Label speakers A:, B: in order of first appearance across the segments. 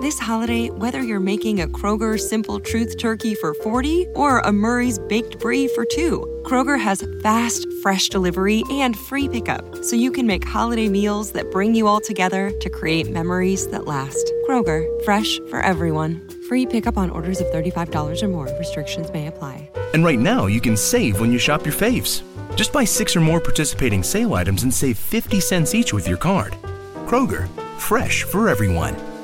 A: This holiday, whether you're making a Kroger Simple Truth turkey for 40 or a Murray's Baked Brie for two, Kroger has fast, fresh delivery and free pickup, so you can make holiday meals that bring you all together to create memories that last. Kroger, fresh for everyone. Free pickup on orders of $35 or more. Restrictions may apply.
B: And right now, you can save when you shop your faves. Just buy six or more participating sale items and save 50 cents each with your card. Kroger, fresh for everyone.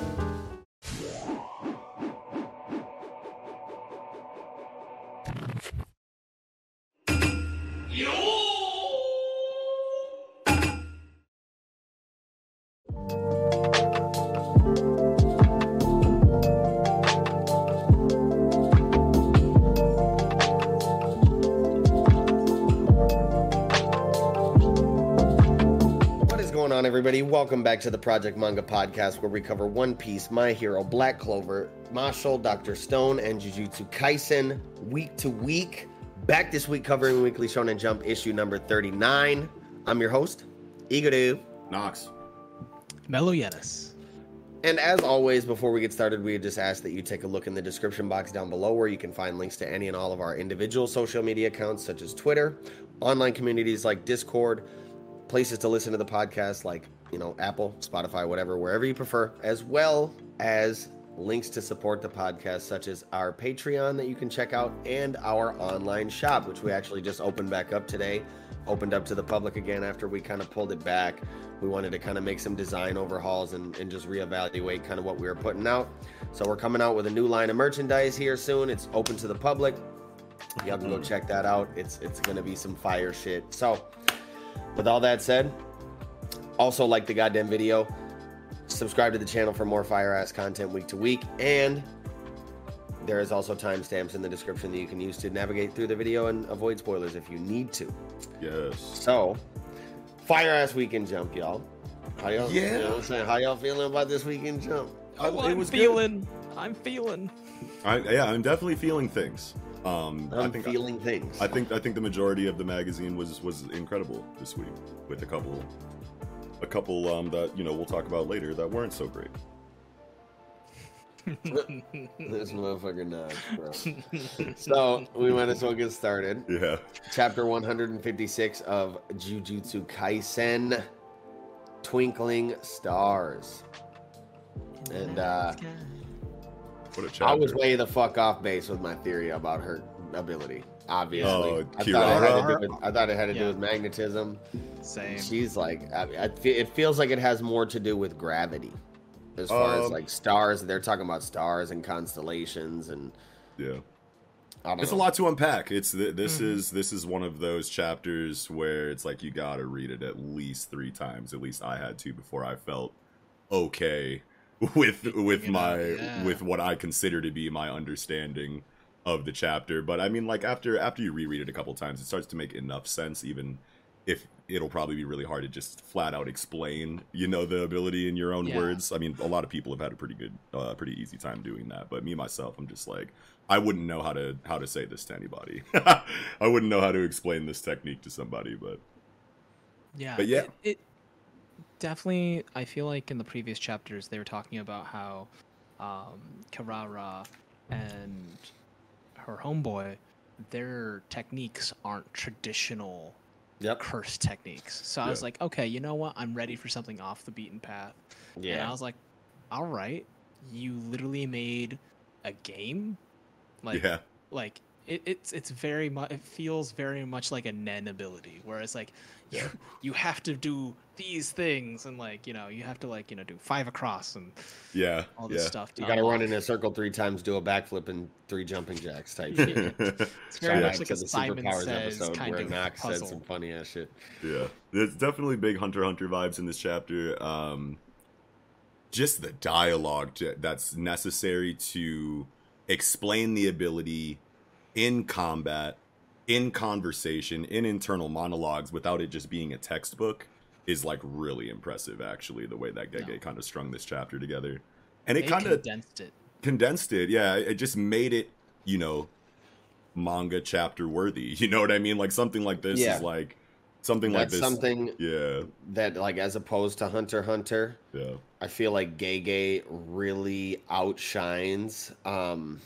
C: Welcome back to the Project Manga Podcast, where we cover One Piece, My Hero, Black Clover, Mashle, Doctor Stone, and Jujutsu Kaisen week to week. Back this week covering Weekly Shonen Jump issue number 39. I'm your host, Igadu.
D: Knox.
E: Mellow Yenis.
C: And as always, before we get started, we just ask that you take a look in the description box down below where you can find links to any and all of our individual social media accounts, such as Twitter, online communities like Discord, places to listen to the podcast like, you know, Apple, Spotify, whatever, wherever you prefer, as well as links to support the podcast, such as our Patreon that you can check out and our online shop, which we actually just opened back up today. Opened up to the public again after we kind of pulled it back. We wanted to kind of make some design overhauls and, and just reevaluate kind of what we were putting out. So we're coming out with a new line of merchandise here soon. It's open to the public. Y'all can go mm-hmm. check that out. It's it's gonna be some fire shit. So with all that said, also like the goddamn video, subscribe to the channel for more fire ass content week to week, and there is also timestamps in the description that you can use to navigate through the video and avoid spoilers if you need to.
D: Yes.
C: So, fire ass weekend jump, y'all. How y'all? You
D: Yeah.
C: know what I'm saying? How y'all feeling about this weekend jump?
E: Oh,
D: it
E: I'm
D: was good.
E: feeling. I'm feeling.
D: I, yeah, I'm definitely feeling things. Um, I
C: I'm
D: think
C: feeling things.
D: I think I think the majority of the magazine was was incredible this week, with a couple, a couple um that you know we'll talk about later that weren't so great.
C: this motherfucker nuts, bro. so we might as well get started.
D: Yeah.
C: Chapter 156 of Jujutsu Kaisen Twinkling Stars. And uh
D: What a chapter.
C: I was way the fuck off base with my theory about her ability. Obviously,
D: Oh,
C: I, thought it had to do with, I thought it had to do with magnetism.
E: Same.
C: She's like, I, I fe- it feels like it has more to do with gravity, as far as
D: Um,
C: like stars. They're talking about stars and constellations, and
D: yeah.
C: I don't
D: It's a lot to unpack. It's th- this
E: Mhm.
D: is this is one of those chapters where it's like you got to read it at least three times. At least I had to before I felt okay with with
E: it
D: my
E: out, yeah.
D: with what I consider to be my understanding of the chapter. But I mean, like after after you reread it a couple times, it starts to make enough sense. Even if it'll probably be really hard to just flat out explain, you know, the ability in your own
E: Yeah.
D: words. I mean, a lot of people have had a pretty good, uh, pretty easy time doing that. But me myself, I'm just like, I wouldn't know how to how to say this to anybody. I wouldn't know how to explain this technique to somebody. But
E: Yeah.
D: But yeah.
E: It, it definitely. I feel like in the previous chapters they were talking about how um, Karara and her homeboy, their techniques aren't traditional
C: Yep.
E: curse techniques. So I was like, okay, you know what? I'm ready for something off the beaten path. And I was like, all right, you literally made a game, like
D: yeah,
E: like it, it's it's very much it feels very much like a Nen ability, whereas like you you have to do these things and like you know you have to like you know do five across and
D: yeah,
E: all this
D: yeah.
E: stuff. to
C: You got to run in a circle three times, do a backflip, and three jumping jacks type shit.
E: It's very much like a
C: the
E: Simon
C: Superpowers
E: Says
C: episode
E: kind
C: where
E: of
C: Knox said some funny ass shit.
D: Yeah, there's definitely big Hunter Hunter vibes in this chapter. Um, just the dialogue to, that's necessary to explain the ability in combat, in conversation, in internal monologues without it just being a textbook is like really impressive actually the way that Gege
E: Yeah.
D: kind of strung this chapter together. And it
E: They
D: kind of
E: condensed it.
D: condensed it. Yeah, it just made it, you know, manga chapter worthy. You know what I mean? Like something like this
C: Yeah.
D: is like something like this.
C: something
D: Yeah,
C: that like as opposed to Hunter Hunter,
D: yeah,
C: I feel like Gege really outshines um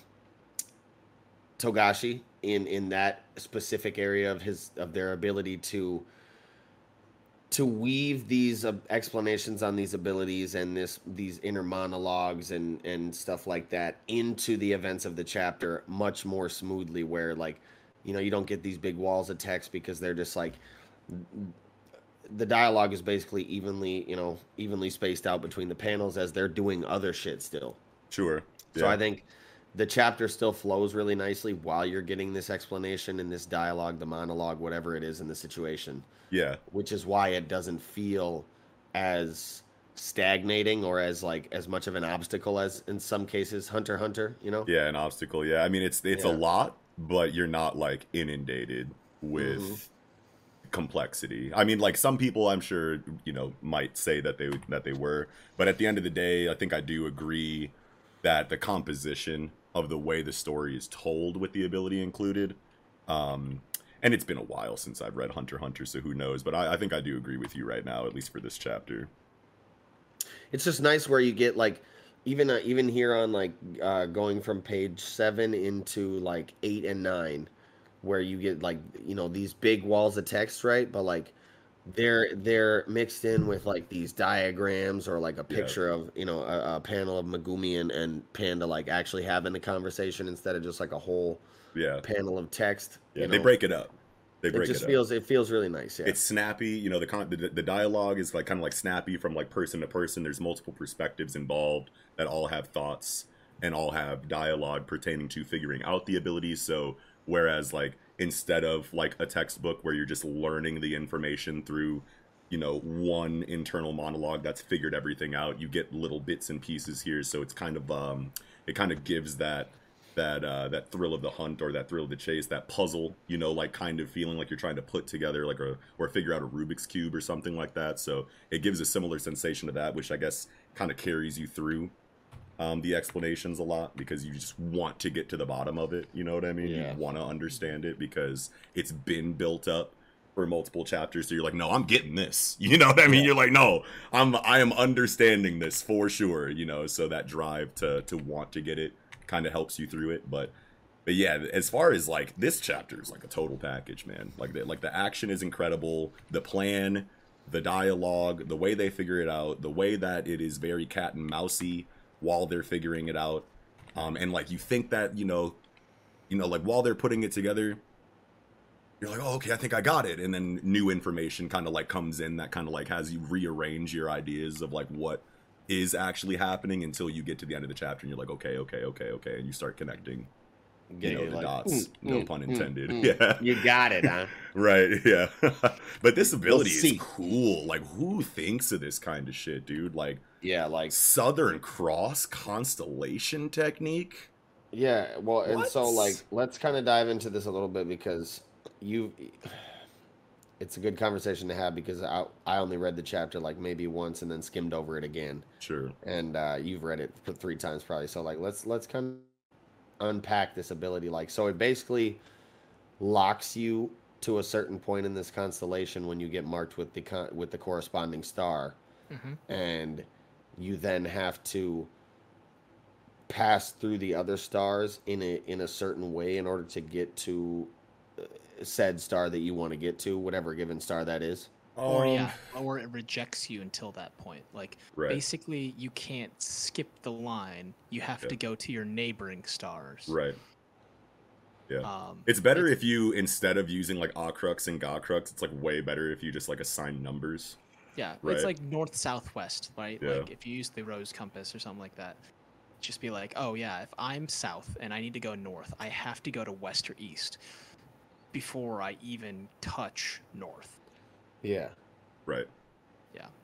C: Togashi in in that specific area of his of their ability to to weave these uh, explanations on these abilities and this these inner monologues and and stuff like that into the events of the chapter much more smoothly where like you know you don't get these big walls of text because they're just like the dialogue is basically evenly you know evenly spaced out between the panels as they're doing other shit still
D: sure.
C: so i think the chapter still flows really nicely while you're getting this explanation and this dialogue the monologue whatever it is in the situation
D: yeah,
C: which is why it doesn't feel as stagnating or as like as much of an obstacle as in some cases hunter hunter you know
D: yeah, an obstacle. Yeah, I mean it's it's a lot, but you're not like inundated with
C: Mhm.
D: complexity. I mean, like some people, I'm sure you know might say that they that they were, but at the end of the day, I think I do agree that the composition of the way the story is told with the ability included. Um and it's been a while since i've read hunter hunter so who knows? But I, I think i do agree with you right now at least for this chapter.
C: It's just nice where you get like even uh, even here on like uh, going from page seven into like eight and nine, where you get like you know these big walls of text, right? But like they're they're mixed in with like these diagrams or like a
D: Yeah.
C: picture of you know a, a panel of Megumi and, and Panda like actually having a conversation instead of just like a whole
D: yeah
C: panel of text.
D: yeah they
C: know?
D: break it up they break It
C: just
D: it
C: feels it feels really nice. Yeah.
D: it's snappy you know the, con- the the dialogue is like kind of like snappy from like person to person there's multiple perspectives involved that all have thoughts and all have dialogue pertaining to figuring out the abilities so whereas like instead of like a textbook where you're just learning the information through you know one internal monologue that's figured everything out you get little bits and pieces here so it's kind of um it kind of gives that that uh, that thrill of the hunt or that thrill of the chase, that puzzle, you know, like kind of feeling like you're trying to put together like a or figure out a Rubik's cube or something like that. So it gives a similar sensation to that, which I guess kind of carries you through um, the explanations a lot because you just want to get to the bottom of it. You know what I mean?
C: Yeah.
D: You want to understand it because it's been built up for multiple chapters. So you're like, no, I'm getting this. You know what I mean? You're like, no, I'm I am understanding this for sure. You know, so that drive to to want to get it kind of helps you through it. But but yeah, as far as like this chapter is like a total package, man. Like the like the action is incredible, the plan, the dialogue, the way they figure it out, the way that it is very cat and mousy while they're figuring it out. Um, and like you think that you know, you know, like while they're putting it together, you're like, oh, okay, I think I got it. And then new information kind of like comes in that kind of like has you rearrange your ideas of like what is actually happening until you get to the end of the chapter and you're like, okay, okay, okay, okay, and you start connecting, you know, the
C: like,
D: dots.
C: mm,
D: no
C: mm,
D: pun
C: mm,
D: intended.
C: mm.
D: Yeah.
C: You got it, huh?
D: Right, yeah. but this ability is cool. Like, who thinks of this kind of shit, dude? Like,
C: Yeah, like
D: Southern Cross constellation technique?
C: Yeah, well, and so like let's kind of dive into this a little bit because you it's a good conversation to have because I I only read the chapter like maybe once and then skimmed over it again.
D: Sure.
C: And uh you've read it for three times probably. So like let's let's kind of unpack this ability like so it basically locks you to a certain point in this constellation when you get marked with the con- with the corresponding star
E: hmm
C: and you then have to pass through the other stars in a in a certain way in order to get to uh, said star that you want to get to whatever given star that is
E: or
D: Um,
E: yeah, or it rejects you until that point. Like
D: Right.
E: basically, you can't skip the line. You have
D: Yeah.
E: to go to your neighboring stars.
D: Right. Yeah.
E: Um,
D: It's better if you instead of using like Acrux and Gacrux, it's like way better if you just like assign numbers.
E: Yeah,
D: Right.
E: it's like north southwest, right?
D: Yeah.
E: Like if you use the rose compass or something like that, just be like, oh yeah, if I'm south and I need to go north, I have to go to west or east before I even touch north.
C: yeah
D: Right.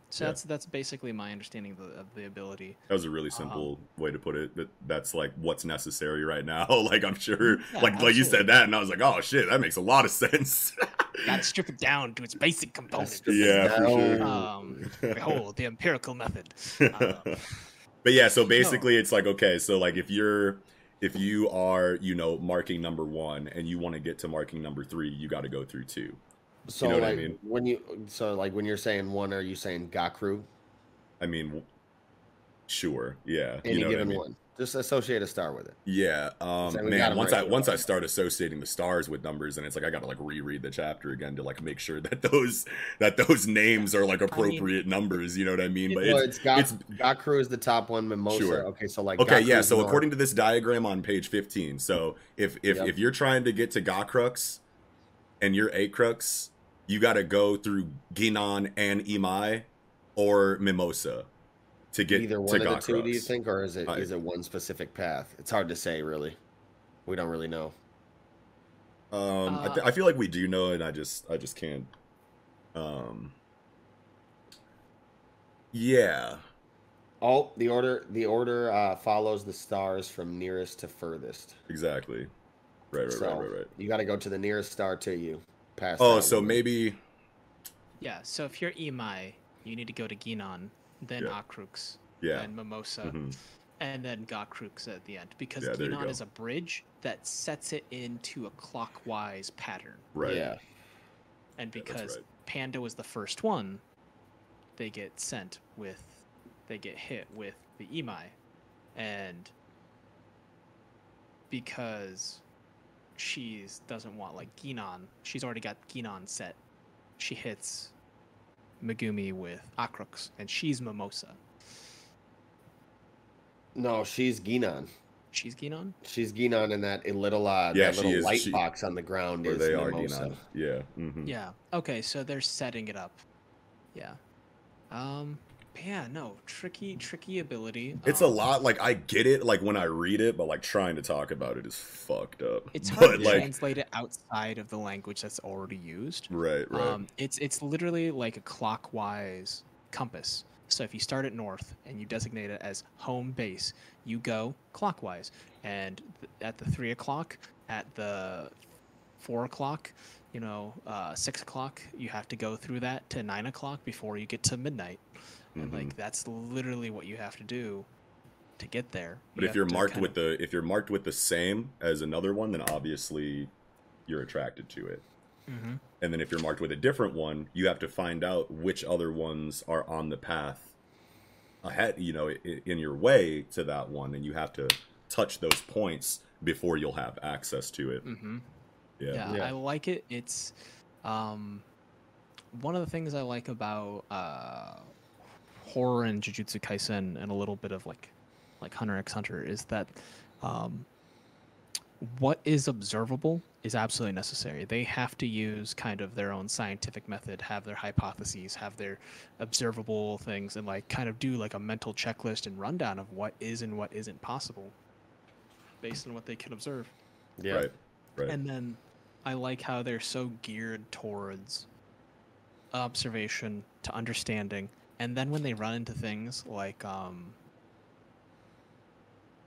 E: Yeah. So
D: Yeah.
E: that's that's basically my understanding of the, of the ability.
D: That was a really simple way to put it. That that's like what's necessary right now. like I'm sure,
E: Yeah,
D: like like you said that, and I was like, oh shit, that makes a lot of sense.
E: Got to strip it down to its basic components.
D: yeah, for sure.
E: Um, behold the empirical method. Uh,
D: but yeah, so basically, it's like okay, so like if you're if you are you know marking number one and you want to get to marking number three, you got to go through two.
C: So
D: know what I
C: like
D: mean?
C: when you so like when you're saying one, are you saying Gakru?
D: I mean, sure, yeah,
C: Any
D: you know what I
C: given
D: mean.
C: one. Just associate a star with it.
D: Yeah, um,
C: So we got
D: man.
C: 'em
D: Once
C: right
D: I
C: here.
D: once I start associating the stars with numbers, and it's like I gotta like reread the chapter again to like make sure that those that those names are like appropriate numbers. You know what I mean? But
C: well,
D: it's,
C: it's, Gak-
D: it's
C: Gakru is the top one. Mimosa.
D: Sure.
C: Okay, so like
D: okay. Yeah. So
C: north.
D: according to this diagram on page fifteen, so if if
C: Yep.
D: if you're trying to get to Gacrux and you're Acrux, you got to go through Ginan and Imai or Mimosa to get
C: either
D: to
C: one of the two, do you think, or is it is
D: I-
C: it one specific path? It's hard to say, really. We don't really know.
D: Um, I, th-
E: Uh,
D: I feel like we do know, and I just I just can't. Um. Yeah.
C: Oh, the order the order uh, follows the stars from nearest to furthest.
D: Exactly. Right. Right.
C: so
D: right. Right. Right.
C: you got to go to the nearest star to you. Past.
D: Oh,
C: that
D: so
C: one.
D: maybe.
E: yeah. So if you're Imai, you need to go to Ginan, then
D: Yeah.
E: Acrux,
D: Yeah.
E: then Mimosa,
D: mhm.
E: and then Gacrux at the end. Because
D: Yeah, there you
E: Ginan is a bridge that sets it into a clockwise pattern.
D: Right.
C: Yeah.
E: And
D: Yeah,
E: because
D: right.
E: Panda was the first one, they get sent with, they get hit with the Imai. And because she's doesn't want like Ginan, she's already got Ginan set. She hits Megumi with Acrux, and she's Mimosa.
C: No, she's Ginan.
E: She's Ginan?
C: She's Ginan in that little uh,
D: Yeah,
C: that little
D: is.
C: light
D: She-
C: box on the ground
D: Where
C: is
D: they are,
C: Mimosa.
D: Ginan. Yeah. hmm
E: Yeah. Okay, so they're setting it up. Yeah. Um. But yeah. No. Tricky. Tricky ability.
D: It's a
E: um,
D: lot. Like I get it. Like when I read it, but like trying to talk about it is fucked up.
E: It's
D: But,
E: hard to
D: like,
E: translate it outside of the language that's already used.
D: Right. Right.
E: Um. It's it's literally like a clockwise compass. So if you start at north and you designate it as home base, you go clockwise. And th- at the three o'clock, at the four o'clock, you know, uh, six o'clock, you have to go through that to nine o'clock before you get to midnight. And
D: Mhm.
E: like that's literally what you have to do to get there.
D: But
E: You
D: if you're marked with
E: of-
D: the if you're marked with the same as another one, then obviously you're attracted to it.
E: Mhm.
D: And then if you're marked with a different one, you have to find out which other ones are on the path ahead, you know, in your way to that one, and you have to touch those points before you'll have access to it.
E: Mhm.
D: Yeah.
E: Yeah,
C: Yeah.
E: I like it. It's um, one of the things I like about uh, horror and Jujutsu Kaisen and a little bit of like like Hunter x Hunter is that um, what is observable is absolutely necessary. They have to use kind of their own scientific method, have their hypotheses, have their observable things, and like kind of do like a mental checklist and rundown of what is and what isn't possible based on what they can observe.
C: Yeah.
D: Right. Right.
E: And then I like how they're so geared towards observation to understanding. And then when they run into things like um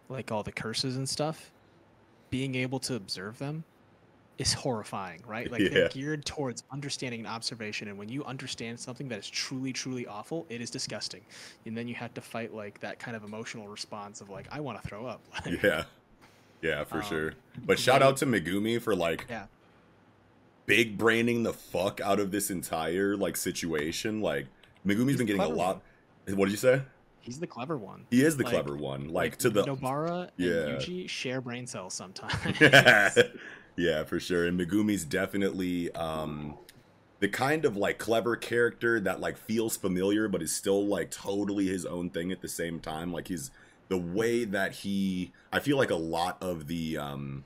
E: like all the curses and stuff, being able to observe them is horrifying, right? Like
D: Yeah.
E: they're geared towards understanding and observation and when you understand something that is truly truly awful, it is disgusting. And then you have to fight like that kind of emotional response of like I want to throw up.
D: Yeah. Yeah, for
E: Um,
D: sure. But shout out to Megumi for like
E: Yeah.
D: big braining the fuck out of this entire like situation. Like Megumi's
E: He's
D: been getting a lot. What did you say?
E: He's the clever one.
D: He is the
E: Like-
D: clever one. Like, to the
E: Nobara
D: Yeah.
E: and Yuji share brain cells sometimes.
D: yeah, yeah, for sure. And Megumi's definitely um the kind of like clever character that like feels familiar but is still like totally his own thing at the same time. Like he's the way that he I feel like a lot of the um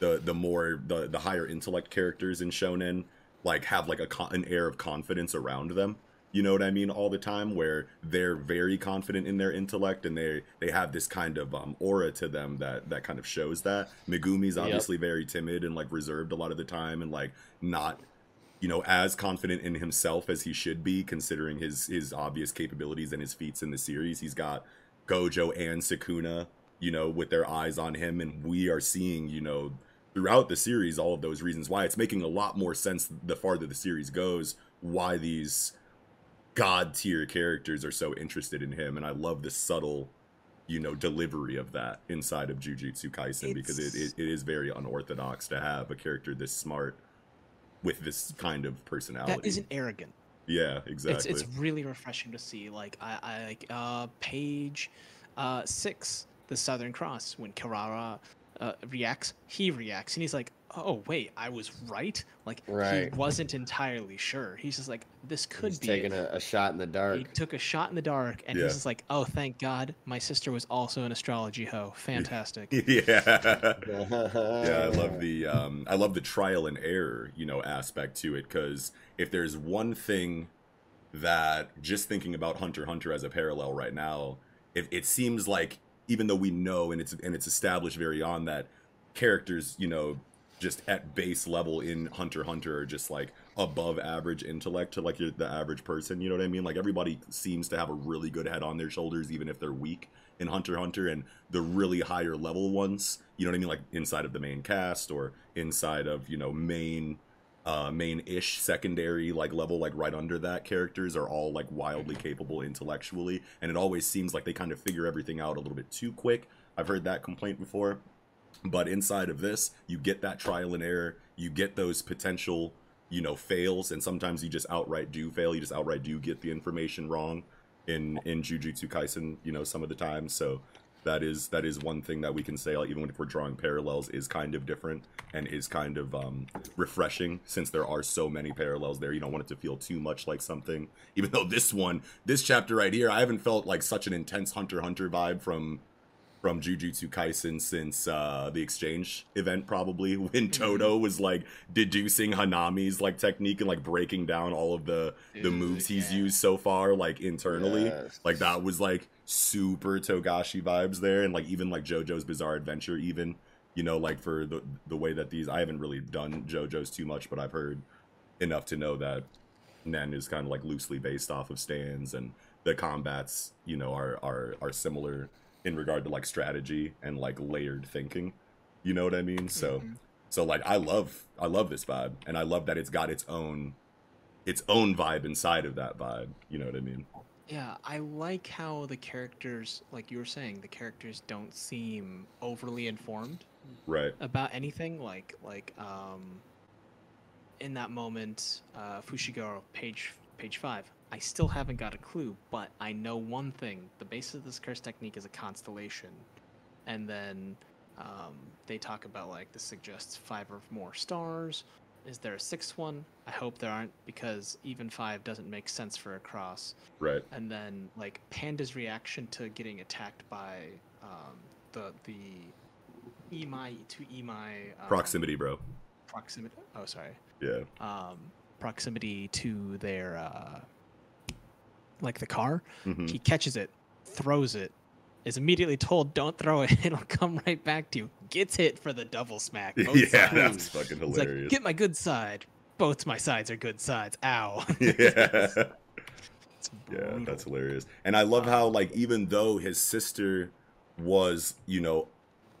D: the the more the the higher intellect characters in shonen like have like a con- an air of confidence around them. You know what I mean? All the time, where they're very confident in their intellect and they they have this kind of um, aura to them that that kind of shows that. Megumi's
C: Yep.
D: obviously very timid and like reserved a lot of the time and like not you know, as confident in himself as he should be, considering his his obvious capabilities and his feats in the series. He's got Gojo and Sukuna you know, with their eyes on him, and we are seeing, you know, throughout the series all of those reasons why it's making a lot more sense the farther the series goes why these god tier characters are so interested in him and i love the subtle you know delivery of that inside of jujutsu kaisen because it, it, it is very unorthodox to have a character this smart with this kind of personality
E: That isn't arrogant.
D: yeah exactly
E: It's it's really refreshing to see. Like I, I like uh page uh six, the Southern Cross, when Karara uh, reacts, he reacts and he's like, Oh wait, I was right? Like
C: Right.
E: he wasn't entirely sure. He's just like, This could
C: He's
E: be
C: taking a, a shot in the dark.
E: He took a shot in the dark and
D: Yeah.
E: he's just like, Oh thank God, my sister was also an astrology hoe. Fantastic.
D: yeah yeah i love the um i love the trial and error you know aspect to it because if there's one thing that just thinking about hunter hunter as a parallel right now it, it seems like even though we know and it's and it's established very on that characters you know just at base level in hunter hunter are just like above average intellect to like the average person you know what i mean? Like everybody seems to have a really good head on their shoulders even if they're weak in hunter hunter and the really higher level ones you know what i mean? Like inside of the main cast or inside of you know main uh main-ish secondary like level like right under that characters are all like wildly capable intellectually and it always seems like they kind of figure everything out a little bit too quick. I've heard that complaint before but inside of this you get that trial and error. You get those potential you know fails and sometimes you just outright do fail. You just outright do get the information wrong in in jujutsu kaisen you know some of the time. So that is that is one thing that we can say like, even if we're drawing parallels is kind of different and is kind of um refreshing since there are so many parallels there. You don't want it to feel too much like something. Even though this one this chapter right here i haven't felt like such an intense hunter hunter vibe from from Jujutsu Kaisen since uh, the exchange event, probably when Todo was like deducing Hanami's like technique and like breaking down all of the the moves he's
E: yeah.
D: used so far, like internally.
C: Yes.
D: Like that was like super Togashi vibes there, and like even like JoJo's Bizarre Adventure, even you know like for the the way that these I haven't really done JoJo's too much, but I've heard enough to know that Nen is kind of like loosely based off of stands and the combats, you know, are are are similar in regard to like strategy and like layered thinking. You know what I mean? So so like I love I love this vibe and I love that it's got its own its own vibe inside of that vibe. You know what I mean?
E: Yeah, I like how the characters, like you were saying, the characters don't seem overly informed
D: Right.
E: about anything. Like, like, um, in that moment, uh, Fushiguro, page page five. I still haven't got a clue, but I know one thing: the basis of this curse technique is a constellation, and then um, they talk about like this suggests five or more stars. Is there a sixth one? I hope there aren't, because even five doesn't make sense for a cross
D: Right.
E: and then like Panda's reaction to getting attacked by um, the the Imai to Imai um,
D: Proximity, bro.
E: proximity. Oh, sorry.
D: Yeah.
E: Um, proximity to their uh, like the car.
D: Mhm.
E: He catches it, throws it, is immediately told, "Don't throw it; it'll come right back to you." Gets hit for the double smack. Both
D: yeah,
E: sides.
D: that's fucking hilarious.
E: like, "Get my good side." Both my sides are good sides. Ow.
D: yeah. Yeah, that's hilarious. And I love how like even though his sister was, you know,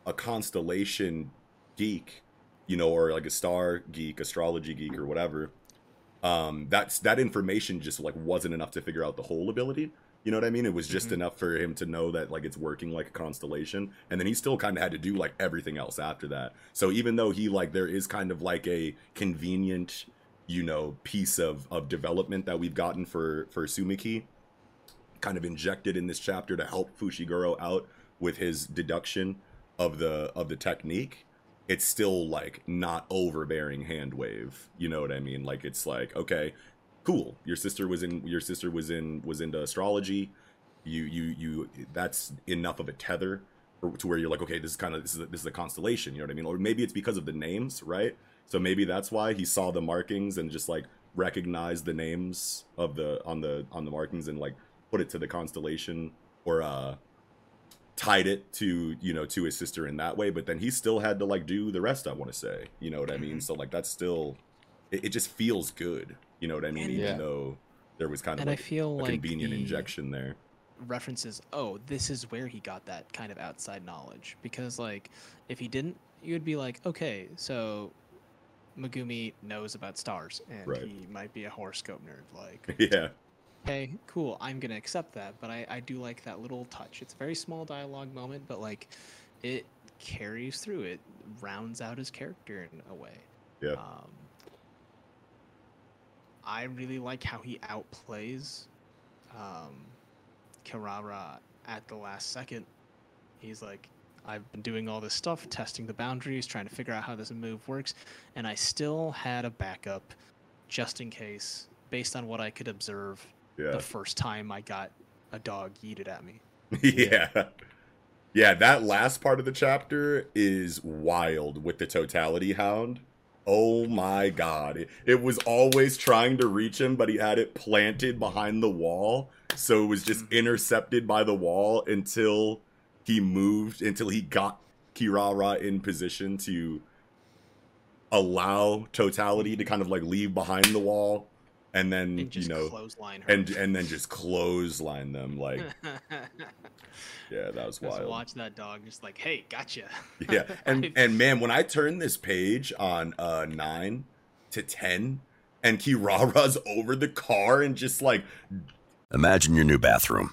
D: a constellation geek, you know, or like a star geek, astrology geek or whatever, um that's that information just like wasn't enough to figure out the whole ability. You know what I mean? It was just
E: Mhm.
D: enough for him to know that like it's working like a constellation, and then he still kind of had to do like everything else after that. So even though he like there is kind of like a convenient, you know, piece of of development that we've gotten for for Tsumiki, kind of injected in this chapter to help Fushiguro out with his deduction of the of the technique. It's still like not overbearing hand wave. You know what I mean? Like it's like okay, cool. Your sister was in your sister was in was into astrology. You you you that's enough of a tether to where you're like okay, this is kind of this is a, this is a constellation. You know what I mean? Or maybe it's because of the names, right? So maybe that's why he saw the markings and just like recognized the names of the on the on the markings and like put it to the constellation or uh tied it to you know to his sister in that way but then he still had to like do the rest i want to say you know what i mean mm-hmm. so like that's still it, it just feels good. You know what I mean?
E: And-
D: Even
C: Yeah.
D: though there was kind of
E: And I
D: like
E: feel
D: a
E: like
D: convenient
E: the-
D: injection there.
E: references oh this is where he got that kind of outside knowledge because like if he didn't you'd be like okay so Megumi knows about stars and
D: Right.
E: he might be a horoscope nerd like
D: yeah.
E: Okay cool i'm gonna accept that but I, I do like that little touch it's a very small dialogue moment but like it carries through it rounds out his character in a way
D: Yeah.
E: um, I really like how he outplays um, Kirara at the last second. He's like, I've been doing all this stuff, testing the boundaries, trying to figure out how this move works, and I still had a backup just in case, based on what I could observe
D: Yeah.
E: the first time I got a dog yeeted at me.
D: yeah. Yeah, that last part of the chapter is wild with the totality hound. Oh my god. It, it was always trying to reach him, but he had it planted behind the wall. So it was just mm-hmm. intercepted by the wall until he moved, until he got Kirara in position to allow totality to mm-hmm. kind of like leave behind the wall and then,
E: And just
D: you know, and and then just clothesline them like yeah that was
E: Just
D: wild
E: watch that dog just like, hey, gotcha.
D: yeah and and man when i turn this page on uh 9 to 10 and kirara's over the car and just like
F: Imagine your new bathroom.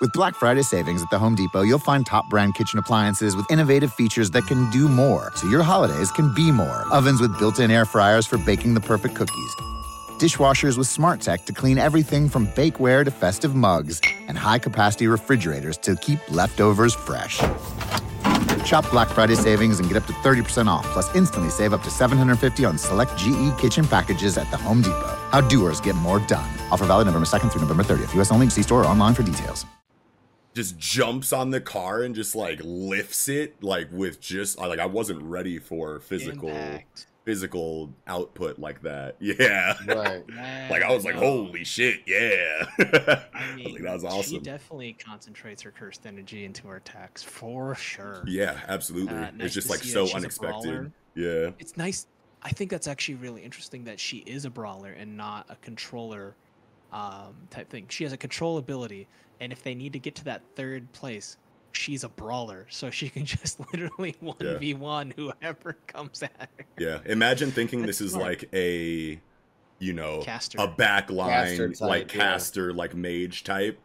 G: With Black Friday savings at the Home Depot, you'll find top brand kitchen appliances with innovative features that can do more, so your holidays can be more. Ovens with built in air fryers for baking the perfect cookies, dishwashers with smart tech to clean everything from bakeware to festive mugs, and high capacity refrigerators to keep leftovers fresh. Shop Black Friday savings and get up to 30% off, plus instantly save up to 750 on select GE kitchen packages at the Home Depot. How doers get more done. Offer valid November 2nd through November 30th. US only. See store or online for details.
D: Just jumps on the car and just like lifts it like with just like I wasn't ready for physical
E: Impact.
D: physical output like that. Yeah.
C: Right.
D: like I was like,
E: no.
D: holy shit, yeah.
E: I
D: I
E: mean,
D: was like, that was awesome.
E: she definitely concentrates her cursed energy into her attacks for sure.
D: Yeah, absolutely.
E: Uh, nice
D: it's just like so
E: that
D: unexpected. Yeah.
E: It's nice. I think that's actually really interesting that she is a brawler and not a controller um, type thing. She has a control ability, and if they need to get to that third place, she's a brawler, so she can just literally one v one whoever comes at her.
D: Yeah. Imagine thinking this is
E: smart.
D: like a you know
E: Caster.
D: a back line
C: Caster
D: like
C: yeah.
D: caster like mage type.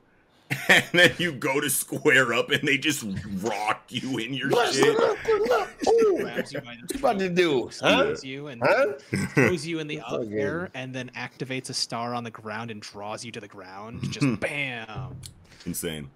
D: And then you go to square up and they just rock you in your shit.
E: Grabs you by the
C: What you about to
E: throat,
C: do? Huh?
E: you and
C: Huh?
E: throws you in the up air, and then activates a star on the ground and draws you to the ground. Just bam.
D: Insane.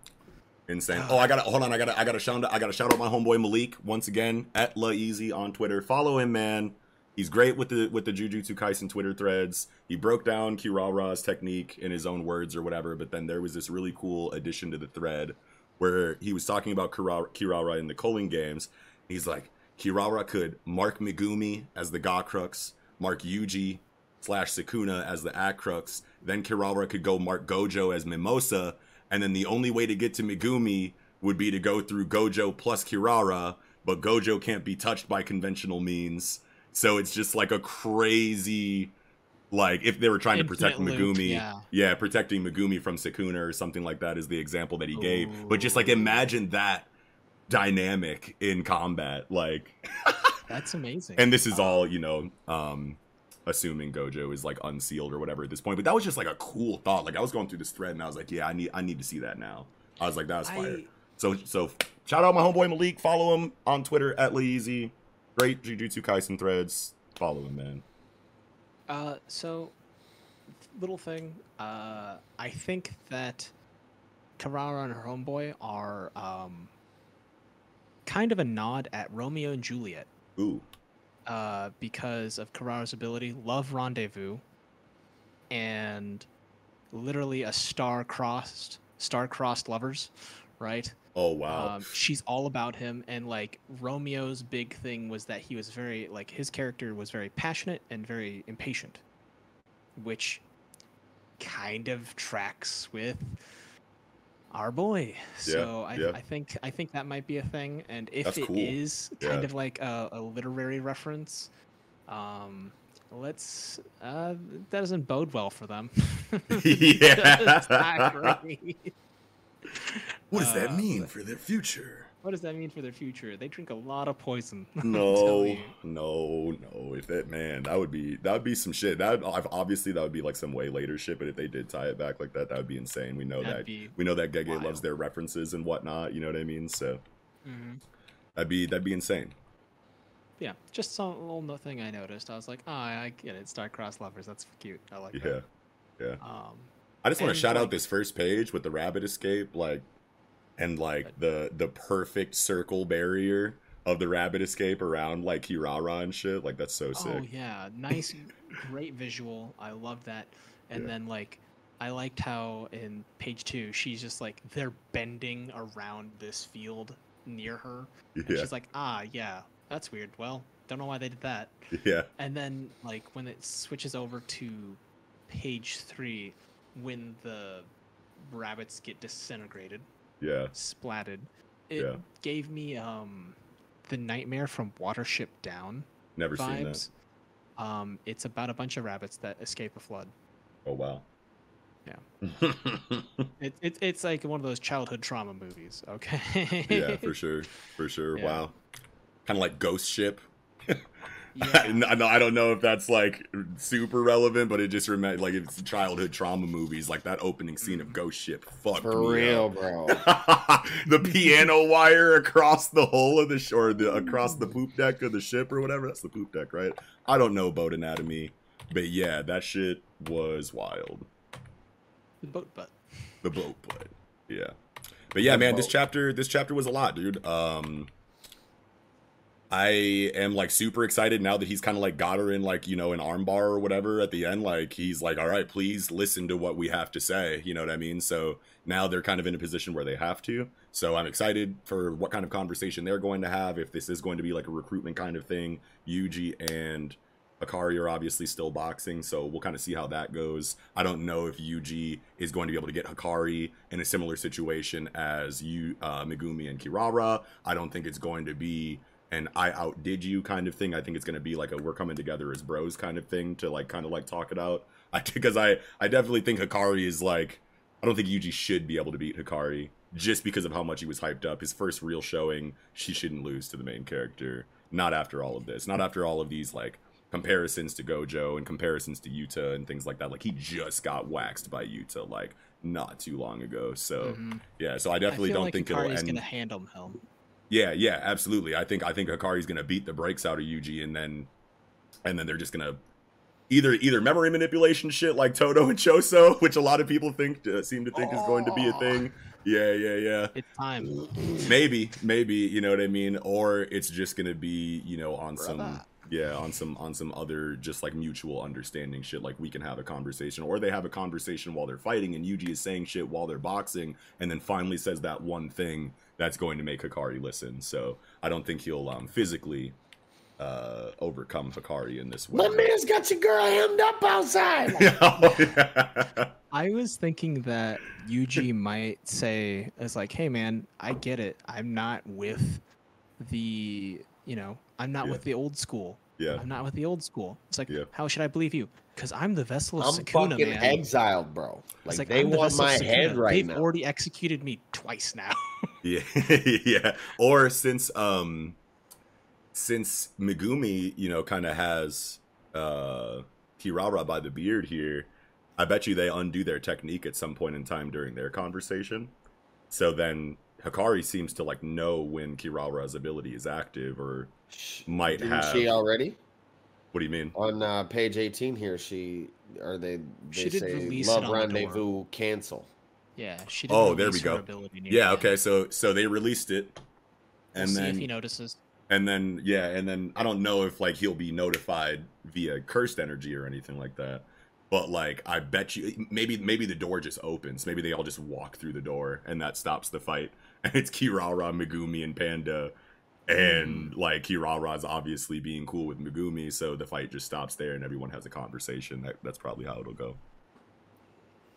D: Insane. Oh, I gotta hold on. I gotta I gotta shout out I gotta shout out my homeboy Malik once again at La Easy on Twitter. Follow him, man. He's great with the with the Jujutsu Kaisen Twitter threads. He broke down Kirara's technique in his own words or whatever, but then there was this really cool addition to the thread where he was talking about Kirara, Kirara in the Culling games. He's like, Kirara could mark Megumi as the Gacrux, mark Yuji slash Sukuna as the Acrux, then Kirara could go mark Gojo as Mimosa, and then the only way to get to Megumi would be to go through Gojo plus Kirara, but Gojo can't be touched by conventional means. So it's just like a crazy like if they were trying to protect
E: Infinite loop,
D: Megumi,
E: yeah.
D: protecting Megumi from Sukuna or something like that is the example that he gave. But just like imagine that dynamic in combat, like
E: That's amazing.
D: and this is all you know um assuming gojo is like unsealed or whatever at this point but that was just like a cool thought like i was going through this thread and i was like yeah i need i need to see that now i was like that was fire
E: I-
D: so so shout out my homeboy malik follow him on twitter at Easy. great jujutsu kaisen threads follow him man
E: Uh, so little thing. Uh, I think that Karara and her homeboy are um kind of a nod at Romeo and Juliet.
D: ooh
E: Uh, because of Karara's ability, love rendezvous, and literally a star-crossed, star-crossed lovers, right?
D: Oh wow.
E: Um, she's all about him, and like Romeo's big thing was that he was very like his character was very passionate and very impatient, which kind of tracks with our boy. So I,
D: yeah.
E: I think I think that might be a thing, and if
D: That's
E: it is
D: cool.
E: kind
D: Yeah.
E: of like a, a literary reference, um, let's uh, that doesn't bode well for them.
D: Yeah.
E: It's not great.
D: what does that
E: Uh,
D: mean for their future?
E: What does that mean for their future? They drink a lot of poison.
D: No, no, no. If that man, that would be that would be some shit. That obviously that would be like some way later shit. But if they did tie it back like that, that would be insane. We know
E: That'd
D: that we know that Gege
E: wild.
D: loves their references and whatnot. You know what I mean? So
E: Mhm.
D: that'd be that'd be insane.
E: Yeah, just some little thing I noticed. I was like, oh, I get it. Star-crossed lovers. That's cute. I like
D: Yeah,
E: that.
D: yeah.
E: Um,
D: I just want to shout
E: like-
D: out this first page with the rabbit escape, like, and like the the perfect circle barrier of the rabbit escape around like Kirara and shit. Like that's so sick.
E: oh yeah, nice, great visual. I love that. And
D: Yeah.
E: then like, I liked how in page two she's just like they're bending around this field near her. And
D: Yeah,
E: she's like, ah, yeah, that's weird. Well, don't know why they did that.
D: yeah,
E: And then like when it switches over to page three, when the rabbits get disintegrated,
D: yeah.
E: splatted, it
D: Yeah.
E: gave me um the nightmare from Watership Down
D: Never seen that.
E: Um, it's about a bunch of rabbits that escape a flood.
D: Oh wow.
E: Yeah. It, it it's like one of those childhood trauma movies. Okay.
D: yeah, for sure, for sure.
E: Yeah.
D: Wow. Kind of like Ghost Ship.
E: Yeah.
D: I I don't know if that's like super relevant, but it just remember like it's childhood trauma movies, like that opening scene of Ghost Ship. Fuck
C: For real, bro.
D: the piano wire across the hull of the sh- or the across the poop deck of the ship or whatever. That's the poop deck, right? I don't know boat anatomy, but yeah, that shit was wild.
E: The boat butt.
D: The boat, but yeah, but yeah,
C: The
D: man, this chapter, this chapter was a lot, dude. Um, I am like super excited now that he's kind of like got her in like you know an armbar or whatever at the end. Like he's like, all right, please listen to what we have to say. You know what I mean? So now they're kind of in a position where they have to. So I'm excited for what kind of conversation they're going to have. If this is going to be like a recruitment kind of thing, Yuji and Hakari are obviously still boxing, so we'll kind of see how that goes. I don't know if Yuji is going to be able to get Hakari in a similar situation as you, uh, Megumi and Kirara. I don't think it's going to be an I outdid you kind of thing. I think it's going to be like a we're coming together as bros kind of thing to like kind of like talk it out. I because I I definitely think Hakari is like I don't think Yuji should be able to beat Hakari just because of how much he was hyped up. His first real showing, she shouldn't lose to the main character. Not after all of this. Not after all of these like comparisons to Gojo and comparisons to Yuta and things like that. Like he just got waxed by Yuta like not too long ago. So
E: Mhm.
D: yeah, so I definitely
E: I
D: don't
E: like
D: think
E: Hakari's
D: it'll end.
E: gonna handle him.
D: Yeah, yeah, absolutely. I think I think Hakari's gonna beat the brakes out of Yuji, and then and then they're just gonna either either memory manipulation shit like Todo and Choso, which a lot of people think uh, seem to think is going to be a thing. Yeah, yeah, yeah.
E: It's time.
D: Maybe, maybe you know what I mean, or it's just gonna be you know on some yeah on some on some other just like mutual understanding shit. Like we can have a conversation, or they have a conversation while they're fighting, and Yuji is saying shit while they're boxing, and then finally says that one thing that's going to make Hakari listen. So I don't think he'll um physically uh overcome Hakari in this way.
C: My man's got your girl hemmed up outside.
D: Oh, yeah.
E: I was thinking that Yuji might say, "It's like, hey man, I get it. I'm not with the, you know, I'm not
D: Yeah.
E: with the old school.
D: yeah.
E: I'm not with the old school. It's like,
D: Yeah.
E: how should I believe you? Because I'm the vessel of
C: I'm
E: Sukuna,
C: fucking
E: man.
C: exiled, bro.
E: It's
C: Like,
E: like,
C: they
E: the
C: want my head right
E: They've
C: now.
E: already executed me twice now.
D: Yeah, yeah. Or since um since Megumi, you know, kind of has uh Kirara by the beard here, I bet you they undo their technique at some point in time during their conversation. So then Hakari seems to like know when Kirara's ability is active or might
C: Didn't
D: have
C: she already
D: What do you mean?
C: on uh, page 18 here? She or they they
E: She did
C: say
E: release
C: love
E: it on the door.
C: rendezvous cancel.
E: yeah, she did
D: Oh, there we go.
E: ability
D: Yeah,
E: the
D: okay.
E: end.
D: So so they released it
E: We'll
D: and
E: see
D: then
E: if he notices.
D: and then yeah and then i don't know if like he'll be notified via cursed energy or anything like that But like, I bet you maybe maybe the door just opens. Maybe they all just walk through the door, and that stops the fight. And it's Kirara, Megumi, and Panda. And like Kirara's obviously being cool with Megumi, so the fight just stops there, and everyone has a conversation. That, that's probably how it'll go.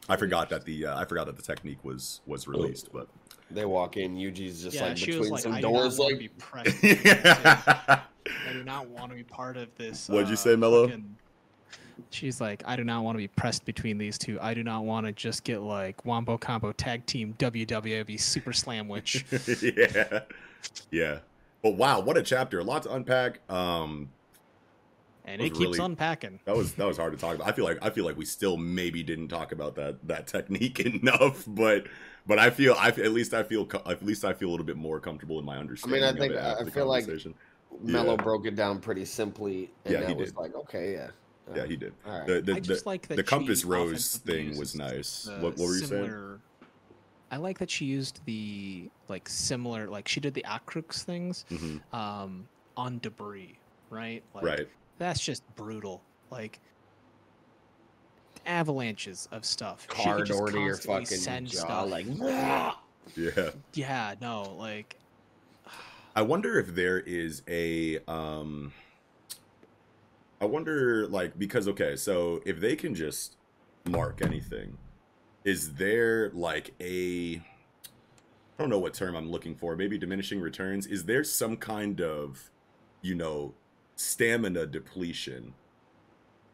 D: I forgot that the uh, I forgot that the technique was was released, but
C: They walk in, Yuji's just
E: yeah,
C: like
E: she
C: between
E: was like,
C: some
E: I
C: doors,
E: do not want to
C: like
E: be present. I do not want to be part of this.
D: What'd you
E: uh,
D: say, Mello?
E: fucking- She's like, I do not want to be pressed between these two. I do not want to just get like Wombo Combo Tag Team WWE Super Slam, Slamwich.
D: yeah, yeah. But wow, what a chapter! A lot to unpack. Um,
E: and it keeps
D: really-
E: unpacking.
D: that was that was hard to talk about. I feel like I feel like we still maybe didn't talk about that that technique enough, but but I feel I at least I feel at least I feel a little bit more comfortable in my understanding.
C: I
D: mean,
C: I-
D: think
C: I
D: the
C: feel like-
D: conversation.
C: Mello
D: Yeah.
C: broke it down pretty simply, and
D: Yeah, he
C: that was
D: did.
C: like, okay, yeah,
D: yeah, he did.
C: All right.
D: The the,
E: I just
D: the,
E: like that
D: the compass rose thing was nice. What, what were you saying?
E: I like that she used the like similar like she did the Acrux things
D: hmm
E: um on debris, right? Like,
D: Right.
E: That's just brutal. Like avalanches of stuff.
C: Car door to your fucking
E: send
C: jaw,
E: stuff.
C: like
D: Yeah.
E: yeah, no, like
D: I wonder if there is a um I wonder like because okay, so if they can just mark anything, is there like a I don't know what term I'm looking for, maybe diminishing returns? Is there some kind of, you know, stamina depletion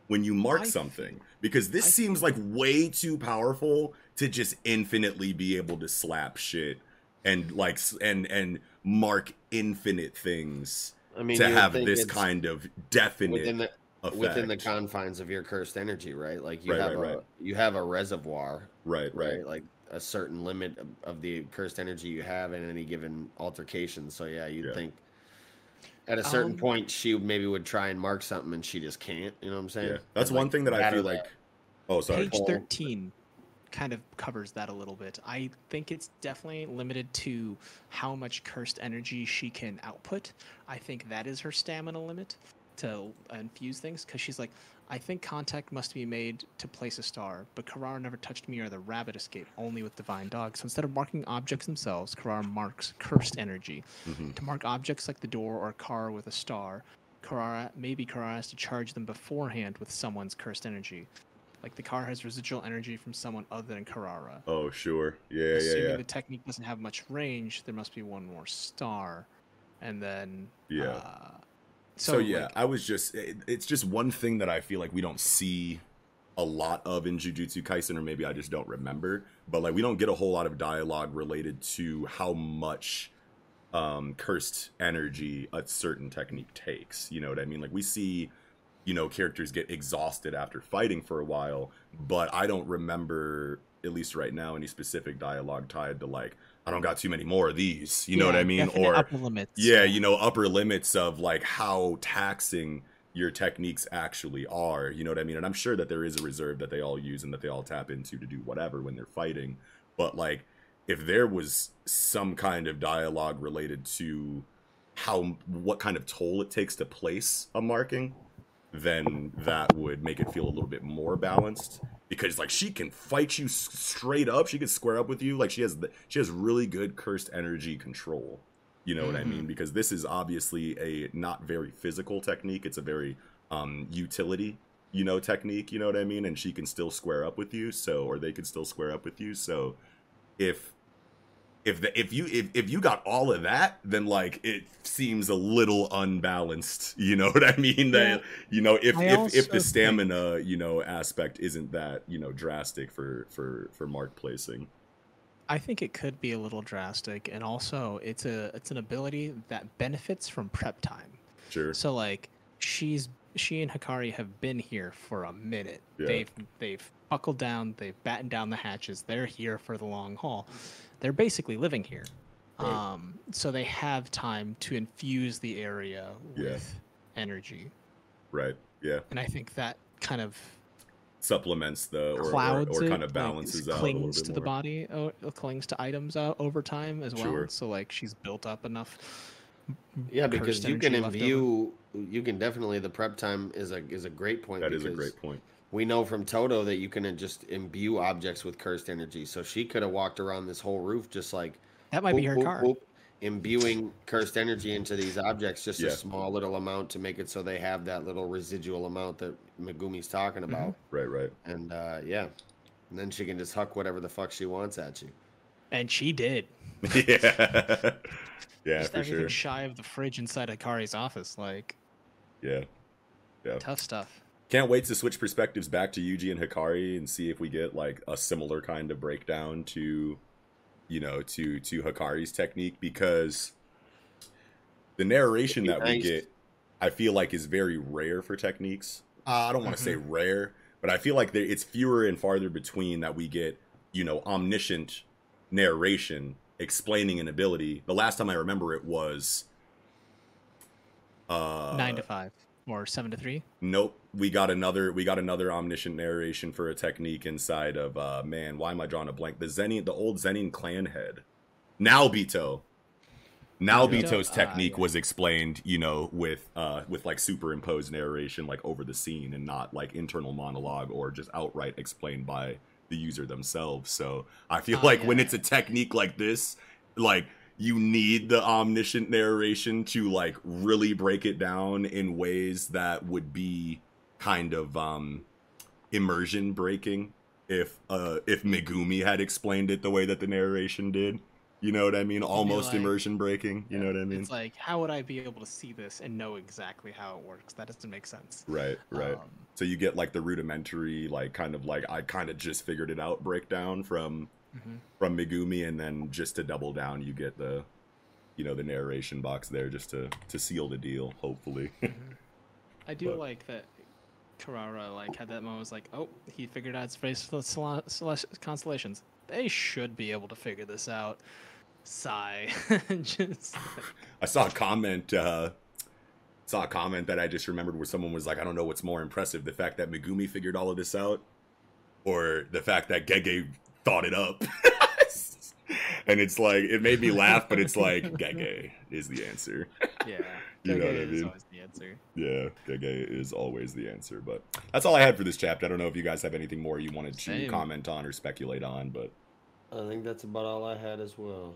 D: when you mark
E: I
D: something? Because this
E: I
D: seems like way too powerful to just infinitely be able to slap shit and like and and mark infinite things
C: I mean,
D: to have this kind of definite
C: within the
D: effect.
C: within the confines of your cursed energy, right? Like you
D: Right,
C: have
D: right,
C: a
D: right.
C: you have a reservoir,
D: right,
C: right?
D: right.
C: Like a certain limit of, of the cursed energy you have in any given altercation. So yeah, you'd
D: Yeah.
C: think at a certain
E: Um,
C: point she maybe would try and mark something and she just can't. You know what I'm saying?
D: Yeah, that's
C: And,
D: one
C: like,
D: thing that I
C: batter
D: feel
C: that.
D: like. Oh, sorry.
E: page 13 kind of covers that a little bit. I think it's definitely limited to how much cursed energy she can output. I think that is her stamina limit to infuse things because she's like, I think contact must be made to place a star, but Kirara never touched me or the rabbit escape, only with divine dog. So instead of marking objects themselves, Kirara marks cursed energy.
D: Mhm.
E: To mark objects like the door or car with a star, Kirara maybe Kirara has to charge them beforehand with someone's cursed energy. Like the car has residual energy from someone other than Kirara.
D: Oh, sure. Yeah, yeah,
E: Assuming
D: yeah.
E: the technique doesn't have much range, there must be one more star, and then
D: Yeah.
E: Uh,
D: So, yeah,
E: like,
D: I was just. It, it's just one thing that I feel like we don't see a lot of in Jujutsu Kaisen, or maybe I just don't remember. But like, we don't get a whole lot of dialogue related to how much um cursed energy a certain technique takes. You know what I mean? Like, we see. You know, characters get exhausted after fighting for a while, but I don't remember, at least right now, any specific dialogue tied to like, I don't got too many more of these. You know what I mean? Or
E: upper limits.
D: yeah, you know, upper limits of like how taxing your techniques actually are. You know what I mean? And I'm sure that there is a reserve that they all use and that they all tap into to do whatever when they're fighting. But like, if there was some kind of dialogue related to how what kind of toll it takes to place a marking, then that would make it feel a little bit more balanced. Because like she can fight you straight up, she can square up with you. Like she has the, she has really good cursed energy control. You know what I mean? Because this is obviously a not very physical technique. It's a very um utility, you know, technique, you know what I mean? And she can still square up with you, so or they can still square up with you. So if if the, if you if, if you got all of that, then like it seems a little unbalanced. You know what I mean? That you know if
E: I
D: if if the
E: think-
D: stamina you know aspect isn't that you know drastic for for for mark placing.
E: I think it could be a little drastic, and also it's a it's an ability that benefits from prep time.
D: Sure.
E: So like she's she and Hakari have been here for a minute.
D: Yeah.
E: They've they've buckled down, they've battened down the hatches. They're here for the long haul. They're basically living here.
D: Right.
E: Um, so they have time to infuse the area
D: Yeah.
E: with energy.
D: Right. Yeah.
E: And I think that kind of
D: Supplements the or or,
E: clouds
D: or kind of balances
E: s-
D: out a little
E: clings
D: bit
E: to
D: more.
E: the body, uh, clings to items uh, over time as well.
D: Sure.
E: So like she's built up enough.
C: Yeah, because you can
E: energy
C: imbue. You can definitely the prep time is a is a great point.
D: That is a great point.
C: We know from Todo that you can just imbue objects with cursed energy. So she could have walked around this whole roof just like
E: That might be her
C: whoop,
E: card.
C: whoop, imbuing cursed energy into these objects, just
D: Yeah.
C: a small little amount to make it so they have that little residual amount that Megumi's talking
E: Mm-hmm.
C: about.
D: Right, right.
C: And uh, yeah, and then she can just huck whatever the fuck she wants at you.
E: And she did.
D: yeah. yeah,
E: Just
D: for
E: everything
D: sure.
E: shy of the fridge inside Hakari's office. Like,
D: Yeah. Yeah.
E: tough stuff.
D: Can't wait to switch perspectives back to Yuji and Hakari and see if we get like a similar kind of breakdown to you know, to to Hakari's technique because the narration that we get I feel like is very rare for techniques. Uh, I don't want to say rare, but I feel like there, it's fewer and farther between that we get, you know, omniscient narration explaining an ability. The last time I remember it was uh
E: Nine to five or seven to three.
D: Nope. We got another we got another omniscient narration for a technique inside of uh man, why am I drawing a blank? The Zenin the old Zenin clan head. Naobito. Now
E: Naobito?
D: Bito's
E: Ah,
D: technique
E: yeah.
D: was explained, you know, with uh with like superimposed narration like over the scene and not like internal monologue or just outright explained by the user themselves. So I feel
E: Ah,
D: like when it's a technique like this, like you need the omniscient narration to like really break it down in ways that would be kind of um immersion breaking if uh if Megumi had explained it the way that the narration did. You know what I mean? Almost
E: like-
D: immersion breaking. You know what I mean?
E: It's like, how would I be able to see this and know exactly how it works? That doesn't make sense.
D: Right, right.
E: Um,
D: so you get like the rudimentary, like kind of like I kind of just figured it out breakdown from
E: mhm.
D: from Megumi, and then just to double down, you get the you know the narration box there just to to seal the deal. Hopefully,
E: I do
D: But-
E: like that Kirara like had that moment was like, oh, he figured out space for the cele- cele- constellations. They should be able to figure this out. Sigh. Just
D: I saw a comment. uh Saw a comment that I just remembered where someone was like, "I don't know what's more impressive: the fact that Megumi figured all of this out, or the fact that Gege thought it up." and it's like it made me laugh, but it's like Gege is the answer.
E: yeah.
D: You know what I
E: is
D: mean?
E: always the answer.
D: Yeah, Gege is always the answer. But that's all I had for this chapter. I don't know if you guys have anything more you wanted to comment on or speculate on, but
C: I think that's about all I had as well.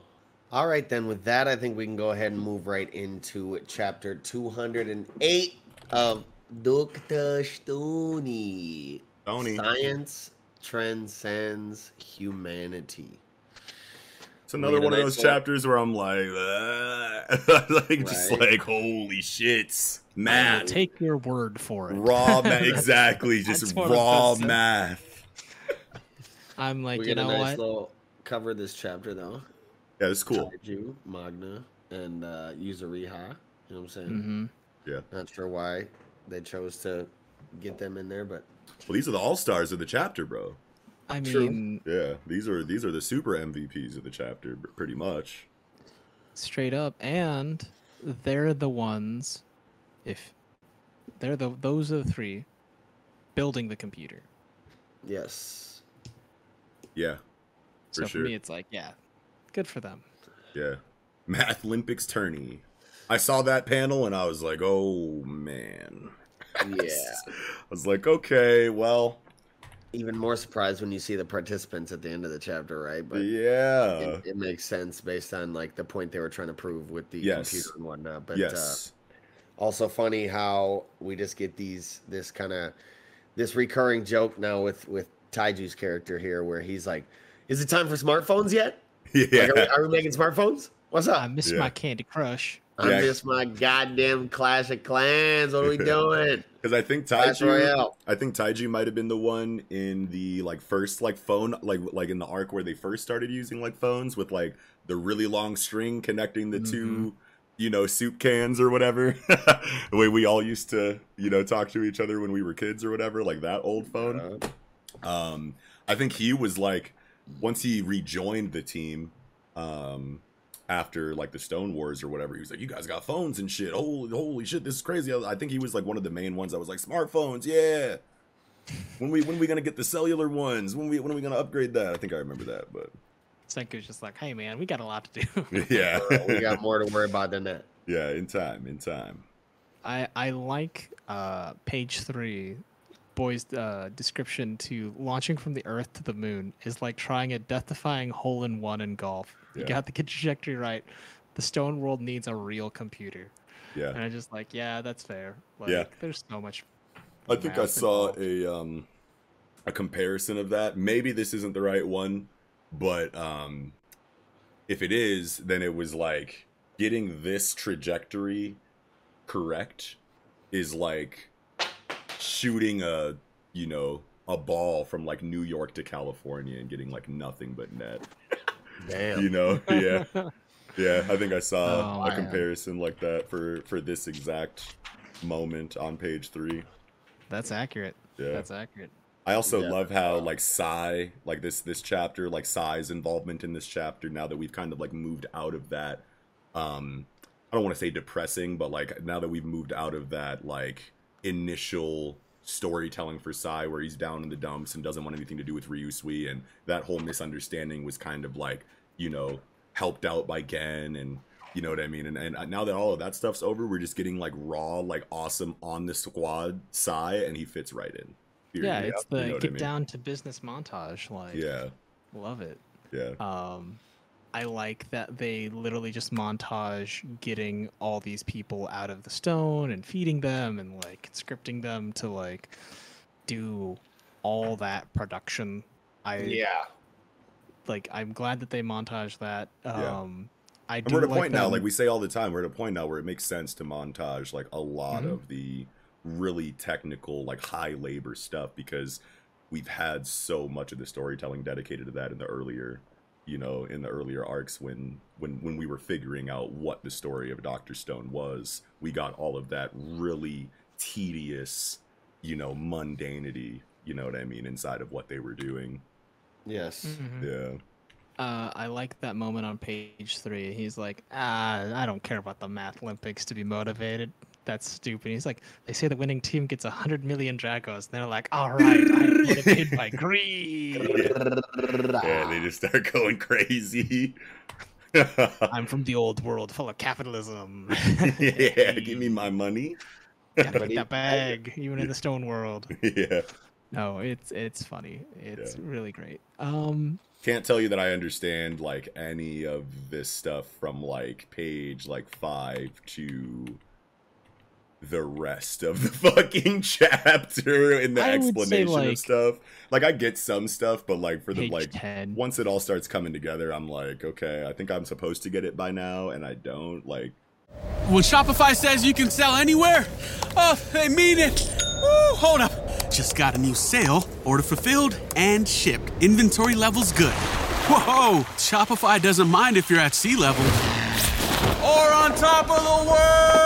C: All right, then with that, I think we can go ahead and move right into chapter 208 of Dr. Stony.
D: Tony,
C: Science transcends humanity.
D: it's another
C: We
D: one of those chapters where I'm like, like just like holy shit, math,
E: Take your word for it.
D: raw math, exactly, just
E: what I was
D: raw math.
E: I'm like,
C: we
E: you
C: get a
E: know
C: nice
E: what?
C: little cover this chapter though.
D: Yeah, it's cool.
C: Taiju, Magna, and uh, Yuzuriha. You know what I'm saying?
E: hmm
D: Yeah.
C: Not sure why they chose to get them in there, but
D: Well, these are the all stars of the chapter, bro.
E: I
C: True.
E: mean,
D: Yeah, these are these are the super MVPs of the chapter, pretty much.
E: straight up, and they're the ones. If they're the those are the three building the computer.
C: yes.
D: Yeah, For
E: So
D: For
E: for,
D: sure.
E: me, it's like, yeah, good for them.
D: yeah. Math Olympics tourney. I saw that panel and I was like, oh man.
C: Yeah.
D: I was like, okay, well,
C: Even more surprised when you see the participants at the end of the chapter, right? But
D: yeah.
C: it, it makes sense based on like the point they were trying to prove with the
D: Yes.
C: computer and whatnot. But uh,
D: yes.
C: also funny how we just get these this kind of this recurring joke now with with Taiju's character here, where he's like, "Is it time for smartphones yet?
D: yeah.
C: Like, are, we, are we making smartphones? What's up?
E: I miss
D: Yeah.
E: my Candy Crush.
C: I
D: Yeah.
C: miss my goddamn Clash of Clans. What are we doing?
D: Because I think Taiju, I think Taiju might have been the one in the like first like phone like like in the arc where they first started using like phones with like the really long string connecting the two you know soup cans or whatever the way we all used to you know talk to each other when we were kids or whatever like that old phone.
C: Uh,
D: Um, I think he was like once he rejoined the team, um, after like the Stone Wars or whatever, he was like, "You guys got phones and shit. Holy, holy shit, this is crazy." I, I think he was like one of the main ones that was like, "Smartphones, yeah." When we when we gonna get the cellular ones? When we when are we gonna upgrade that? I think I remember that, but
E: Senku's just like, hey man, we got a lot to do.
D: yeah,
C: we got more to worry about than that.
D: yeah, in time, in time.
E: I I like uh page three boy's uh, description to launching from the Earth to the moon is like trying a death-defying hole in one in golf. You
D: Yeah.
E: got the trajectory right. The stone world needs a real computer,
D: Yeah.
E: and I just like, yeah, that's fair. Like,
D: Yeah.
E: there's so much.
D: I think I saw
E: involved.
D: a um a comparison of that. Maybe this isn't the right one, but um if it is, then it was like getting this trajectory correct is like shooting a, you know, a ball from like New York to California and getting like nothing but net.
C: Damn.
D: You know? Yeah. Yeah, I think I saw
E: Oh,
D: a
E: man.
D: comparison like that for for this exact moment on page 3.
E: That's accurate.
D: Yeah.
E: That's accurate.
D: I also
C: Yeah.
D: love how like Sai, like this this chapter, like Sai's involvement in this chapter. Now that we've kind of like moved out of that, um, I don't want to say depressing, but like now that we've moved out of that like initial storytelling for Sai where he's down in the dumps and doesn't want anything to do with Ryusui, and that whole misunderstanding was kind of like you know helped out by Gen and. You know what I mean? And, and now that all of that stuff's over, we're just getting like raw, like awesome on the squad Sai and he fits right in.
E: Yeah, it's
D: You
E: the
D: know what I
E: get
D: mean?
E: down to business montage. Like,
D: Yeah,
E: love it.
D: yeah,
E: Um, I like that they literally just montage getting all these people out of the stone and feeding them and like scripting them to like do all that production. I
C: Yeah.
E: like. I'm glad that they montage that.
D: Yeah.
E: Um, I
D: and
E: do
D: we're at a
E: like
D: point now, like we say all the time, we're at a point now where it makes sense to montage like a lot
E: Mhm.
D: of the really technical, like high labor stuff because we've had so much of the storytelling dedicated to that in the earlier, you know, in the earlier arcs when when when we were figuring out what the story of Doctor Stone was. We got all of that really tedious, you know, mundanity. You know what I mean inside of what they were doing.
C: Yes.
E: Mhm.
D: Yeah.
E: Uh, I like that moment on page three. He's like, ah, I don't care about the math Olympics to be motivated. That's stupid. He's like, they say the winning team gets a hundred million Dragos. And they're like, all right, I'm motivated by greed.
D: Yeah, they just start going crazy.
E: I'm from the old world full of capitalism.
D: yeah, give me my money.
E: Gotta get that bag, even in the stone world.
D: yeah.
E: No, it's it's funny. It's
D: Yeah.
E: really great. Um,
D: Can't tell you that I understand like any of this stuff from like page like five to the rest of the fucking chapter in the
E: I
D: explanation
E: like-
D: of stuff. Like I get some stuff, but like for the like
E: ten.
D: once it all starts coming together, I'm like, okay, I think I'm supposed to get it by now, and I don't. Like,
H: When Shopify says you can sell anywhere, oh, they mean it. Woo, hold up. Just got a new sale. Order fulfilled and shipped. Inventory levels good. Whoa, Shopify doesn't mind if you're at sea level. Or on top of the world.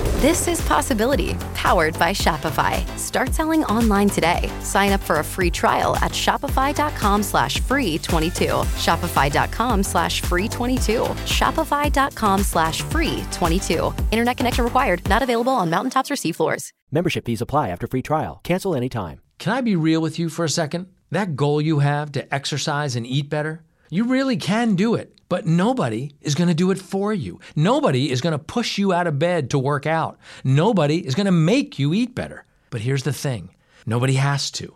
I: This is Possibility, powered by Shopify. Start selling online today. Sign up for a free trial at shopify.com slash free 22. Shopify.com slash free 22. Shopify.com slash free 22. Internet connection required. Not available on mountaintops or seafloors.
J: Membership fees apply after free trial. Cancel anytime.
K: Can I be real with you for a second? That goal you have to exercise and eat better, you really can do it, but nobody is going to do it for you. Nobody is going to push you out of bed to work out. Nobody is going to make you eat better. But here's the thing nobody has to.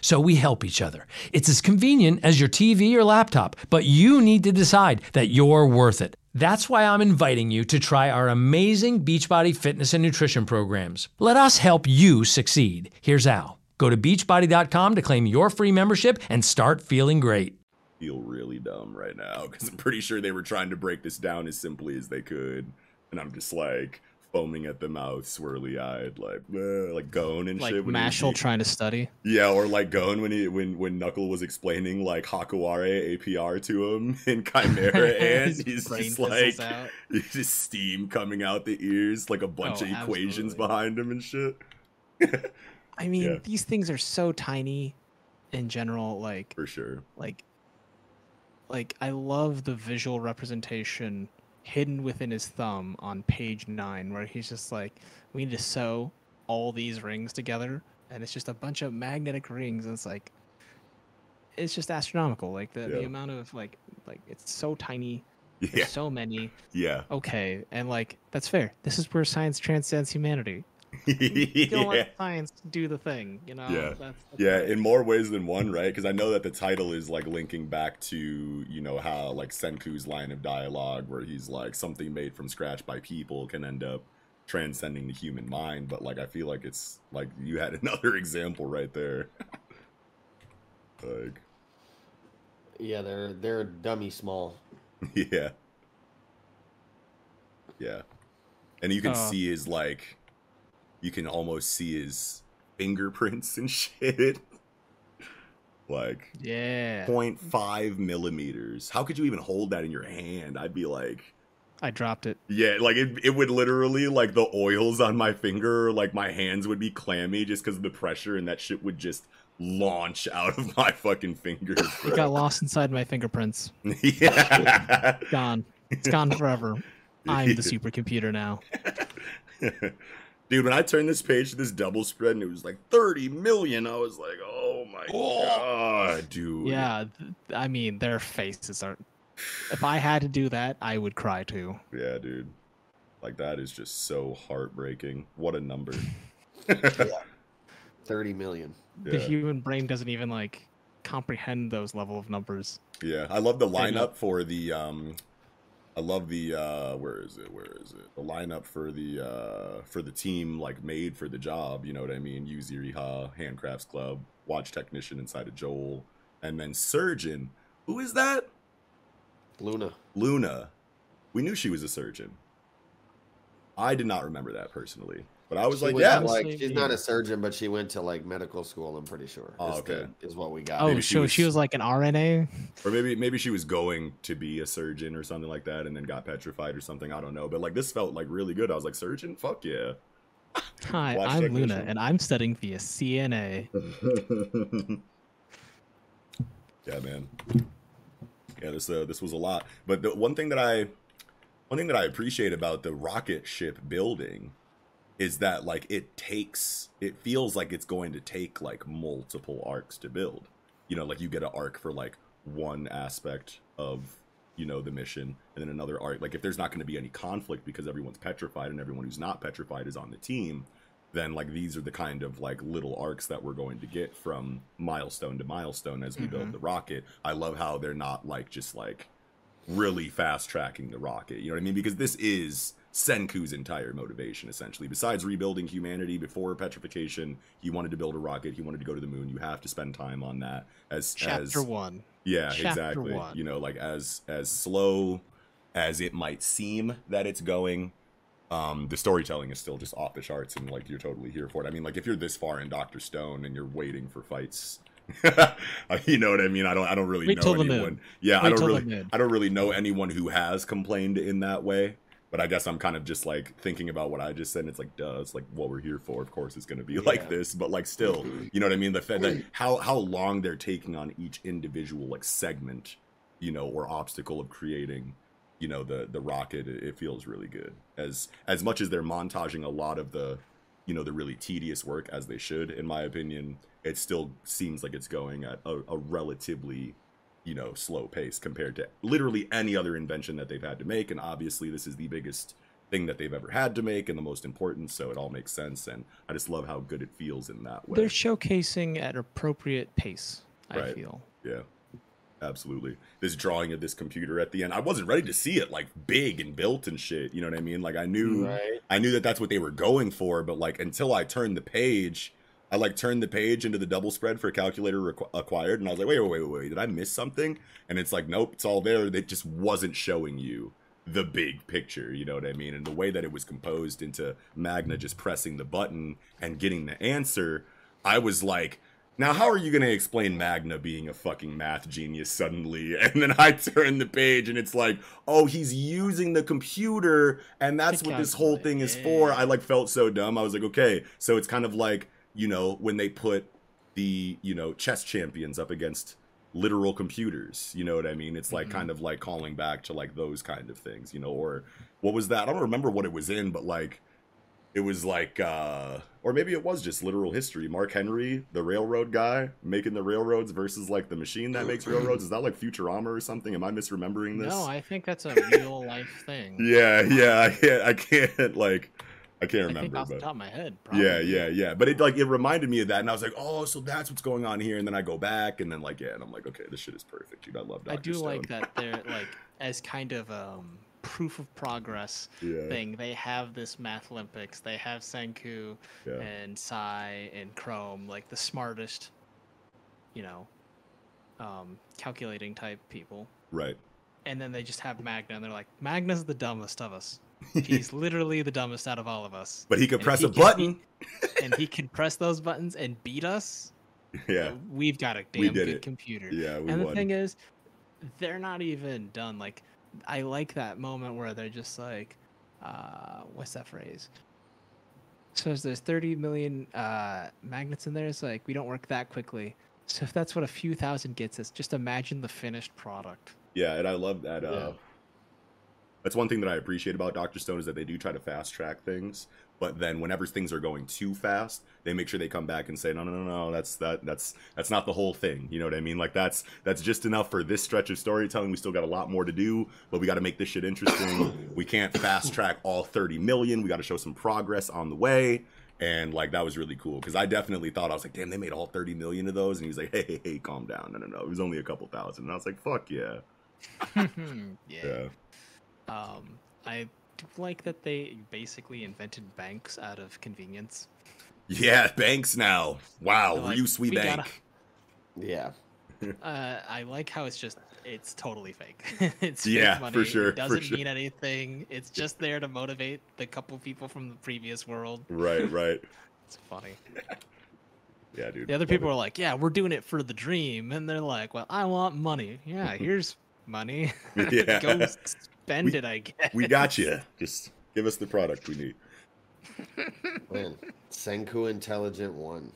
K: so we help each other. It's as convenient as your TV or laptop, but you need to decide that you're worth it. That's why I'm inviting you to try our amazing Beachbody fitness and nutrition programs. Let us help you succeed. Here's how. Go to beachbody.com to claim your free membership and start feeling great.
D: feel really dumb right now because I'm pretty sure they were trying to break this down as simply as they could. and I'm just like foaming at the mouth, swirly eyed, like "Bleh," like Gon and
E: Like
D: shit. he-
E: Mashle trying to study.
D: Yeah, or like Gon when he when when Knuckle was explaining like Hakoware APR to him in Chimera, and he's just like just steam coming out the ears, like a bunch
E: Oh,
D: of equations
E: absolutely.
D: behind him and shit.
E: I mean,
D: Yeah.
E: these things are so tiny in general. Like
D: For sure.
E: like like I love the visual representation hidden within his thumb on page nine, where he's just like, we need to sew all these rings together, and it's just a bunch of magnetic rings, and it's like, it's just astronomical. Like the, the amount of like like it's so tiny.
D: Yeah.
E: So many.
D: Yeah.
E: Okay, and like that's fair. This is where science transcends humanity. You don't
D: yeah.
E: let science do the thing, you know.
D: yeah,
E: That's, that's
D: yeah,
E: great.
D: in more ways than one, right? Because I know that the title is like linking back to you know how like Senku's line of dialogue, where he's like something made from scratch by people can end up transcending the human mind. But like, I feel like it's like you had another example right there. like,
C: Yeah, they're they're dummy small.
D: yeah, yeah, and you can
E: Uh.
D: see his like, you can almost see his fingerprints and shit. Like,
E: yeah.
D: 0.5 millimeters. How could you even hold that in your hand? I'd be like,
E: I dropped it.
D: yeah, like it, it would literally, like the oils on my finger, like my hands would be clammy just because of the pressure, and that shit would just launch out of my fucking fingers.
E: It got lost inside my fingerprints.
D: yeah.
E: Gone. It's gone forever. I'm the supercomputer now.
D: Dude, when I turned this page to this double spread and it was like 30 million, I was like, oh my god, dude.
E: Yeah, th- I mean their faces aren't. If I had to do that, I would cry too.
D: Yeah, dude. Like that is just so heartbreaking. What a number.
C: Thirty million.
E: The
D: Yeah.
E: human brain doesn't even like comprehend those level of numbers.
D: Yeah, I love the lineup for the um I love the uh where is it? Where is it? The lineup for the uh for the team like made for the job, you know what I mean? Yuzuriha, Handcrafts Club, watch technician inside of Joel, and then surgeon. Who is that?
C: Luna.
D: Luna. We knew she was a surgeon. I did not remember that personally. But I was
C: She
D: like,
C: went
D: yeah,
C: to, like
E: Honestly,
C: she's not a surgeon, but she went to like medical school. I'm pretty sure.
D: Oh,
C: is the-
D: okay.
C: is what we got.
E: Oh,
D: maybe she
E: so she
D: was-
E: was like an RNA.
D: or maybe maybe she was going to be a surgeon or something like that and then got petrified or something. I don't know. But like this felt like really good. I was like, surgeon? Fuck yeah.
E: Hi,
D: Watch
E: I'm Luna,
D: technician.
E: and I'm studying via CNA.
D: yeah, man. Yeah, this uh, this was a lot. But the one thing that I one thing that I appreciate about the rocket ship building is that like it takes it feels like it's going to take like multiple arcs to build. You know, like you get an arc for like one aspect of you know the mission and then another arc like if there's not going to be any conflict because everyone's petrified and everyone who's not petrified is on the team then like these are the kind of like little arcs that we're going to get from milestone to milestone as we build mm-hmm. the rocket. I love how they're not like just like really fast tracking the rocket you know what i mean? Because this is senku's entire motivation essentially besides rebuilding humanity before petrification he wanted to build a rocket he wanted to go to the moon you have to spend time on that as
E: Chapter
D: as
E: one.
D: yeah,
E: Chapter
D: exactly.
E: one.
D: You know, like as as slow as it might seem that it's going, um, the storytelling is still just off the charts, and like you're totally here for it. I mean, like if you're this far in Doctor Stone and you're waiting for fights, you know what I mean. I don't. I don't really
E: Wait
D: know anyone. Yeah, I don't really. I don't really know anyone who has complained in that way. But I guess I'm kind of just like thinking about what I just said. And it's like, duh, it's like what we're here for. Of course, it's going to be like this. But like, still, mm-hmm. you know what I mean? The that how how long they're taking on each individual like segment, you know, or obstacle of creating, you know, the the rocket. It, it feels really good. As as much as they're montaging a lot of the, you know, the really tedious work as they should, in my opinion, it still seems like it's going at a, a relatively you know, slow pace compared to literally any other invention that they've had to make. And obviously, this is the biggest thing that they've ever had to make and the most important. So it all makes sense. And I just love how good it feels in that way.
E: They're showcasing at appropriate pace. I
D: Right.
E: feel.
D: Yeah, absolutely. This drawing of this computer at the end, I wasn't ready to see it like big and built and shit. You know what I mean? Like I knew,
C: Right.
D: I knew that that's what they were going for. But like until I turned the page. I like turned the page into the double spread for calculator requ- acquired, and I was like, wait, wait, wait, wait, did I miss something? And it's like, nope, it's all there. It just wasn't showing you the big picture, you know what I mean? And the way that it was composed into Magna just pressing the button and getting the answer, I was like, now how are you going to explain Magna being a fucking math genius suddenly? And then I turn the page and it's like, oh, he's using the computer and that's what this whole thing is for. I like felt so dumb. I was like, okay, so it's kind of like, you know, when they put the, you know, chess champions up against literal computers you know what i mean? It's like
E: Mm-hmm.
D: kind of like calling back to like those kind of things you know or what was that? I don't remember what it was in but like it was like uh or maybe it was just literal history. Mark henry the railroad guy making the railroads versus like the machine that makes railroads. Is that like futurama or something? Am i misremembering this?
E: No, I think that's a real life thing.
D: yeah yeah i can't i can't like i can't
E: I
D: remember
E: think off
D: but
E: the top of my head.
D: yeah, yeah, yeah. But it like it reminded me of that, and I was like, oh, so that's what's going on here. And then I go back, and then like, yeah, and I'm like, okay, this shit is perfect, dude. I love. Dr.
E: I do
D: Stone.
E: like that they're like as kind of um proof of progress
D: Yeah.
E: thing. They have this math Olympics. They have Senku
D: Yeah.
E: and Sai and Chrome, like the smartest, you know, um, calculating type people.
D: Right.
E: And then they just have Magna, and they're like, Magna's the dumbest of us. He's literally the dumbest out of all of us.
D: But he could
E: And
D: press a
E: can
D: button.
E: and he can press those buttons and beat us.
D: Yeah.
E: We've got a damn good
D: it.
E: computer.
D: Yeah, we
E: and
D: won.
E: the thing is, they're not even done. Like, I like that moment where they're just like, uh, what's that phrase? So there's 30 million uh, magnets in there. It's like we don't work that quickly. So if that's what a few thousand gets us, just imagine the finished product.
D: Yeah, and I love that. Uh,
E: Yeah.
D: That's one thing that I appreciate about Doctor Stone is that they do try to fast track things, but then whenever things are going too fast, they make sure they come back and say, no, no, no, no, that's that, that's that's not the whole thing. You know what I mean? Like that's that's just enough for this stretch of storytelling. We still got a lot more to do, but we got to make this shit interesting. we can't fast track all 30 million. We got to show some progress on the way. And like that was really cool because I definitely thought I was like, damn, they made all 30 million of those, and he was like, hey, hey, hey, calm down, no, no, no, it was only a couple thousand, and I was like, fuck yeah,
E: yeah.
D: yeah.
E: Um, I do like that they basically invented banks out of convenience.
D: Yeah, banks now. Wow,
E: They're like,
D: Ryusui
E: "We gotta-
D: Bank.
C: Yeah.
E: Uh, I like how it's just it's totally fake. it's
D: Yeah,
E: fake
D: for sure,
E: It
D: for
E: doesn't
D: sure.
E: mean anything. It's just there to motivate the couple people from the previous world.
D: Right, right.
E: It's funny.
D: Yeah, dude.
E: The other people
D: it.
E: are like, "Yeah, we're doing it for the dream," and they're like, "Well, I want money. Yeah, here's money.
D: Yeah.
E: Go spend
D: We-
E: it. I guess."
D: We got you. Just give us the product we need.
C: Man, Senku Intelligent One.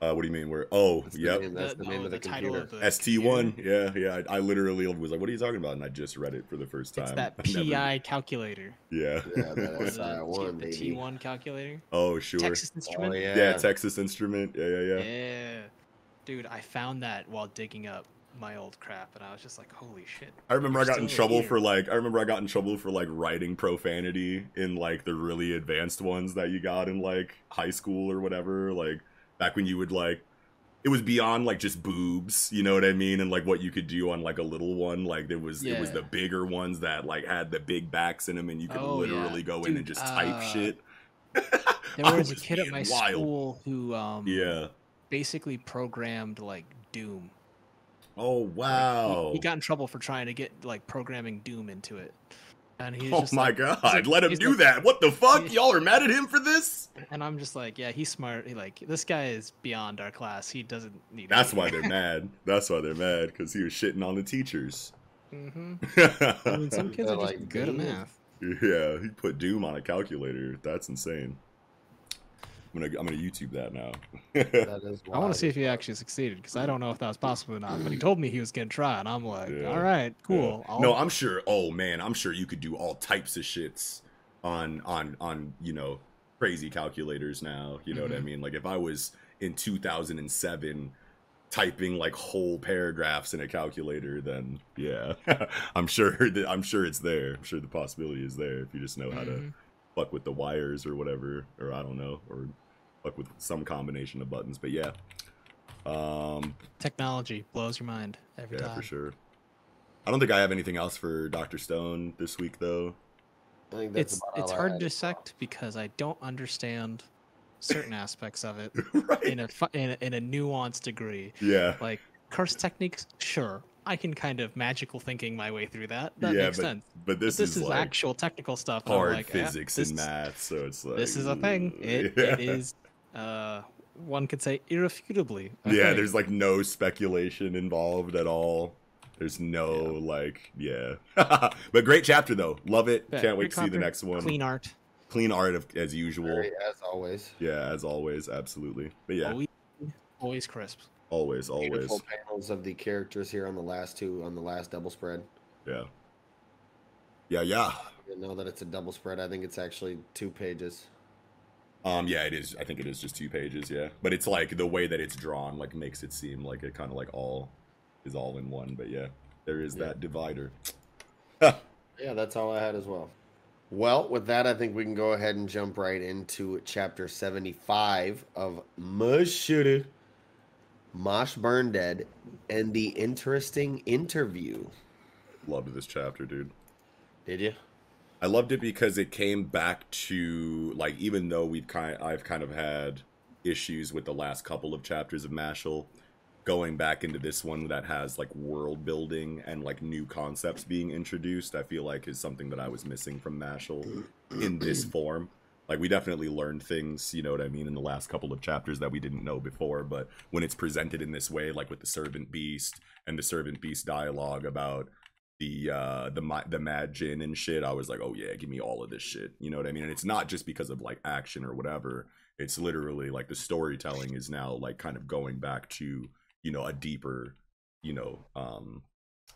D: Uh, what do you mean? We're oh,
C: That's the
D: yep.
C: name- that's the name
E: oh,
C: of the,
E: title
C: computer.
E: of the
D: ST1. Yeah, yeah. I, I literally was like, "What are you talking about?" And I just read it for the first time.
E: It's that
D: I never-
E: PI calculator.
D: Yeah.
C: Yeah, that
E: Or the, T-
C: one,
E: the. T1 calculator.
D: Oh, sure.
E: Texas Instrument.
C: Oh,
D: yeah.
C: yeah.
D: Texas Instrument. Yeah, yeah, yeah.
E: Yeah. Dude, I found that while digging up my old crap, and I was just like, holy shit.
D: I remember I got in trouble
E: here.
D: for like I remember I got in trouble for like writing profanity in like the really advanced ones that you got in like high school or whatever. Like back when you would like it was beyond like just boobs, you know what I mean? And like what you could do on like a little one. Like there was it was the bigger ones that like had the big backs in them and you could
E: Oh, yeah.
D: literally go in and
E: Dude,
D: just type
E: uh,
D: shit.
E: There
D: I
E: was a kid at my
D: wild.
E: school who um,
D: Yeah.
E: basically programmed like Doom.
D: Oh
E: Like, he-
D: wow.
E: He, got in trouble for trying to get like programming Doom into it. And he's
D: Oh
E: just
D: my
E: like- he's
D: god,
E: like-
D: let him do
E: like-
D: that. What the fuck?
E: he-
D: Y'all are mad at him for this?
E: And I'm just like, yeah, he's smart. He like this guy is beyond our class. He doesn't need.
D: That's why they're mad. That's why they're mad because he was shitting on the teachers. Mm-hmm.
E: I mean, some kids
C: They're
E: just
C: like,
E: good at math.
D: Yeah, he put Doom on a calculator. That's insane. I'm gonna I'm gonna YouTube that now.
C: That is
E: I want to see if he actually succeeded because I don't know if that was possible or not. But he told me he was gonna try, and I'm like,
D: Yeah.
E: all right, cool.
D: Yeah. No, I'm sure. Oh man, I'm sure you could do all types of shits on on on you know crazy calculators now. You know what I
E: Mhm.
D: mean? Like if I was in 2007 typing like whole paragraphs in a calculator, then yeah, I'm sure that I'm sure it's there. I'm sure the possibility is there if you just know how to
E: Mhm.
D: fuck with the wires or whatever, or I don't know, or fuck with some combination of buttons. But yeah, um,
E: technology blows your mind every
D: yeah,
E: time.
D: for sure. I don't think I have anything else for Doctor Stone this week, though.
C: I think that's
E: It's it's hard to
C: as
E: dissect because I don't understand certain aspects of it
D: right?
E: in a fu- in a, in a nuanced degree.
D: yeah,
E: Like curse techniques, sure, I can kind of magical thinking my way through that. That
D: yeah,
E: makes
D: but,
E: sense.
D: But this,
E: this
D: is,
E: is,
D: like
E: actual technical stuff.
D: hard
E: like, eh,
D: physics
E: this,
D: and math, so it's like
E: This is a thing. It,
D: yeah.
E: it is. Uh, one could say irrefutably. a
D: Yeah,
E: thing.
D: there's like no speculation involved at all. There's no like, yeah. but great chapter though. Love it.
E: Yeah,
D: Can't wait to see the next one.
E: Clean art.
D: Clean art of, as usual.
C: Very, as always.
D: Yeah, as always, absolutely. But yeah,
E: Always, always crisp.
D: always, always.
C: Beautiful panels of the characters here on the last two on the last double spread.
D: Yeah. Yeah, yeah.
C: I didn't know that it's a double spread. I think it's actually two pages.
D: Um, yeah, it is. I think it is just two pages. Yeah, but it's like the way that it's drawn, like makes it seem like it kind of like all is all in one. But yeah, there is that divider.
C: Yeah, that's all I had as well. Well, with that, I think we can go ahead and jump right into chapter 75 of Mashle, Mosh Burn Dead, and the interesting interview.
D: Loved this chapter, dude.
C: Did you?
D: I loved it because it came back to like even though we've kind I've kind of had issues with the last couple of chapters of Mashle, going back into this one that has like world building and like new concepts being introduced, I feel like is something that I was missing from Mashle in this form. Like we definitely learned things, you know what I mean, in the last couple of chapters that we didn't know before, but when it's presented in this way, like with the servant beast and the servant beast dialogue about the uh the the mad Jinn and shit i was like oh yeah give me all of this shit. You know what i mean? And it's not just because of like action or whatever. It's literally like the storytelling is now like kind of going back to you know a deeper you know um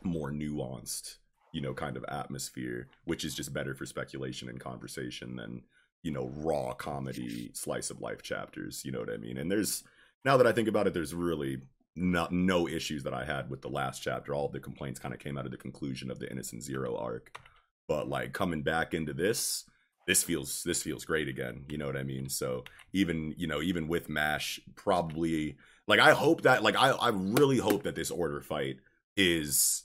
D: more nuanced you know kind of atmosphere which is just better for speculation and conversation than you know raw comedy slice of life chapters you know what i mean? And there's now that i think about it there's really not no issues that I had with the last chapter. All the complaints kind of came out of the conclusion of the Innocent Zero arc. But like coming back into this, this feels this feels great again. You know what I mean? So even you know even with Mash, probably like I hope that like I I really hope that this order fight is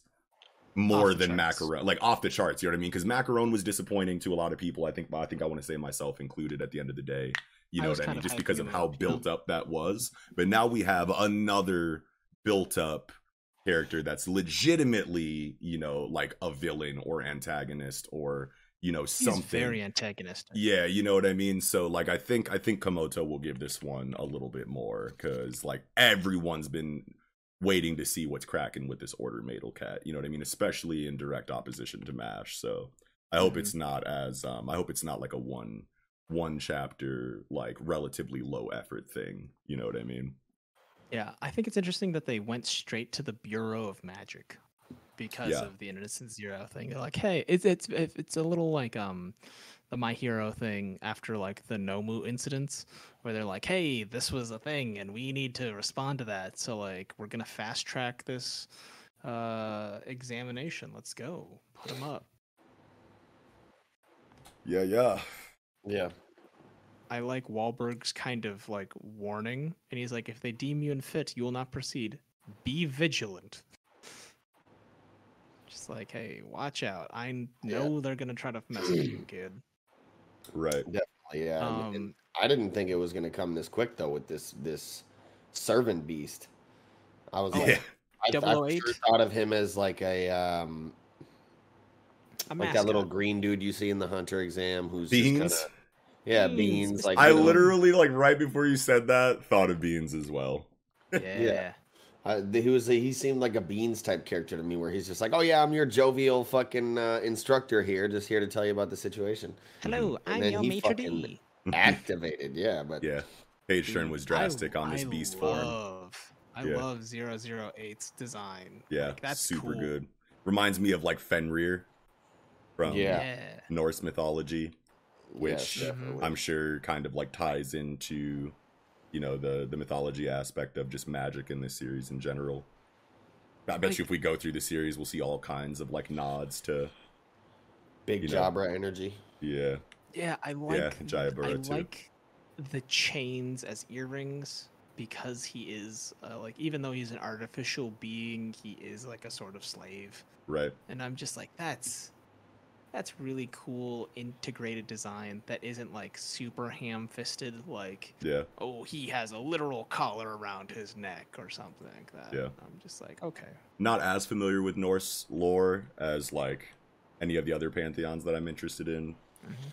D: more than
E: charts.
D: Macaron, like off the charts. You know what I mean? Because Macaron was disappointing to a lot of people. I think I think I want to say myself included at the end of the day. You know what I mean? Just because of how
E: up.
D: built up that was. But now we have another built up character that's legitimately, you know, like a villain or antagonist or, you know,
E: He's
D: something.
E: very antagonistic.
D: Yeah, you know what I mean. So like, I think I think Komoto will give this one a little bit more because like everyone's been waiting to see what's cracking with this Orter Madl cat. You know what I mean? Especially in direct opposition to Mash. So I hope it's not as um I hope it's not like a one one chapter like relatively low effort thing. You know what I mean?
E: Yeah, I think it's interesting that they went straight to the Bureau of Magic because
D: Yeah.
E: of the Innocent Zero thing. They're like, hey, it's it's it's it's a little like um the My Hero thing after like the Nomu incidents, where they're like, hey, this was a thing and we need to respond to that. So like, we're gonna fast track this uh examination. Let's go, put them up.
D: Yeah, yeah.
C: Yeah.
E: I like Wahlberg's kind of like warning, and he's like, if they deem you unfit, you will not proceed. Be vigilant. Just like, hey, watch out. I n-
C: Yeah.
E: know they're gonna try to mess with you, kid.
D: Right.
C: Definitely, yeah. and- and
E: Um,
C: I didn't think it was going to come this quick though with this this servant beast. I was like,
D: Yeah.
C: I, I sure thought of him as like a um
E: A
C: like that little green dude you see in the hunter exam who's
D: Beans?
C: just kind of yeah
E: Beans,
C: beans like
D: I
C: you know,
D: literally like right before you said that thought of beans as well.
E: Yeah.
C: uh, he was he seemed like a beans type character to me where he's just like oh yeah I'm your jovial fucking uh, instructor here just here to tell you about the situation
E: Hello,
C: And
E: I'm your
C: he
E: maitre d'.
C: activated yeah but
D: Yeah. Page turn was
E: I-
D: drastic on this
E: I
D: beast form.
E: I
D: Yeah.
E: love 008's design.
D: Yeah,
E: Like, that's
D: super
E: cool.
D: good. Reminds me of like Fenrir from
C: Yeah.
E: Yeah.
D: Norse mythology, which
C: Yes.
D: I'm sure kind of like ties into, you know, the the mythology aspect of just magic in this series in general. I bet
E: Like-
D: you if we go through the series, we'll see all kinds of like nods to
C: big
D: you know.
C: Jabra energy
D: yeah,
E: Yeah, I like.
D: Yeah,
E: th-
D: Jayabura
E: I
D: too.
E: like the chains as earrings because he is uh, like, even though he's an artificial being, he is like a sort of slave,
D: right.
E: and I'm just like, that's that's really cool integrated design that isn't like super ham-fisted like
D: Yeah.
E: oh he has a literal collar around his neck or something like that.
D: Yeah.
E: I'm just like okay.
D: Not as familiar with Norse lore as like any of the other pantheons that I'm interested in,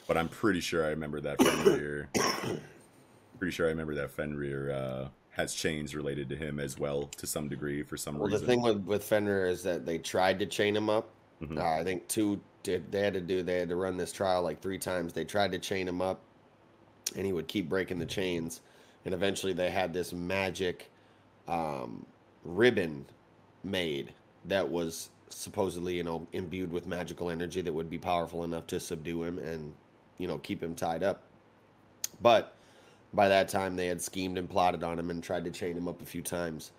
D: but I'm pretty sure I remember that Fenrir. pretty sure I remember that Fenrir uh, has chains related to him as well to some degree for some reason.
C: Well, the thing with with Fenrir is that they tried to chain him up.
D: Mhm.
C: Uh, I think two did. They had to do. They had to run this trial like three times. They tried to chain him up, and he would keep breaking the chains. And eventually, they had this magic um, ribbon made that was supposedly, you know, imbued with magical energy that would be powerful enough to subdue him and, you know, keep him tied up. But by that time, they had schemed and plotted on him and tried to chain him up a few times.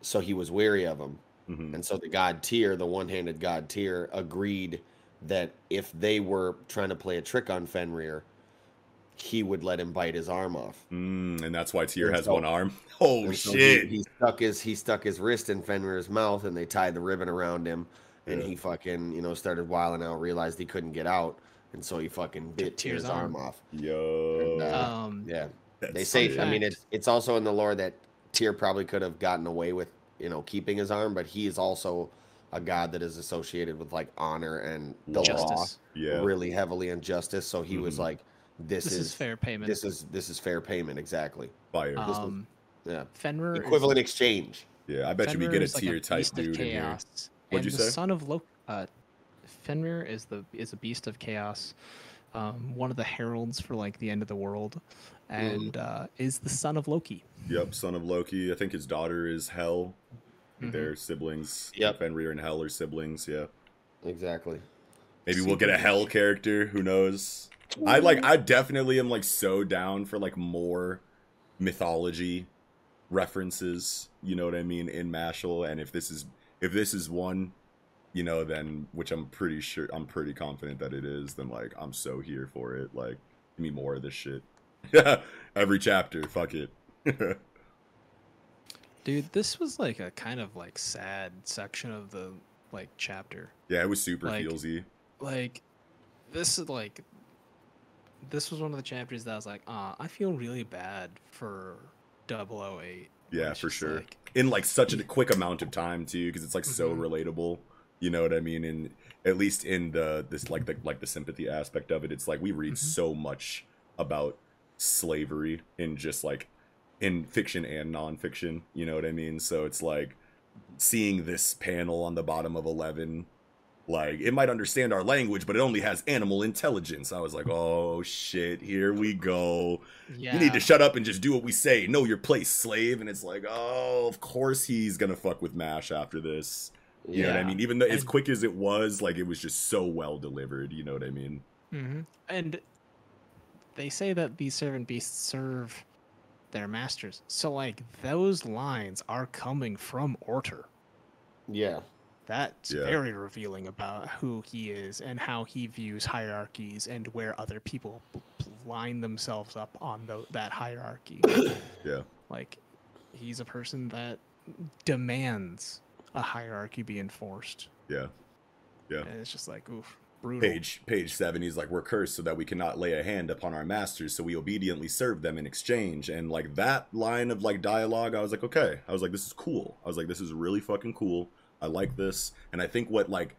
C: So he was weary of them.
D: Mhm.
C: And so the god Tyr, the one handed god Tyr, agreed that if they were trying to play a trick on Fenrir, he would let him bite his arm off.
D: Mm, and that's why Tyr
C: And
D: has
C: so-
D: one arm. Oh
C: And so he-
D: shit!
C: He, stuck his he stuck his wrist in Fenrir's mouth, and they tied the ribbon around him, and
D: Yeah.
C: he fucking you know started wiling out, realized he couldn't get out, and so he fucking bit
E: Tyr's
C: Tyr's arm
E: arm.
C: off.
D: Yo,
C: And, uh,
E: Um
C: Yeah, they say.
D: sick.
C: I mean, it's it's also in the lore that Tyr probably could have gotten away with you know keeping his arm, but he is also a god that is associated with like honor and the law
E: Justice.
D: yeah,
C: really heavily in justice. So he was
D: Mhm.
C: like, "This,
E: This is fair payment.
C: This is this is fair payment exactly.
D: fire.
C: this was-
E: um
C: Yeah,
E: Fenrir is-
C: equivalent exchange.
D: yeah, I bet you we get a
E: is like
D: tier type
E: beast of
D: dude in here. What'd
E: and
D: you
E: the
D: say?
E: son of Loki. Uh, Fenrir is the is a beast of chaos, um, one of the heralds for like the end of the world, and uh, is the son of Loki.
D: Yep, son of Loki. I think his daughter is Hel.
E: Mhm.
D: They're siblings.
C: Yep.
D: Fenrir and Hel are siblings. Yeah.
C: Exactly.
D: Maybe we'll get a Hel character. Who knows? I like. I definitely am like so down for like more mythology references. You know what I mean in Mashle, and if this is if this is one, you know, then which I'm pretty sure I'm pretty confident that it is. Then like I'm so here for it. Like give me more of this shit. Every chapter. Fuck it.
E: Dude, this was like a kind of like sad section of the like chapter.
D: yeah, it was super
E: Like-
D: feelsy.
E: Like this is like this was one of the chapters that I was like, ah, I feel really bad for 008.
D: Yeah, for sure.
E: like-
D: in like such a quick amount of time too, because it's like so
E: Mhm.
D: relatable. You know what I mean? And at least in the this like the like the sympathy aspect of it, it's like we read
E: Mhm.
D: so much about slavery in just like in fiction and nonfiction. You know what I mean? So it's like seeing this panel on the bottom of eleven. Like it might understand our language, but it only has animal intelligence. I was like, "Oh shit, here we go."
E: yeah.
D: You need to shut up and just do what we say. Know your place, slave. And it's like, oh, of course he's gonna fuck with Mash after this. You know what I mean? Even though as quick as it was, like it was just so well delivered. You know what I mean?
E: hmm And they say that these servant beasts serve their masters. So like those lines are coming from Orter.
C: Yeah.
E: That's
D: Yeah.
E: very revealing about who he is and how he views hierarchies and where other people b- b- line themselves up on tho- that hierarchy.
D: Yeah.
E: like he's a person that demands a hierarchy be enforced.
D: Yeah. Yeah.
E: And it's just like oof, brutal.
D: Page page seven, he's like, We're cursed so that we cannot lay a hand upon our masters, so we obediently serve them in exchange. And like that line of like dialogue, I was like, okay. I was like, this is cool. I was like, this is really fucking cool. I like this. And I think what like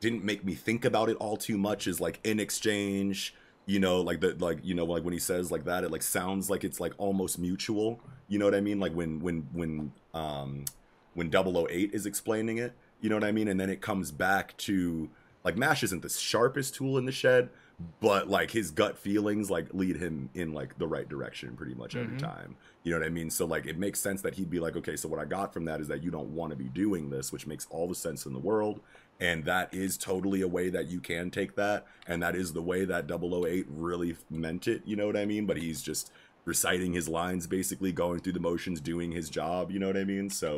D: didn't make me think about it all too much is like in exchange you know like the like you know like when he says like that it like sounds like it's like almost mutual you know what i mean like when when when um when 008 is explaining it you know what i mean and then it comes back to like mash isn't the sharpest tool in the shed but like his gut feelings like lead him in like the right direction pretty much every
E: Mhm.
D: time. You know what i mean? So like it makes sense that he'd be like okay so what i got from that is that you don't want to be doing this which makes all the sense in the world. And that is totally a way that you can take that. And that is the way that 008 really meant it you know what i mean? But he's just reciting his lines basically going through the motions doing his job you know what i mean? So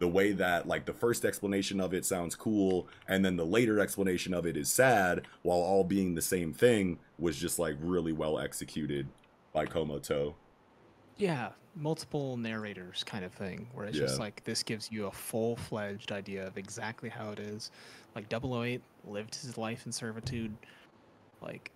D: the way that like the first explanation of it sounds cool and then the later explanation of it is sad while all being the same thing was just like really well executed by komoto.
E: Yeah, multiple narrators kind of thing, where it's just like this gives you a full fledged idea of exactly how it is. Like 008 lived his life in servitude, like,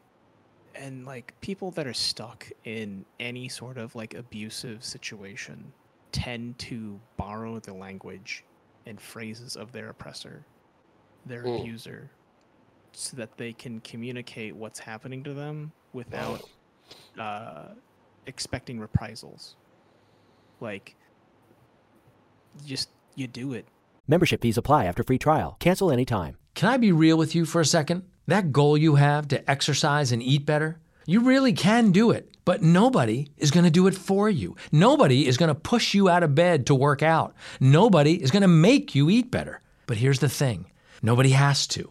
E: and like people that are stuck in any sort of like abusive situation tend to borrow the language and phrases of their oppressor, their
C: Mm.
E: abuser, so that they can communicate what's happening to them without uh, expecting reprisals. Like, just you do it.
J: Membership fees apply after free trial. Cancel anytime.
K: Can I be real with you for a second? That goal you have to exercise and eat better, you really can do it, but nobody is going to do it for you. Nobody is going to push you out of bed to work out. Nobody is going to make you eat better. But here's the thing nobody has to.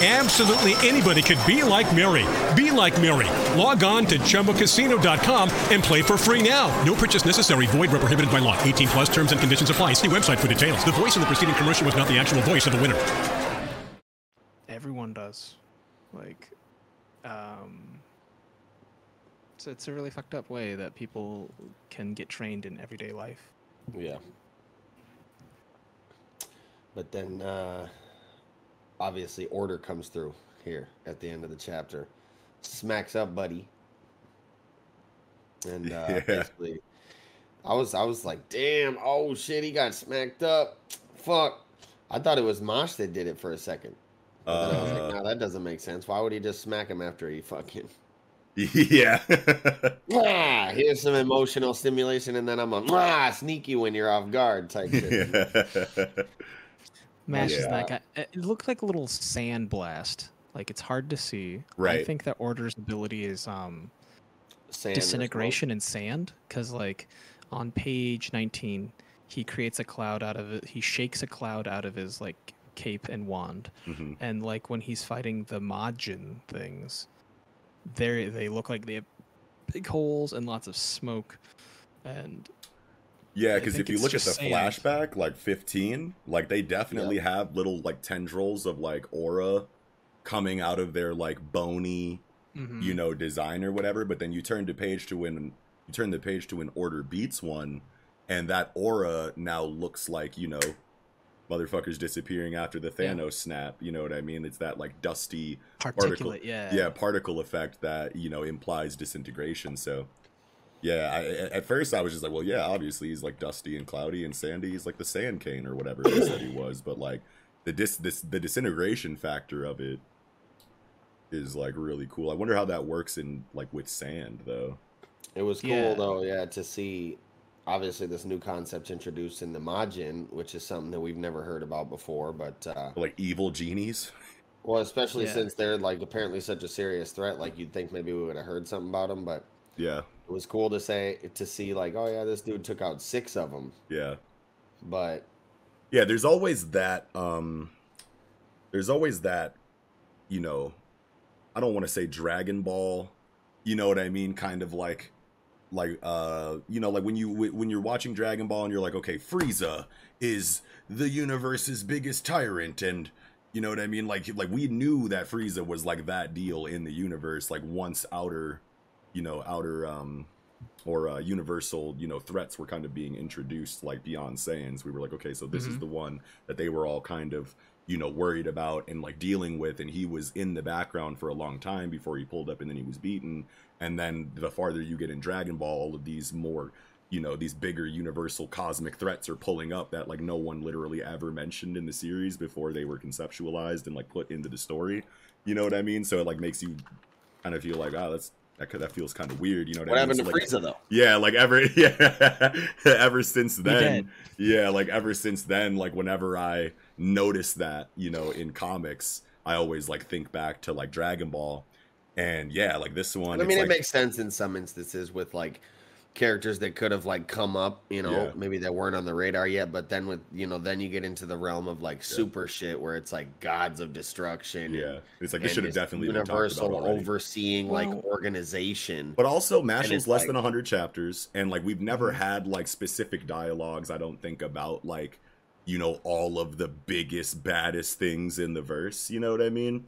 L: Absolutely anybody could be like Mary. Be like Mary. Log on to ChumbaCasino.com and play for free now. No purchase necessary. Void where prohibited by law. 18 plus terms and conditions apply. See website for details. The voice in the preceding commercial was not the actual voice of the winner.
E: Everyone does. Like, um, it's, it's a really fucked up way that people can get trained in everyday life.
C: Yeah. But then, uh, obviously, Orter comes through here at the end of the chapter. Smacks up, buddy. And uh,
D: Yeah.
C: basically, I was, I was like, damn, oh shit, he got smacked up. Fuck. I thought it was Mash that did it for a second. Then I was
D: Uh.
C: like, no, that doesn't make sense. Why would he just smack him after he fucking?
D: yeah.
C: Ah, here's some emotional stimulation, and then I'm a ah, sneaky when you're off guard type shit.
E: Mashes
C: Yeah.
E: that guy. It it looked like a little sand blast. Like it's hard to see.
D: Right.
E: I think that Orter's ability is um
C: Sand
E: disintegration in sand because like on page 19 he creates a cloud out of it he shakes a cloud out of his like cape and wand
D: Mhm.
E: and like when he's fighting the Majin things they they look like they have big holes and lots of smoke and
D: Yeah, because if you look at the
E: sand.
D: flashback, like 15, like they definitely have little like tendrils of like aura coming out of their like bony,
E: Mhm.
D: you know, design or whatever. But then you turn the page to when you turn the page to an Orter beats one, and that aura now looks like you know, motherfuckers disappearing after the
E: Yeah.
D: Thanos snap. You know what I mean? It's that like dusty
E: Particulate, yeah.
D: yeah, particle effect that you know implies disintegration. So. Yeah, I, a- at first I was just like, well, yeah, obviously he's like dusty and cloudy and sandy. He's like the sand cane or whatever they said he was. But like the dis this the disintegration factor of it is like really cool. I wonder how that works in like with sand though.
C: It was cool
E: Yeah.
C: though, yeah, to see obviously this new concept introduced in the Majin, which is something that we've never heard about before. But uh,
D: Like evil genies.
C: well, especially
E: Yeah.
C: since they're like apparently such a serious threat, like you'd think maybe we would have heard something about them. But
D: Yeah,
C: it was cool to say to see like, oh yeah, this dude took out six of them.
D: yeah.
C: But
D: Yeah, there's always that um there's always that you know, I don't want to say Dragon Ball, you know what I mean, kind of like like uh you know like when you when you're watching Dragon Ball and you're like, okay, Frieza is the universe's biggest tyrant and you know what I mean? Like like we knew that Frieza was like that deal in the universe like once outer you know, outer um or uh, universal, you know, threats were kind of being introduced, like beyond Saiyans. We were like, okay, so this is
E: Mhm.
D: the one that they were all kind of, you know, worried about and like dealing with, and he was in the background for a long time before he pulled up, and then he was beaten. And then the farther you get in Dragon Ball, all of these more you know these bigger universal cosmic threats are pulling up that like no one literally ever mentioned in the series before they were conceptualized and like put into the story you know what i mean so it like makes you kind of feel like oh that's that, that feels kind of weird you know what,
C: What
D: I mean?
C: happened to
D: So,
C: Frieza
D: like,
C: though?
D: yeah like ever yeah ever since then yeah like ever since then like whenever i notice that you know in comics i always like think back to like dragon ball and yeah like this one
C: I mean,
D: like,
C: it makes sense in some instances with like characters that could have like come up, you know,
D: Yeah.
C: maybe that weren't on the radar yet. But then with you know, then you get into the realm of like super shit where it's like gods of destruction.
D: Yeah.
C: and-
D: It's like this should have
C: this
D: definitely been talked about
C: universal
D: already.
C: overseeing like
E: Well-
C: organization.
D: But also,
C: And Mashle's
D: less
C: like-
D: than 100 chapters, and like we've never mm-hmm. had like specific dialogues, I don't think, about like, you know, all of the biggest, baddest things in the verse. You know what I mean?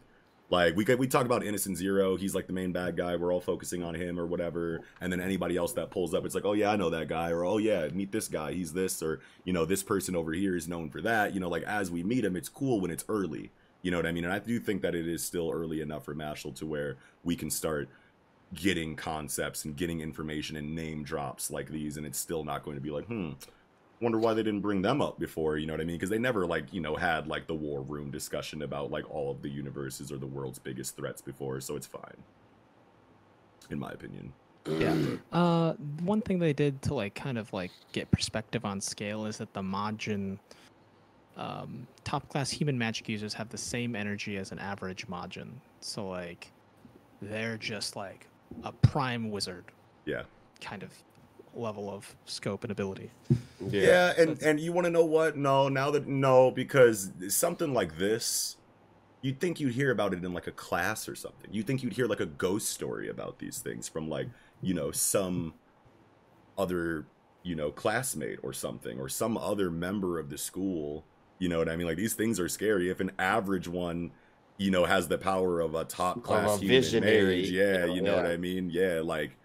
D: Like we we talk about Innocent Zero, he's like the main bad guy. We're all focusing on him or whatever, and then anybody else that pulls up, it's like, oh yeah, I know that guy, or oh yeah, meet this guy, he's this, or you know, this person over here is known for that. You know, like as we meet him, it's cool when it's early. You know what I mean? And I do think that it is still early enough for Mashle to where we can start getting concepts and getting information and name drops like these and it's still not going to be like hmm wonder why they didn't bring them up before you know what i mean? Because they never like you know had like the war room discussion about like all of the universes or the world's biggest threats before so it's fine. In my opinion.
E: Yeah. Uh, one thing they did to like kind of like get perspective on scale is that the Majin um, top class human magic users have the same energy as an average Majin. So like they're just like a prime wizard.
D: Yeah.
E: Kind of level of scope and ability.
D: Yeah, and and you want to know what? No, now that no, because something like this, you'd think you'd hear about it in like a class or something. You think you'd hear like a ghost story about these things from like you know some other you know classmate or something or some other member of the school. You know what I mean? Like these things are scary. If an average one, you know, has the power of a top class human
C: visionary,
D: mage, yeah,
C: you know,
D: you know what. I mean? Yeah, like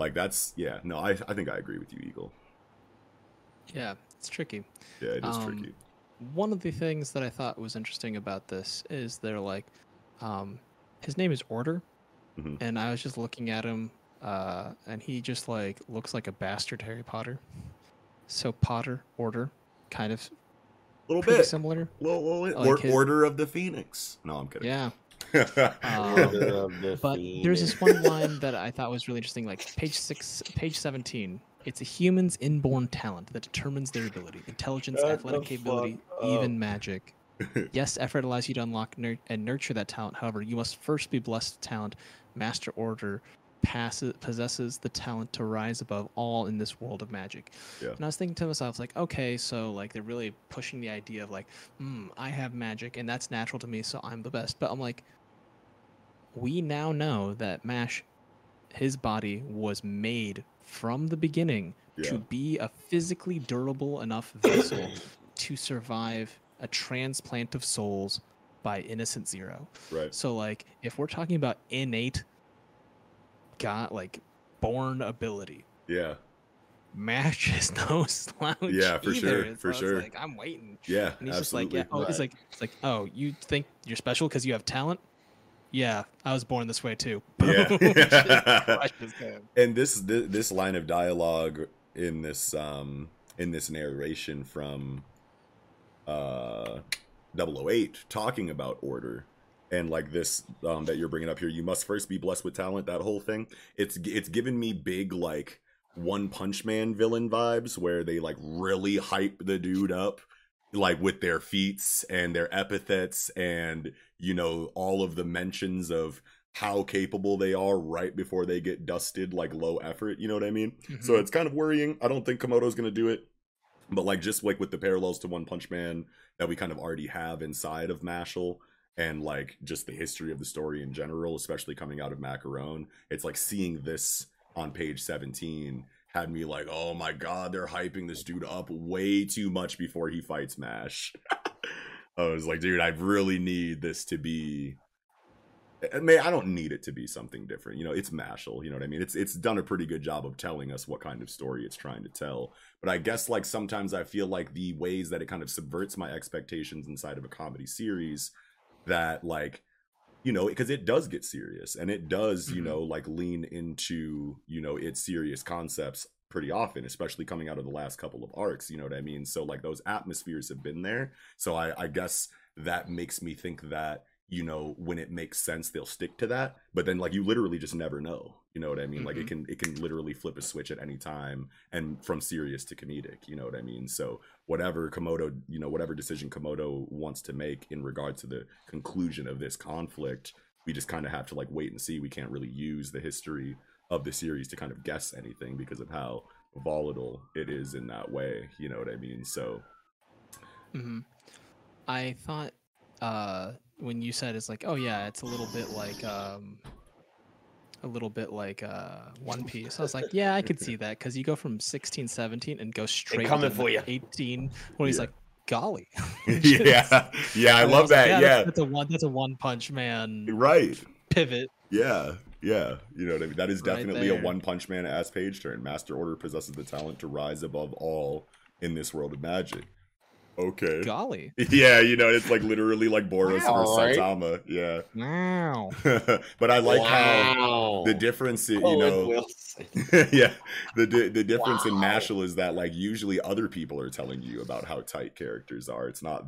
D: like that's yeah. No, I I think I agree with you, Eagle.
E: Yeah, it's tricky.
D: Yeah, it is
E: Um,
D: tricky.
E: One of the things that I thought was interesting about this is they're like, um, his name is Orter,
D: Mhm.
E: and I was just looking at him, uh, and he just like looks like a bastard Harry Potter. So Potter Order, kind of
D: little bit.
E: similar.
D: Little, little,
E: Like
D: or,
E: his-
D: Order of the Phoenix. No, I'm kidding.
E: Yeah. Um, but there's this one line that I thought was really interesting, like page six, page seventeen. It's a human's inborn talent that determines their ability, intelligence,
C: Shut
E: athletic capability, even magic. yes, effort allows you to unlock nur- and nurture that talent. However, you must first be blessed with talent. Master Orter passes, possesses the talent to rise above all in this world of magic.
D: Yeah.
E: And I was thinking to myself, like, okay, so like they're really pushing the idea of like, hmm, I have magic and that's natural to me, so I'm the best. But I'm like, we now know that Mash, his body was made from the beginning
D: Yeah.
E: to be a physically durable enough vessel to survive a transplant of souls by Innocent Zero.
D: Right.
E: So, like, if we're talking about innate, got like born ability,
D: Yeah.
E: Mash is no slouch.
D: Yeah, for
E: either.
D: sure, for sure.
E: Like, I'm waiting.
D: Yeah,
E: And he's just like, yeah. Oh, it's like, it's like, oh, you think you're special because you have talent? Yeah, I was born this way too.
D: Yeah.
E: Just crushes him.
D: and this, this this line of dialogue in this um in this narration from uh 008 talking about Orter and like this um that you're bringing up here you must first be blessed with talent that whole thing. It's it's given me big like one punch man villain vibes where they like really hype the dude up like with their feats and their epithets and you know all of the mentions of how capable they are right before they get dusted like low effort you know what i mean? So
E: Mhm.
D: it's kind of worrying. I don't think komoto's gonna do it but like just like with the parallels to one punch man that we kind of already have inside of mashle and like just the history of the story in general especially coming out of macaron it's like seeing this on page 17 had me like oh my god they're hyping this dude up way too much before he fights mash i was like dude i really need this to be eh, I mean, I don't need it to be something different. You know, it's Mashle. You know what I mean? It's it's done a pretty good job of telling us what kind of story it's trying to tell. But I guess like sometimes I feel like the ways that it kind of subverts my expectations inside of a comedy series, that like, you know, because it does get serious and it does, you mm-hmm. know, like lean into you know its serious concepts pretty often, especially coming out of the last couple of arcs. You know what I mean? So like those atmospheres have been there. So I, I guess that makes me think that you know when it makes sense they'll stick to that but then like you literally just never know you know what i mean mm-hmm. like it mm-hmm. can it can literally flip a switch at any time and from serious to comedic you know what i mean so whatever komoto you know whatever decision komoto wants to make in regard to the conclusion of this conflict we just kind of have to like wait and see we can't really use the history of the series to kind of guess anything because of how volatile it is in that way you know what i mean so
E: mm-hmm. i thought uh when you said it's like, oh yeah, it's a little bit like um, a little bit like uh, One Piece. I was like, yeah, I could see that because you go from 16, 17 and go straight
C: coming for you.
E: 18 when he's like, golly.
D: yeah, yeah, I love that. Like, yeah, yeah.
E: That's, that's, a one. That's a One Punch Man.
D: Right.
E: Pivot.
D: Yeah, yeah. You know what I mean. That is definitely right a One Punch Man ass page turn. Master Orter possesses the talent to rise above all in this world of magic okay.
E: Golly.
D: Yeah, you know, it's like literally like Boros wow, versus right? Saitama. Yeah.
E: Wow.
D: but I like wow. how the difference, you know, yeah, the the difference wow. in Mashle is that like usually other people are telling you about how tight characters are. It's not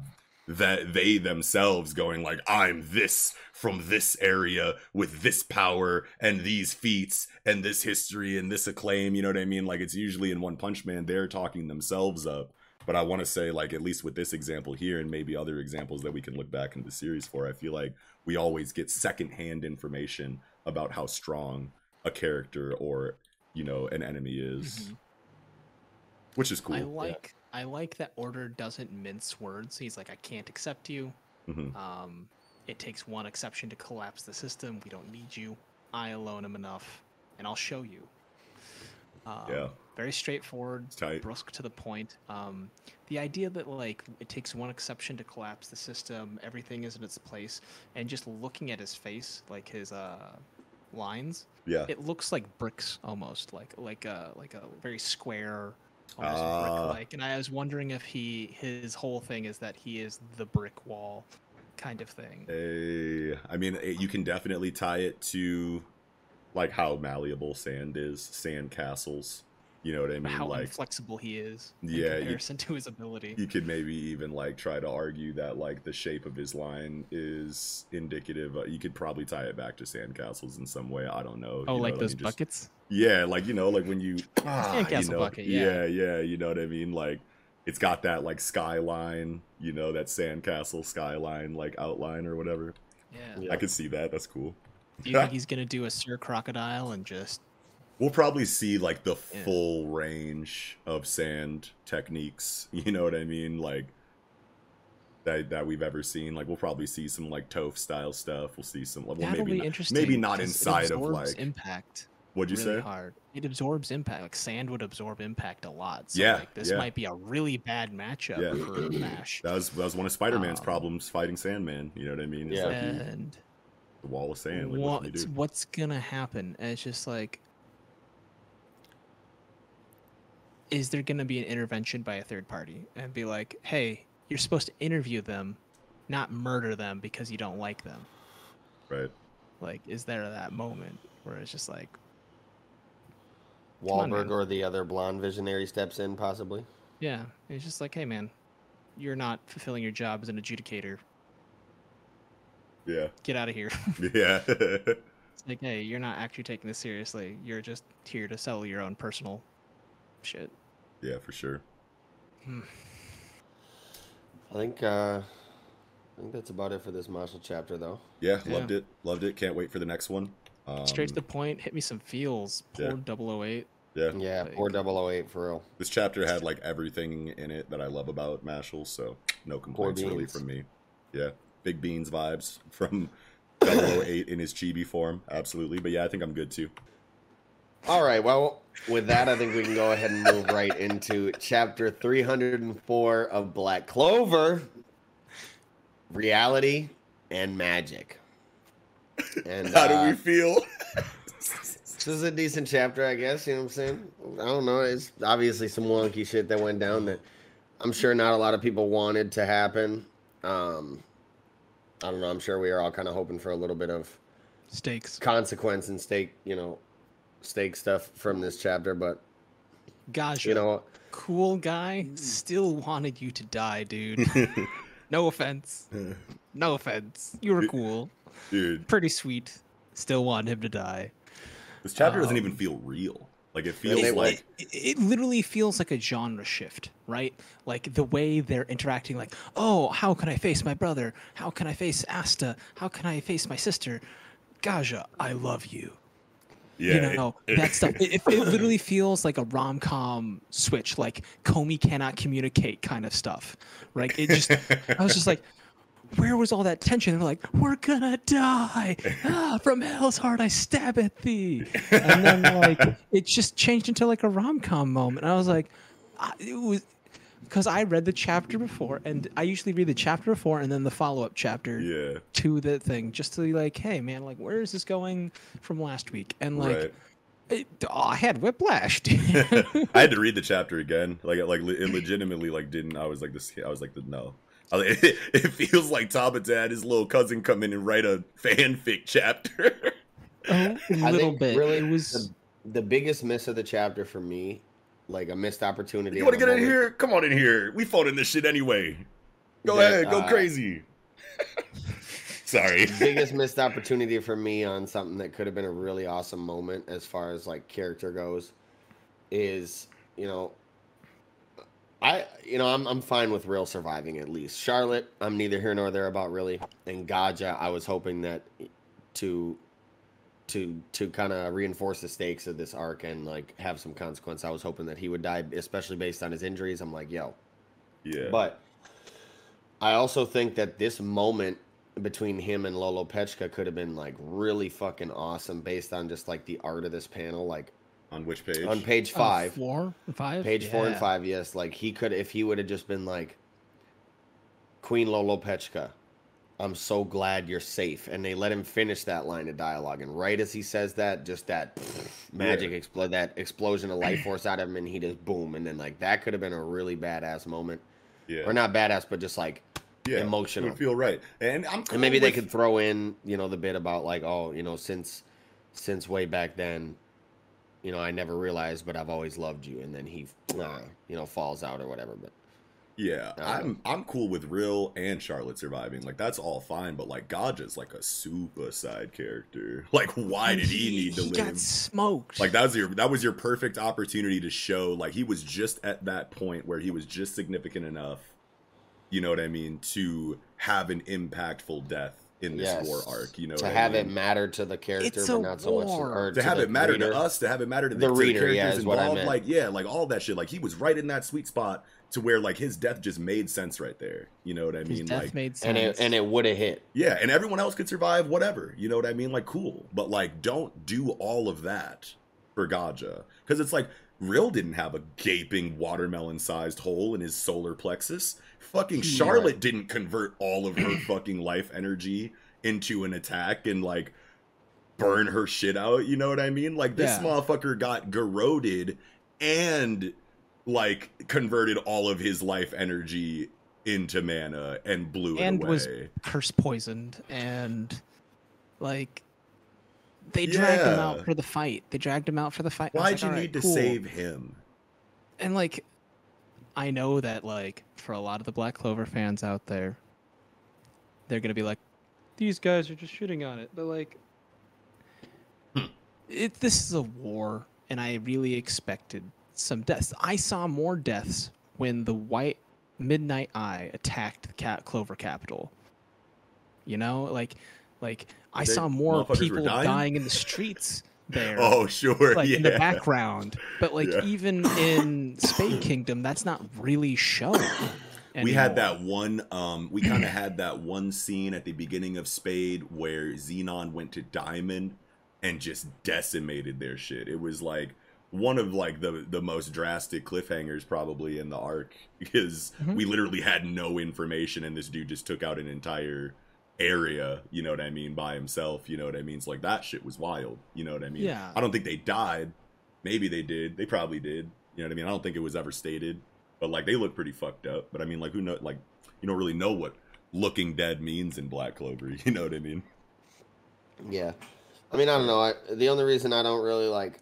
D: that they themselves going like I'm this from this area with this power and these feats and this history and this acclaim, you know what I mean? Like it's usually in One Punch Man they're talking themselves up but I want to say, like, at least with this example here, and maybe other examples that we can look back in the series for, I feel like we always get secondhand information about how strong a character or you know an enemy is, mm-hmm. which is cool. I
E: like yeah. I like that Orter doesn't mince words. He's like, I can't accept you. Mm-hmm. Um, it takes one exception to collapse the system. We don't need you. I alone am enough, and I'll show you.
D: Um, yeah
E: very straightforward, brusque to the point. Um, the idea that like it takes one exception to collapse the system, everything is in its place, and just looking at his face, like his uh, lines,
D: yeah,
E: it looks like bricks almost, like like a like a very square, almost uh, like. And I was wondering if he his whole thing is that he is the brick wall, kind of thing.
D: Hey, I mean, you can definitely tie it to like how malleable sand is, sand castles you know what I mean?
E: How
D: like
E: flexible he is.
D: Yeah,
E: in comparison you, to his ability.
D: You could maybe even like try to argue that like the shape of his line is indicative. Uh, you could probably tie it back to sandcastles in some way. I don't know.
E: Oh,
D: you
E: like
D: know,
E: those buckets.
D: yeah, like you know, like when you
E: sandcastle
D: you know,
E: bucket. Yeah.
D: yeah, yeah. You know what I mean? Like it's got that like skyline. You know that sandcastle skyline like outline or whatever.
E: Yeah,
D: I could see that. That's cool.
E: Do you think he's gonna do a Sir Crocodile and just
D: we'll probably see like the yeah. full range of sand techniques. You know what I mean? Like that that we've ever seen. Like we'll probably see some like Toph style stuff. We'll see some. Well,
E: That'll
D: maybe
E: be not,
D: maybe not inside of like
E: impact.
D: What'd you
E: really
D: say?
E: Hard. It absorbs impact. Like sand would absorb impact a lot. So
D: yeah,
E: like, this
D: yeah.
E: might be a really bad matchup yeah. for Mash.
D: That was that was one of Spider Man's um, problems fighting Sandman. You know what I mean?
E: It's yeah. Like and
D: the wall of sand. Like,
E: what, what's gonna happen? And it's just like is there going to be an intervention by a third party and be like, hey, you're supposed to interview them, not murder them because you don't like them?
D: Right.
E: Like, is there that moment where it's just like.
C: Wahlberg on, or the other blonde visionary steps in, possibly?
E: Yeah. It's just like, hey, man, you're not fulfilling your job as an adjudicator.
D: Yeah.
E: Get out of here.
D: yeah.
E: it's like, hey, you're not actually taking this seriously. You're just here to sell your own personal shit.
D: Yeah, for sure.
C: Hmm. I think uh, I think that's about it for this Mashle chapter, though.
D: Yeah, yeah, loved it, loved it. Can't wait for the next one.
E: Um, Straight to the point. Hit me some feels. Poor
D: yeah.
E: 008.
D: Yeah,
C: yeah, like, poor 008 for real.
D: This chapter had like everything in it that I love about Mashle, so no complaints really from me. Yeah, big beans vibes from 008 in his chibi form, absolutely. But yeah, I think I'm good too.
C: All right. Well, with that, I think we can go ahead and move right into chapter 304 of Black Clover Reality and Magic.
D: And how do uh, we feel?
C: this is a decent chapter, I guess. You know what I'm saying? I don't know. It's obviously some wonky shit that went down that I'm sure not a lot of people wanted to happen. Um, I don't know. I'm sure we are all kind of hoping for a little bit of
E: stakes,
C: consequence, and stake. You know, stake stuff from this chapter, but
E: gosh,
C: You know,
E: cool guy, still wanted you to die, dude. no offense. No offense. You were cool.
D: Dude,
E: Pretty sweet. Still want him to die.
D: this chapter doesn't
E: Um,
D: even feel real. Like it feels
C: they
D: like
E: it, it literally feels like a genre shift, right? Like the way they're interacting, like, oh, how can I face my brother? How can I face Asta? How can I face my sister? Gaja, I love you.
D: yeah,
E: you know that stuff. It, it, it literally feels like a rom com switch, like Komi cannot communicate kind of stuff, right? It just, I was just like, where was all that tension? They're like, we're gonna die. Ah, from hell's heart, I stab at thee. And then like, it just changed into like a rom com moment. And I was like, I- it was. Because I read the chapter before, and I usually read the chapter before and then the follow up chapter
D: yeah,
E: to the thing, just to be like, hey man, like where is this going from last week? And like,
D: right.
E: it, oh, I had whiplash.
D: I had to read the chapter again. Like, like it legitimately, like, didn't. I was like this. I was like, the no. I was like, it, feels like Tabata had his little cousin come in and write a fanfic chapter.
E: a
C: I
E: little bit.
C: Really,
E: it was
C: the, the biggest miss of the chapter for me, like a missed opportunity.
D: you want to
C: of a
D: get in
C: moment-
D: here? Come on in here. We phoning this shit anyway. Go
C: That,
D: ahead, go
C: uh,
D: crazy. Sorry.
C: biggest missed opportunity for me on something that could have been a really awesome moment as far as like character goes is you know I you know I'm I'm fine with Rill surviving at least. Charlotte, I'm neither here nor there about really. And Gaja, I was hoping that to to to kind of reinforce the stakes of this arc and like have some consequence. I was hoping that he would die, especially based on his injuries. I'm like, yo,
D: Yeah.
C: but I also think that this moment between him and Loropechika could have been like really fucking awesome based on just like the art of this panel. Like
D: on which page?
C: on page
E: uh,
C: five,
E: four, five,
C: page four and five, yes. Like he could, if he would have just been like, Queen Loropechika, I'm so glad you're safe. And they let him finish that line of dialogue. And right as he says that, just that magic
D: Yeah.
C: explode, that explosion of life force out of him, and he just boom. And then like that could have been a really badass moment,
D: yeah.
C: or not badass, but just like
D: yeah. It
C: emotional.
D: would feel right. And I'm cool
C: and maybe they could throw in, you know, the bit about like, oh, you know, since since way back then, you know, I never realized, but I've always loved you. And then he, uh, you know, falls out or whatever. But
D: Yeah,
C: I don't
D: I'm I'm cool with Rill and Charlotte surviving. Like that's all fine, but like Gaja's like a super side character. Like why
E: And
D: did he, need to
E: he
D: live?
E: got smoked.
D: Like that was your that was your perfect opportunity to show like he was just at that point where he was just significant enough, you know what I mean, to have an impactful death in this
C: yes,
D: war arc. You know,
C: to
D: what I
C: have
D: mean?
C: it matter to the character,
E: It's
C: but
E: a
C: not so much
E: war.
C: or
D: to have
C: the
D: it matter
C: reader.
D: to us, to have it matter to the,
C: The
D: to the
C: reader, yeah,
D: characters
C: is what I
D: involved,
C: meant.
D: like yeah, like all that shit. Like he was right in that sweet spot to where like his death just made sense right there. You know what I
E: His
D: mean?
E: death
D: like
E: made sense.
C: and it and it would have hit.
D: yeah, and everyone else could survive whatever. You know what I mean? Like cool, but like don't do all of that for Gaja because it's like Rill didn't have a gaping watermelon-sized hole in his solar plexus. Fucking
E: Yeah.
D: Charlotte didn't convert all of her fucking life energy into an attack and like burn her shit out. You know what I mean? Like this
E: Yeah.
D: motherfucker got garroted and like converted all of his life energy into mana and blew it
E: and
D: away.
E: was curse poisoned and like they dragged him out for the fight. They dragged him out for the fight.
D: Why'd
E: like,
D: you
E: "All right,
D: need to
E: cool."
D: save him?
E: And like, I know that like for a lot of the Black Clover fans out there, they're gonna be like, these guys are just shitting on it. But like,
D: Hmm.
E: it this is a war, and I really expected some deaths. I saw more deaths when the White Midnight Eye attacked the Cat Clover Capital. You know, like, like I
D: They-
E: saw more people
D: dying?
E: dying in the streets there
D: Oh, sure.
E: like
D: yeah.
E: in the background. But like
D: Yeah.
E: even in Spade Kingdom, that's not really shown.
D: We had that one um we kind of had that one scene at the beginning of Spade where Zenon went to Diamond and just decimated their shit. It was like one of like the the most drastic cliffhangers probably in the arc because
E: Mhm.
D: we literally had no information and this dude just took out an entire area, you know what I mean, by himself, you know what I mean? It's like that shit was wild, you know what I mean?
E: Yeah.
D: I don't think they died. Maybe they did. They probably did. You know what I mean? I don't think it was ever stated, but like they look pretty fucked up. But I mean, like who know? Like you don't really know what looking dead means in Black Clover. You know what I mean?
C: Yeah, I mean, I don't know. I, the only reason I don't really like,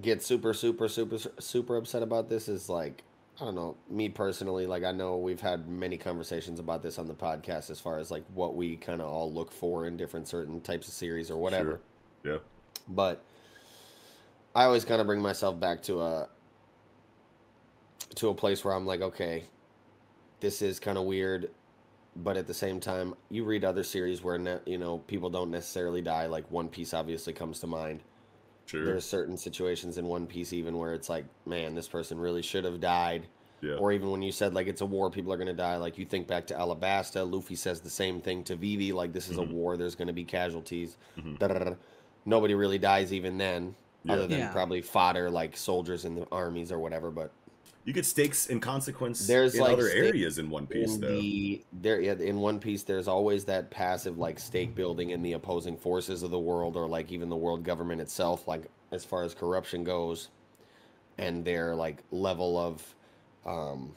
C: get super, super, super, super upset about this is like, I don't know, me personally, like I know we've had many conversations about this on the podcast as far as like what we kind of all look for in different certain types of series or whatever.
D: Sure. Yeah.
C: But I always kind of bring myself back to a to a place where I'm like, okay, this is kind of weird, but at the same time, you read other series where ne- you know people don't necessarily die. Like One Piece obviously comes to mind.
D: Sure.
C: There's certain situations in One Piece even where it's like, man, this person really should have died.
D: Yeah.
C: Or even when you said like it's a war, people are gonna die. Like you think back to Alabasta, Luffy says the same thing to Vivi, like this is
D: Mhm.
C: a war. There's gonna be casualties.
D: Mhm.
C: Nobody really dies even then,
D: Yeah.
C: other than
E: Yeah.
C: probably fodder like soldiers in the armies or whatever. But
D: You get stakes and consequence
C: there's
D: in
C: like
D: other areas in One Piece,
C: in
D: though.
C: the there yeah, in One Piece there's always that passive like stake building in the opposing forces of the world or like even the world government itself like as far as corruption goes and their like level of um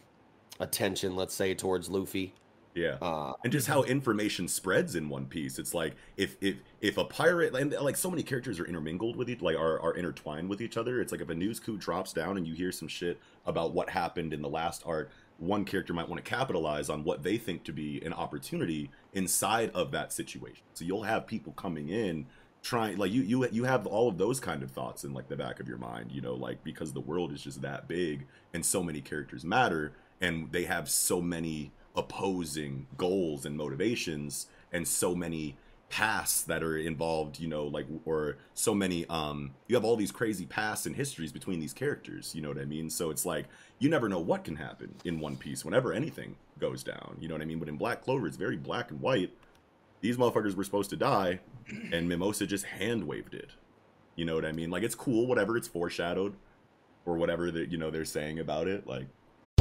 C: attention let's say towards Luffy
D: Yeah.
C: uh
D: and just how information spreads in One Piece. It's like if if if a pirate and like so many characters are intermingled with each like are, are intertwined with each other. It's like if a news coup drops down and you hear some shit about what happened in the last arc, one character might want to capitalize on what they think to be an opportunity inside of that situation. So you'll have people coming in trying like you you you have all of those kind of thoughts in like the back of your mind, you know, like because the world is just that big and so many characters matter and they have so many opposing goals and motivations and so many pasts that are involved you know like or so many um you have all these crazy pasts and histories between these characters you know what i mean? So it's like you never know what can happen in one piece whenever anything goes down you know what i mean? But in black clover it's very black and white. These motherfuckers were supposed to die and mimosa just hand waved it you know what i mean? Like it's cool whatever it's foreshadowed or whatever that you know they're saying about it like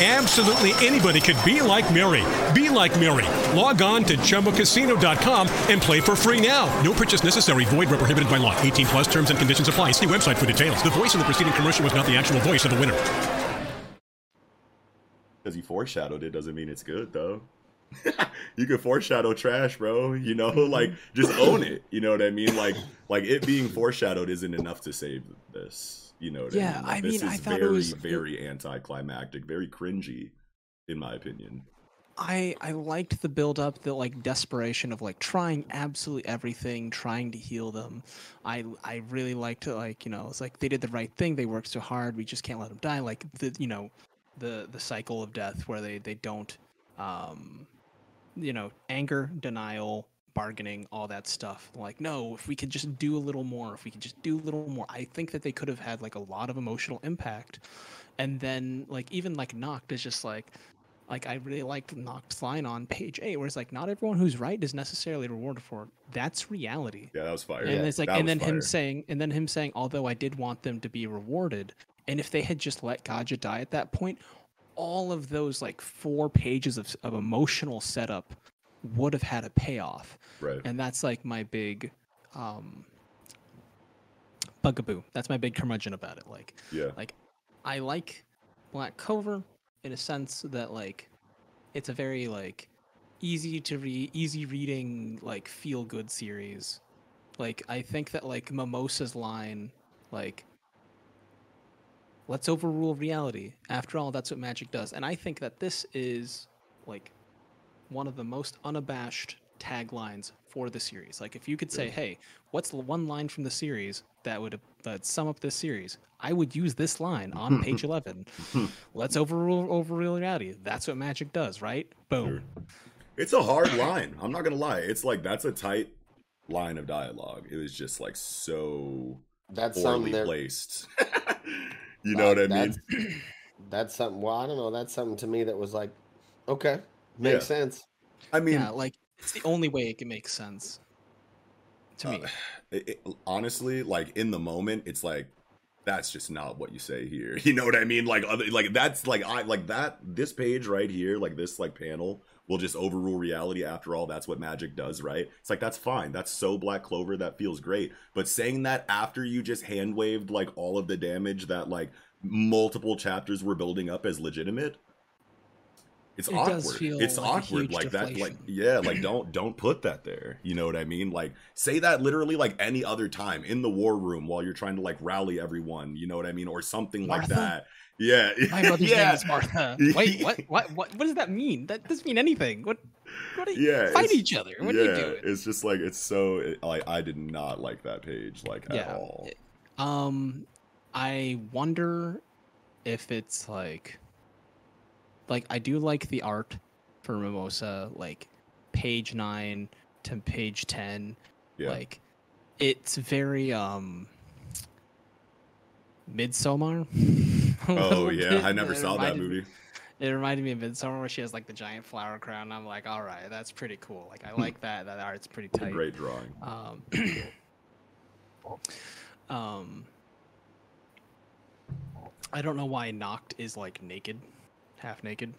L: Absolutely anybody could be like Mary. Be like Mary. Log on to chumbacasino.com and play for free now. No purchase necessary. Void where prohibited by law. 18 plus terms and conditions apply. See website for details. The voice in the preceding commercial was not the actual voice of the winner.
D: because you foreshadowed it doesn't mean it's good though you could foreshadow trash bro you know like just own it you know what i mean like like it being foreshadowed isn't enough to save this you know what
E: Yeah,
D: i mean Like,
E: I
D: this
E: mean, I
D: is
E: thought it
D: very
E: was-
D: very anticlimactic very cringy in my opinion
E: I I liked the build up, the like desperation of like trying absolutely everything, trying to heal them. I I really liked it. Like you know, it's like they did the right thing. They worked so hard. We just can't let them die. Like the you know, the the cycle of death where they they don't, um, you know, anger, denial, bargaining, all that stuff. Like no, if we could just do a little more, if we could just do a little more, I think that they could have had like a lot of emotional impact. And then like even like Nacht is just like like I really liked Nacht's line on page eight, where it's like, not everyone who's right is necessarily rewarded for it. That's reality.
D: yeah that was fire
E: And it's like,
D: That
E: and
D: was
E: then him saying, and then him saying, although I did want them to be rewarded, and if they had just let Gaja die at that point, all of those like four pages of, of emotional setup would have had a payoff.
D: Right.
E: And that's like my big um bugaboo. That's my big curmudgeon about it. Like
D: Yeah.
E: like I like Black Clover in a sense that like it's a very like easy to read easy reading like feel good series. Like I think that like Mimosa's line like let's overrule reality. After all, that's what magic does. And I think that this is like one of the most unabashed taglines for the series. Like if you could say, "Hey, what's the one line from the series that would that sum up this series?" I would use this line on page 11. Let's overrule overrule reality. That's what magic does, right? Boom.
D: It's a hard line. I'm not gonna lie. It's like that's a tight line of dialogue. It was just like so
C: That's
D: poorly
C: that-
D: placed. you know what I mean?
C: That's, that's something. Well, I don't know. That's something to me that was like, okay, makes
D: Yeah.
C: sense.
D: I mean,
E: yeah, like it's the only way it can make sense to me.
D: Uh, it, it- honestly, like in the moment, it's like that's just not what you say here. You know what I mean? Like other, like that's like I like that. This page right here, like this like panel, will just overrule reality. After all, that's what magic does, right? It's like that's fine. That's so Black Clover. That feels great. But saying that after you just hand waved like all of the damage that like multiple chapters were building up as legitimate. It's
E: It
D: awkward. it's
E: like
D: awkward like that. Like yeah, like don't don't put that there. You know what I mean? Like say that literally like any other time in the war room while you're trying to like rally everyone. You know what I mean, or something like that. Yeah,
E: My mother's
D: yeah.
E: name is Martha. Wait, what? What? What? What does that mean? That doesn't mean anything. What? What? Are you,
D: Yeah,
E: fight each other. What
D: yeah,
E: are you doing?
D: it's just like it's so like I did not like that page like at all.
E: Um, I wonder if it's like, like I do like the art for Mimosa, like page nine to page ten.
D: Yeah.
E: Like, it's very um. Midsommar.
D: Oh yeah,
E: bit.
D: I never
E: It
D: saw that movie.
E: It reminded me of Midsommar where she has like the giant flower crown. I'm like, all right, that's pretty cool. Like, I like that. That art's pretty tight.
D: great drawing.
E: Um, um, I don't know why Nacht is like naked, half naked.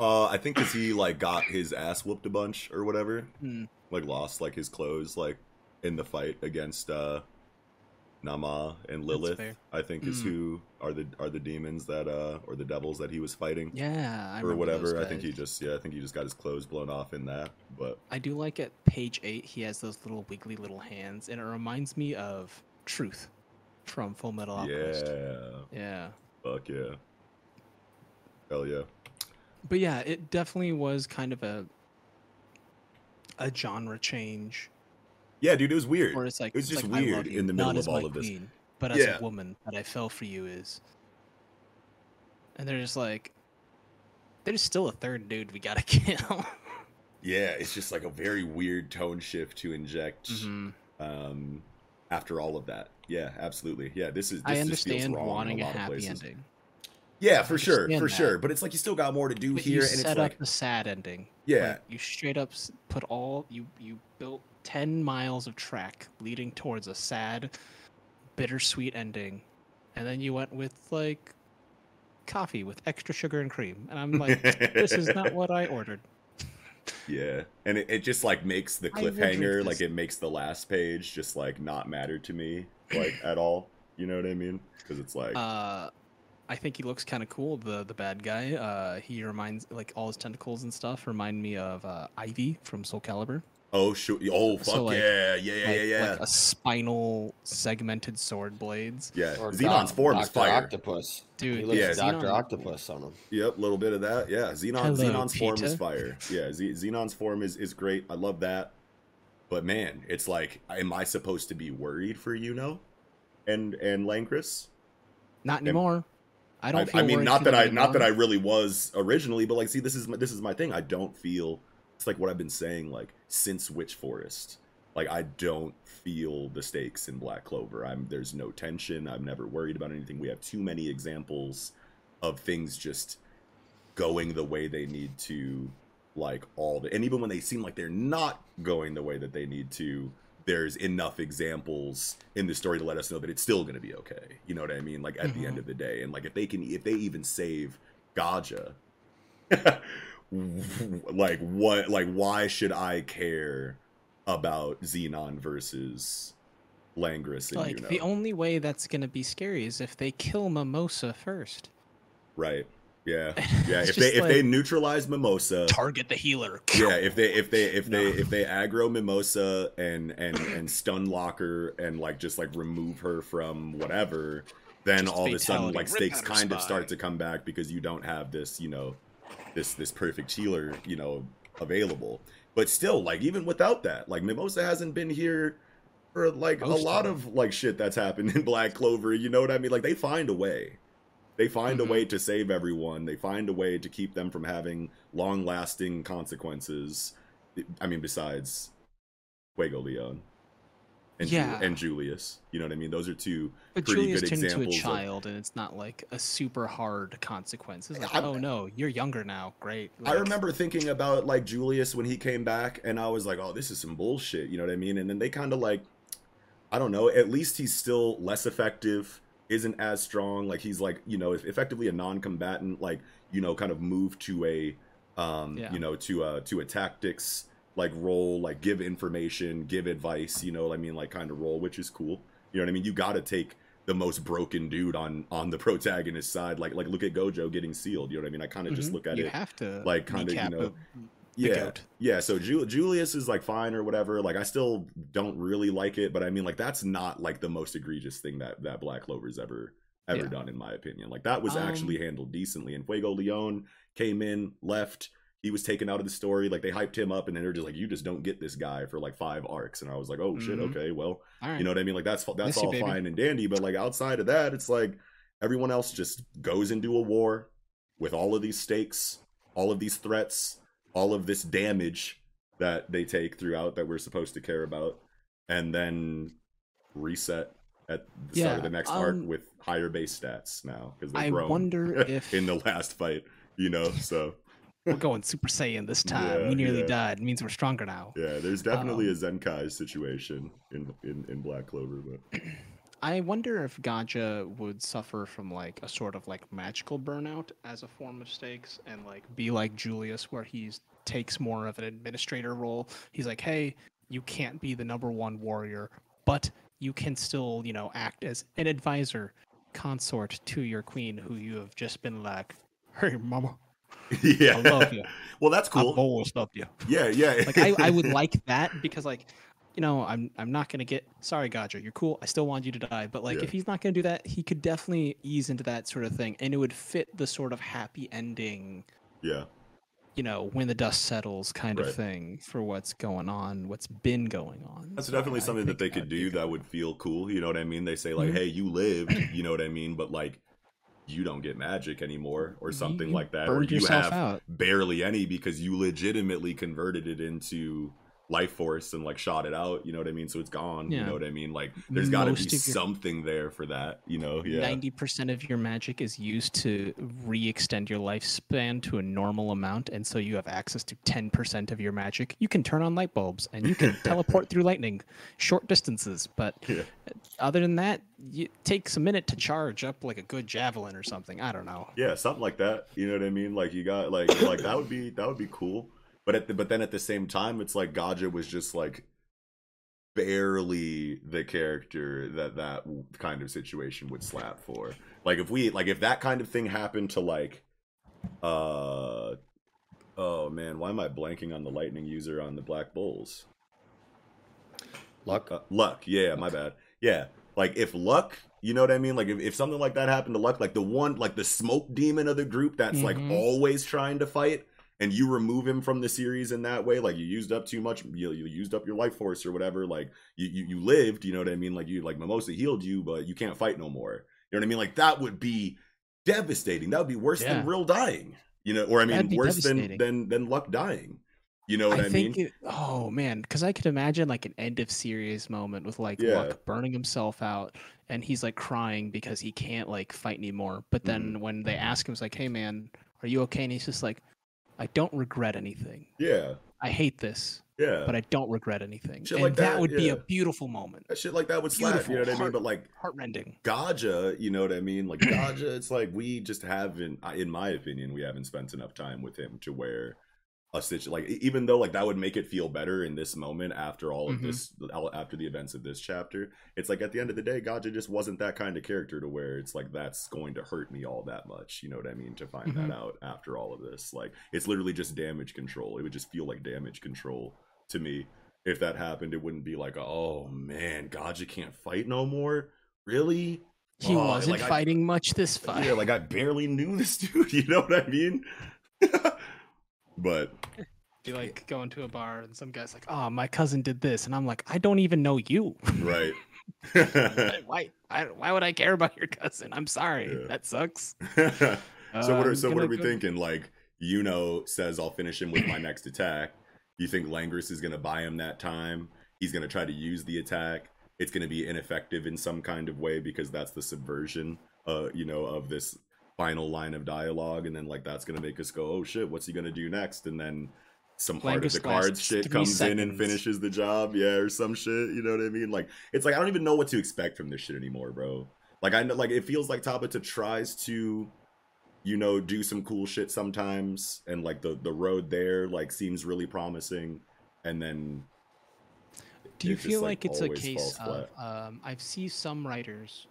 D: Uh, I think because he like got his ass whooped a bunch or whatever,
E: Hmm.
D: like lost like his clothes like in the fight against uh Naamah and Lilith. I think is
E: Mm.
D: who are the are the demons that uh or the devils that he was fighting.
E: Yeah, I
D: or whatever. I think he just yeah, I think he just got his clothes blown off in that. But
E: I do like at page eight, he has those little wiggly little hands, and it reminds me of Truth from Full Metal Alchemist.
D: yeah,
E: Yeah.
D: fuck yeah, hell yeah.
E: But yeah, it definitely was kind of a a genre change.
D: Yeah, dude, it was weird.
E: Where it's like
D: it was just
E: like,
D: weird in the middle of all of this.
E: queen, but as
D: Yeah.
E: a woman that I fell for you is. And they're just like, there's still a third dude we gotta kill.
D: Yeah, it's just like a very weird tone shift to inject.
E: Mhm.
D: Um, after all of that, yeah, absolutely. Yeah, this is. This
E: I understand wanting a, happy ending.
D: Yeah, for sure, for
E: that.
D: sure. But it's like you still got more to do
E: But
D: here,
E: you
D: and
E: set
D: it's
E: up
D: like
E: the sad ending.
D: Yeah.
E: Like, you straight up put all you you built ten miles of track leading towards a sad, bittersweet ending, and then you went with like coffee with extra sugar and cream, and I'm like, this is not what I ordered.
D: yeah, and it, it just like makes the
E: I will drink
D: cliffhanger, like it makes the last page just like not matter to me, like at all. You know what I mean? Because it's like,
E: Uh, I think he looks kind of cool. The the bad guy. Uh, he reminds like all his tentacles and stuff remind me of uh, Ivy from Soul Calibur.
D: oh shoot, oh fuck
E: So, like-
D: yeah, yeah, yeah,
E: like,
D: yeah, yeah.
E: Like a spinal segmented sword blades.
D: yeah,
C: Or
D: Zenon's
C: Doc-
D: form is fire.
C: Octopus.
E: Dude,
C: he looks
D: yeah,
C: Doctor
E: Zenon-
C: Octopus on him.
D: Yep, a little bit of that. Yeah, Zenon
E: Hello,
D: Zenon's form is fire. Yeah, Z- Zenon's form is is great. I love that. But man, it's like, am I supposed to be worried for Yuno and and Langris?
E: Not anymore. I don't.
D: I,
E: feel
D: I mean, not that I not that I really was originally, but like, see, this is my, this is my thing. I don't feel it's like what I've been saying like since Witch Forest. Like I don't feel the stakes in Black Clover. I'm there's no tension. I'm never worried about anything. We have too many examples of things just going the way they need to like all the and even when they seem like they're not going the way that they need to there's enough examples in the story to let us know that it's still going to be okay you know what i mean like at the end mm-hmm. of the day and like if they can if they even save gaja like what like why should i care about zenon versus langris and
E: Like the only way that's gonna be scary is if they kill Mimosa first.
D: right yeah. Yeah if they
E: just
D: if they neutralize mimosa
E: Target the healer.
D: yeah if they if they if they if they aggro mimosa and and and stun lock her and like just like remove her from whatever then
E: Just
D: all of a sudden like
E: rip
D: stakes
E: out her
D: kind of start to come back because you don't have this you know this this perfect healer you know available. But still like even without that like mimosa hasn't been here for like
E: Most
D: a lot
E: of
D: of like shit that's happened in black clover you know what i mean? Like they find a way they find
E: Mhm.
D: a way to save everyone they find a way to keep them from having long lasting consequences i mean besides fuegoleon and Ju- and Julius. You know what I mean? Those are two
E: But
D: pretty
E: Julius
D: good
E: turned into a
D: examples. of-
E: child, and it's not like a super hard consequence. It's like,
D: I'm-
E: oh no, you're younger now. Great.
D: I remember thinking about like Julius when he came back, and I was like, "Oh, this is some bullshit." You know what I mean? And then they kind of like, I don't know. At least he's still less effective, isn't as strong. Like he's like you know effectively a non-combatant. Like you know, kind of move to a, um,
E: Yeah.
D: you know, to a to a tactics like role, like give information, give advice. You know, what I mean, like kind of role, which is cool. You know what I mean? You got to take the most broken dude on on the protagonist side. Like like look at Gojo getting sealed. You know what I mean? I kind of just
E: Mhm.
D: look at
E: You
D: it
E: have to
D: like kind of you know yeah
E: goat.
D: yeah so Ju- julius is like fine or whatever like i still don't really like it but i mean like that's not like the most egregious thing that that black clover's ever ever
E: Yeah.
D: done in my opinion like that was
E: Um,
D: actually handled decently and fuegoleon came in left he was taken out of the story like they hyped him up and then they're just like you just don't get this guy for like five arcs and i was like oh shit
E: Mhm.
D: okay well
E: right.
D: you know what i mean like that's that's
E: Miss
D: all
E: baby.
D: fine and dandy but like outside of that it's like everyone else just goes into a war with all of these stakes all of these threats all of this damage that they take throughout that we're supposed to care about and then reset at the start of the next arc
E: um,
D: with higher base stats now because
E: I
D: they've grown
E: wonder if-
D: in the last fight you know so
E: We're going Super Saiyan this time.
D: Yeah,
E: we nearly
D: yeah.
E: died. It means we're stronger now.
D: yeah there's definitely
E: Um,
D: a zenkai situation in, in in black clover but
E: I wonder if Gaja would suffer from like a sort of like magical burnout as a form of stakes and like be like Julius where he's takes more of an administrator role. He's like, "Hey, you can't be the number 1 warrior, but you can still, you know, act as an advisor, consort to your queen who you have just been like, "Hey, mama,
D: yeah
E: I love you.
D: well that's cool
E: I've always loved you."
D: yeah yeah
E: like I, I would like that because like you know i'm i'm not gonna get sorry Gaja, you're cool i still want you to die but like
D: Yeah.
E: if he's not gonna do that he could definitely ease into that sort of thing and it would fit the sort of happy ending
D: yeah
E: you know when the dust settles kind of thing for what's going on what's been going on
D: That's definitely
E: I
D: something that they could do that would feel cool. You know what I mean? They say like,
E: Mhm.
D: "Hey, you lived," you know what I mean? But like, you don't get magic anymore, or something
E: you
D: like that, or you have
E: out.
D: barely any because you legitimately converted it into life force and like shot it out. You know what I mean? So it's gone. You know what I mean? Like, there's got to be
E: your-
D: something there for that. You know? Yeah.
E: Ninety percent of your magic is used to re-extend your lifespan to a normal amount, and so you have access to ten percent of your magic. You can turn on light bulbs, and you can teleport through lightning, short distances. But
D: Yeah.
E: other than that, it takes a minute to charge up like a good javelin or something. I don't know.
D: Yeah, something like that. You know what I mean? Like you got like like that would be that would be cool. But at the, but then at the same time, it's like Gaja was just like barely the character that that kind of situation would slap for. Like if we like if that kind of thing happened to like uh oh man, why am I blanking on the lightning user on the Black Bulls?
C: Luck.
D: Uh, luck, yeah, my bad. Yeah, like if luck, you know what I mean? Like if, if something like that happened to luck, like the one, like the smoke demon of the group that's like
E: Mhm.
D: always trying to fight, and you remove him from the series in that way, like you used up too much, you, you used up your life force or whatever. Like you, you you lived, you know what I mean? Like you like Mimosa healed you, but you can't fight no more. You know what I mean? Like that would be devastating. That would be worse
E: Yeah.
D: than real dying. You know, or I mean, worse than than than luck dying. You know what I,
E: I think
D: mean?
E: it, oh man, because I could imagine like an end of series moment with like
D: Yeah.
E: Luck burning himself out and he's like crying because he can't like fight anymore. But then
D: Mm-hmm.
E: when they ask him, it's like, "Hey man, are you okay?" And he's just like, "I don't regret anything.
D: yeah,
E: I hate this,
D: yeah.
E: but I don't regret anything."
D: Shit
E: and
D: like
E: that,
D: that,
E: would be a beautiful moment,
D: that shit like that would slap. You know what I mean?
E: Beautiful,
D: But like
E: heartrending.
D: Gaja, you know what I mean? Like Gaja, it's like we just haven't, in my opinion, we haven't spent enough time with him to where a stitch like even though like that would make it feel better in this moment after all of
E: Mhm.
D: this after the events of this chapter it's like at the end of the day Gaja just wasn't that kind of character to where it's like that's going to hurt me all that much you know what i mean to find
E: Mhm.
D: that out after all of this like it's literally just damage control it would just feel like damage control to me if that happened it wouldn't be like oh man Gaja can't fight no more really
E: He
D: Oh,
E: wasn't
D: like, I-
E: fighting much this fight.
D: yeah, like I barely knew this dude. You know what I mean? but
E: be like going to a bar and some guy's like, "Oh, my cousin did this," and I'm like, "I don't even know you.
D: right.
E: why? I, why would I care about your cousin? I'm sorry.
D: Yeah.
E: That sucks."
D: so what are
E: Um,
D: so what are we
E: go-
D: thinking? Like you know, says, "I'll finish him with my next attack." You think Langris is gonna buy him that time? He's gonna try to use the attack. it's going to be ineffective in some kind of way because that's the subversion, uh, you know, of this final line of dialogue, and then like that's going to make us go, oh shit, what's he going to do next? And then some part of the cards shit comes in and finishes the job, yeah, or some shit. You know what I mean? Like it's like I don't even know what to expect from this shit anymore, bro. Like I know, like it feels like Tabata tries to, you know, do some cool shit sometimes, and like the the road there like seems really promising, and then
E: Do you
D: just,
E: feel like, it's a case of um, I've seen some writers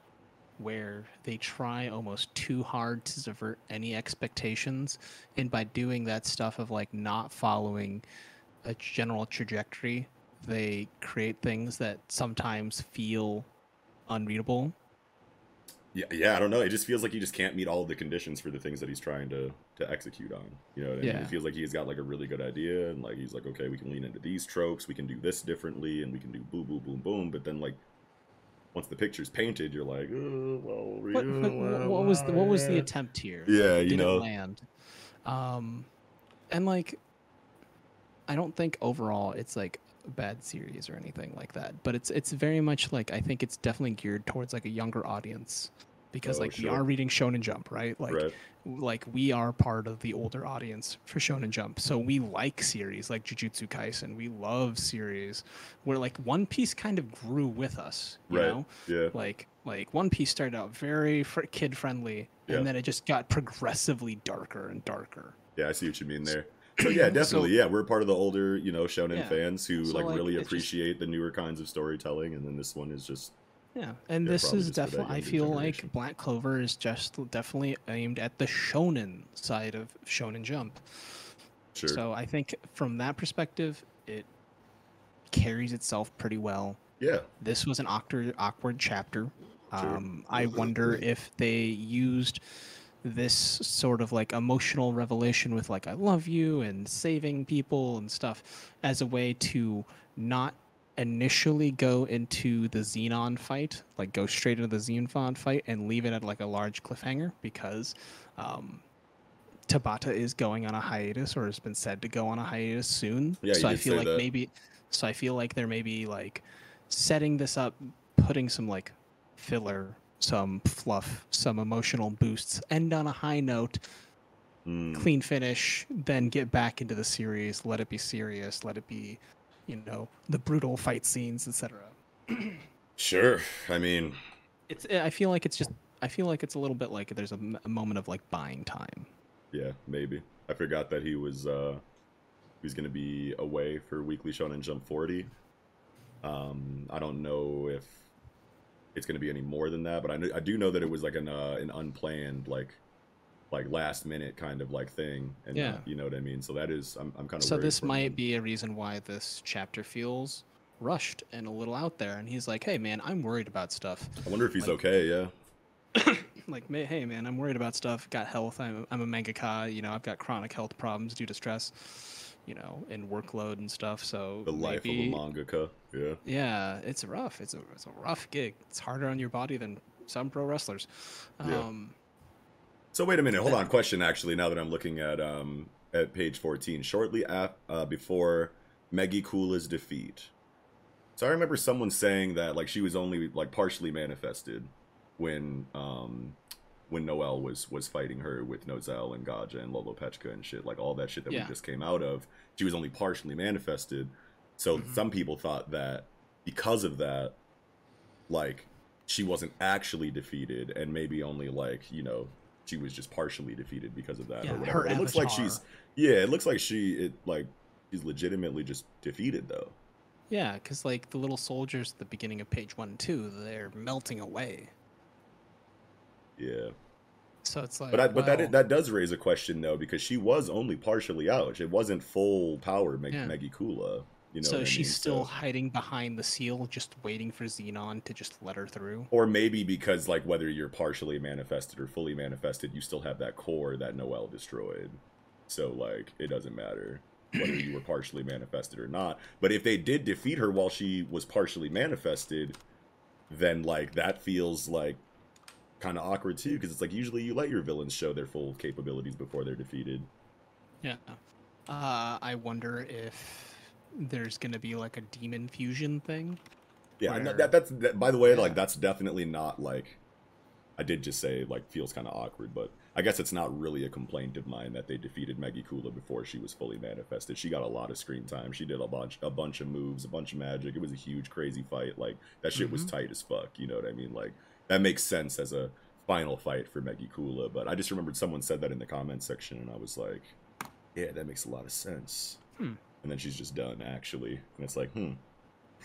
E: where they try almost too hard to subvert any expectations, and by doing that stuff of like not following a general trajectory, they create things that sometimes feel unreadable.
D: Yeah, yeah, I don't know. It just feels like he just can't meet all the conditions for the things that he's trying to to execute on. You know I mean?
E: Yeah.
D: It feels like he's got like a really good idea, and like he's like, okay, we can lean into these tropes, we can do this differently, and we can do boom, boom, boom, boom. But then like once the picture's painted, you're like, oh, well,
E: What, what, what was the, what was the attempt here?
D: Yeah, you
E: did
D: know.
E: it land? Um, and like, I don't think overall it's like a bad series or anything like that. But it's it's very much like I think it's definitely geared towards like a younger audience because
D: Oh,
E: like we are reading Shonen Jump, right? Like
D: Right.
E: Like we are part of the older audience for Shonen Jump. So we like series like Jujutsu Kaisen. We love series where like One Piece kind of grew with us, you
D: Right,
E: know?
D: yeah.
E: Like like One Piece started out very fr- kid friendly
D: Yeah.
E: and then it just got progressively darker and darker.
D: Yeah, I see what you mean there. So yeah, definitely. yeah, we're part of the older, you know, shonen
E: Yeah.
D: fans who
E: So,
D: like,
E: like,
D: really
E: it's just-
D: appreciate the newer kinds of storytelling, and then this one is just
E: Yeah, and this is
D: just for that
E: definitely. I feel
D: generation.
E: like Black Clover is just definitely aimed at the shonen side of Shonen Jump.
D: Sure.
E: So I think from that perspective, it carries itself pretty well.
D: Yeah.
E: This was an awkward, awkward chapter. Um, I wonder if they used this sort of like emotional revelation with like "I love you" and saving people and stuff as a way to not initially go into the Zenon fight, like go straight into the Zenon fight and leave it at like a large cliffhanger because um, Tabata is going on a hiatus or has been said to go on a hiatus soon.
D: Yeah,
E: so I feel like
D: that.
E: maybe so I feel like there may be like setting this up, putting some like filler, some fluff, some emotional boosts, end on a high note,
D: Hmm.
E: clean finish, then get back into the series, let it be serious, let it be, you know, the brutal fight scenes, etc.
D: Sure. I mean,
E: It's I feel like it's just I feel like it's a little bit like there's a moment of like buying time.
D: yeah, maybe. I forgot that he was uh he was gonna be away for Weekly Shonen Jump 40. Um, I don't know if it's gonna be any more than that, but I know, I do know that it was like an uh, an unplanned like like last minute kind of like thing, and
E: Yeah.
D: you know what I mean. So that is I'm I'm kind of
E: So this might be a reason why this chapter feels rushed and a little out there. And he's like, "Hey, man, I'm worried about stuff.
D: I wonder if he's
E: Like-
D: okay. Yeah.
E: Like, hey, man, I'm worried about stuff. Got health. I'm I'm a mangaka. You know, I've got chronic health problems due to stress. You know, and workload and stuff. So
D: The life
E: maybe,
D: of a mangaka. Yeah.
E: Yeah, it's rough. It's a it's a rough gig. It's harder on your body than some pro wrestlers.
D: Yeah.
E: Um,
D: So wait a minute, hold on. Question actually, now that I'm looking at um at page 14, shortly af- uh, before Megicula's defeat. So I remember someone saying that like she was only like partially manifested when um when Noel was was fighting her with Nozel and Gaja and Loropechika and shit, like all that shit that
E: Yeah.
D: we just came out of. She was only partially manifested. So
E: Mm-hmm.
D: some people thought that because of that, like she wasn't actually defeated and maybe only like you know she was just partially defeated because of that
E: Yeah,
D: or whatever. it looks like she's yeah it looks like she it like she's legitimately just defeated though
E: yeah, because like the little soldiers at the beginning of page one two, they're melting away.
D: yeah
E: So it's like,
D: but I, but
E: well,
D: that that does raise a question though because she was only partially out it wasn't full power Meg,
E: Yeah.
D: Megicula you know
E: so
D: what I
E: she's
D: mean?
E: still
D: So-
E: hiding behind the seal, just waiting for Zenon to just let her through.
D: or maybe because like whether you're partially manifested or fully manifested you still have that core that Noel destroyed so like it doesn't matter whether you were partially manifested or not but if they did defeat her while she was partially manifested then like that feels like kind of awkward too because it's like usually you let your villains show their full capabilities before they're defeated
E: Yeah. Uh, I wonder if there's gonna be like a demon fusion thing,
D: Yeah,
E: where-
D: that, that's that, by the way, like that's definitely not like I did just say like feels kind of awkward, but I guess it's not really a complaint of mine that they defeated Megicula before she was fully manifested. She got a lot of screen time. She did a bunch a bunch of moves, a bunch of magic. It was a huge crazy fight. Like that shit was
E: Mhm.
D: tight as fuck, you know what I mean? Like that makes sense as a final fight for Megicula, but I just remembered someone said that in the comment section and I was like, yeah, that makes a lot of sense.
E: Hmm.
D: And then she's just done actually. And it's like, hmm.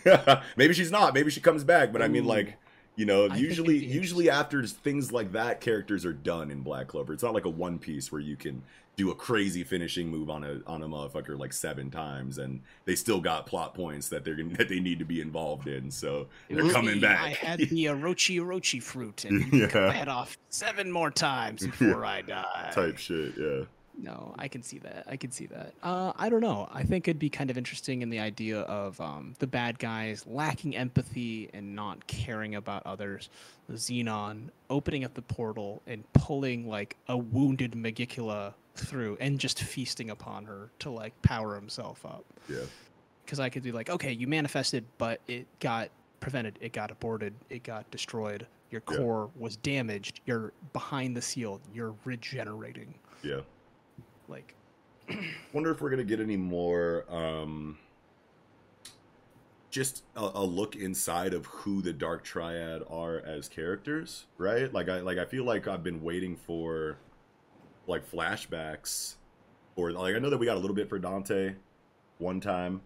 D: maybe she's not. Maybe she comes back. But I mean,
E: Ooh.
D: like, you know,
E: I
D: usually, usually after things like that, characters are done in Black Clover. It's not like a One Piece where you can do a crazy finishing move on a on a motherfucker like seven times, and they still got plot points that they're gonna, that they need to be involved in. So
E: It
D: they're coming back.
E: I had the Orochi Orochi fruit, and you cut
D: Yeah.
E: my head off seven more times before I die.
D: type shit. Yeah.
E: No, I can see that. I can see that. Uh, I don't know. I think it'd be kind of interesting in the idea of um, the bad guys lacking empathy and not caring about others. Zenon opening up the portal and pulling like a wounded Megicula through and just feasting upon her to like power himself up.
D: Yeah.
E: Because I could be like, okay, you manifested, but it got prevented. It got aborted. It got destroyed. Your
D: Yeah.
E: core was damaged. You're behind the seal. You're regenerating.
D: Yeah.
E: Like,
D: Wonder if we're gonna get any more um just a, a look inside of who the Dark Triad are as characters, right? Like I like I feel like I've been waiting for like flashbacks or like I know that we got a little bit for Dante one time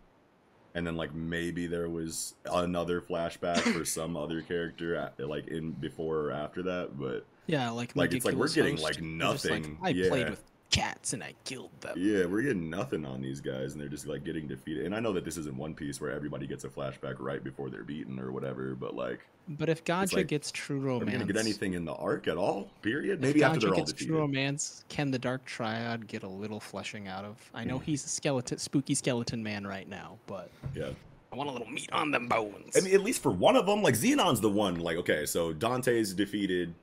D: and then like maybe there was another flashback for some other character like in before or after that, but
E: Yeah, like
D: like it's like we're getting like
E: just like,
D: nothing.
E: I
D: yeah.
E: played with cats and I killed them.
D: Yeah, we're getting nothing on these guys, and they're just like getting defeated. And I know that this isn't One Piece where everybody gets a flashback right before they're beaten or whatever, but like,
E: But if Gaja
D: like,
E: gets true romance,
D: are we gonna get anything in the arc at all? Period. Maybe after they're all
E: gets
D: defeated.
E: true romance, can the Dark Triad get a little fleshing out of? I
D: Hmm.
E: know he's a skeleton, spooky skeleton man right now, but
D: Yeah.
E: I want a little meat on them bones.
D: I mean, at least for one of them, like Zenon's the one. Like, okay, so Dante's defeated,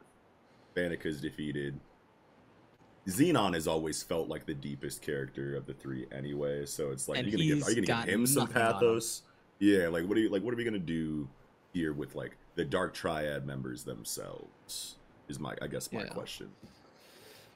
D: Vanica's defeated. Zenon has always felt like the deepest character of the three, anyway. So it's like,
E: And
D: are you gonna give, are you gonna give him some
E: on him.
D: pathos? Yeah, like what are you like? What are we gonna do here with like the Dark Triad members themselves? Is my, I guess, my
E: Yeah.
D: question.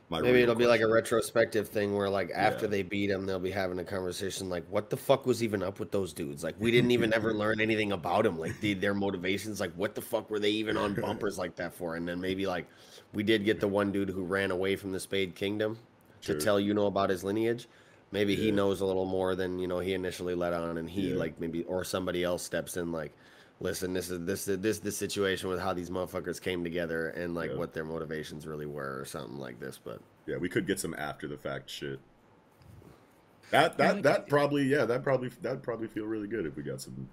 D: My
C: Maybe it'll be like a retrospective thing where, like, after
D: Yeah.
C: they beat him, they'll be having a conversation like, "What the fuck was even up with those dudes? Like, we didn't even ever learn anything about them. Like, the, their motivations. Like, what the fuck were they even on bumpers like that for?" And then maybe like, we did get the one dude who ran away from the Spade Kingdom
D: Sure.
C: to tell you know about his lineage. Maybe he knows a little more than you know he initially let on, and he
D: Yeah.
C: like maybe or somebody else steps in like. Listen, this is this is this the situation with how these motherfuckers came together and like
D: Yeah.
C: what their motivations really were or something like this. But
D: Yeah, we could get some after the fact shit. That that
E: like
D: that probably yeah that probably that'd probably feel really good if we got some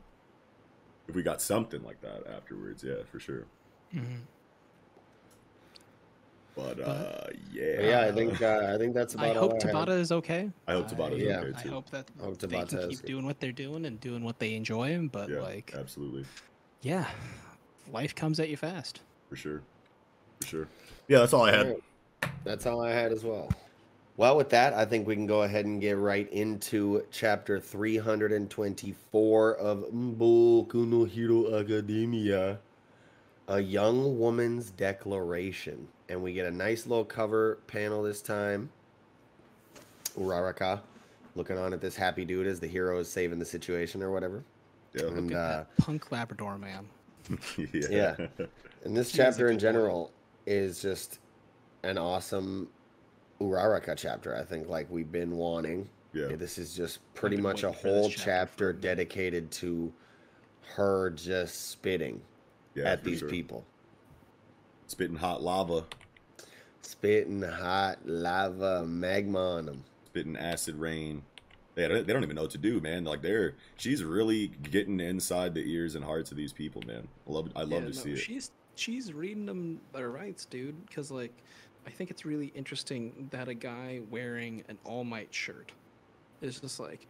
D: if we got something like that afterwards. Yeah, for sure.
E: Mhm.
D: But uh, yeah,
C: But yeah, I think uh, I think that's about it.
E: I
C: all
E: hope
C: I.
E: Tabata is okay.
D: I hope Tabata is
C: yeah.
D: okay
E: I hope that
C: I hope
E: they
C: Tabata
E: can
C: is
E: keep
C: good.
E: doing what they're doing and doing what they enjoy. But
D: yeah,
E: like,
D: absolutely,
E: yeah, life comes at you fast.
D: for sure, for sure. Yeah, that's all I had.
C: Alright. That's all I had as well. Well, with that, I think we can go ahead and get right into chapter 324 of Boku no Hero Academia, A Young Woman's Declaration. And we get a nice little cover panel this time. Uraraka looking on at this happy dude as the hero is saving the situation or whatever.
D: Yeah,
C: And,
E: Look at
C: uh,
E: that punk Labrador man.
D: yeah.
C: Yeah. And this
E: He is a
C: chapter in
E: good boy.
C: general is just an awesome Uraraka chapter. I think like we've been wanting.
D: Yeah.
C: This is just pretty much a
E: waiting for this
C: whole
E: chapter
C: chapter dedicated to her just spitting
D: Yeah,
C: at these
D: sure.
C: people.
D: Spitting hot lava,
C: Spitting hot lava magma on them.
D: spitting acid rain. They don't, they don't even know what to do, man. Like they're she's really getting inside the ears and hearts of these people, man. I love I love
E: Yeah,
D: to
E: no,
D: see it.
E: She's she's reading them their rights, dude. Because like, I think it's really interesting that a guy wearing an All Might shirt is just like,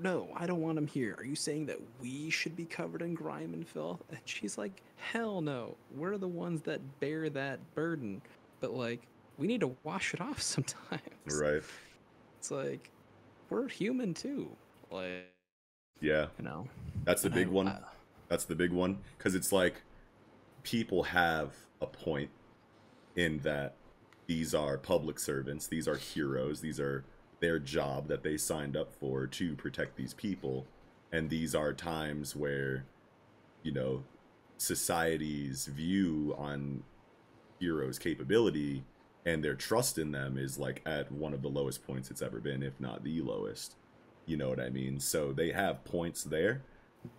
E: no, I don't want him here. Are you saying that we should be covered in grime and filth? And she's like, hell no. We're the ones that bear that burden. But like, we need to wash it off sometimes.
D: Right.
E: It's like, we're human too. Like,
D: Yeah.
E: you know.
D: That's the big
E: I-
D: one.
E: I-
D: That's the big one because it's like people have a point in that these are public servants, these are heroes, these are their job that they signed up for to protect these people, and these are times where you know society's view on heroes' capability and their trust in them is like at one of the lowest points it's ever been, if not the lowest. You know what I mean? So they have points there,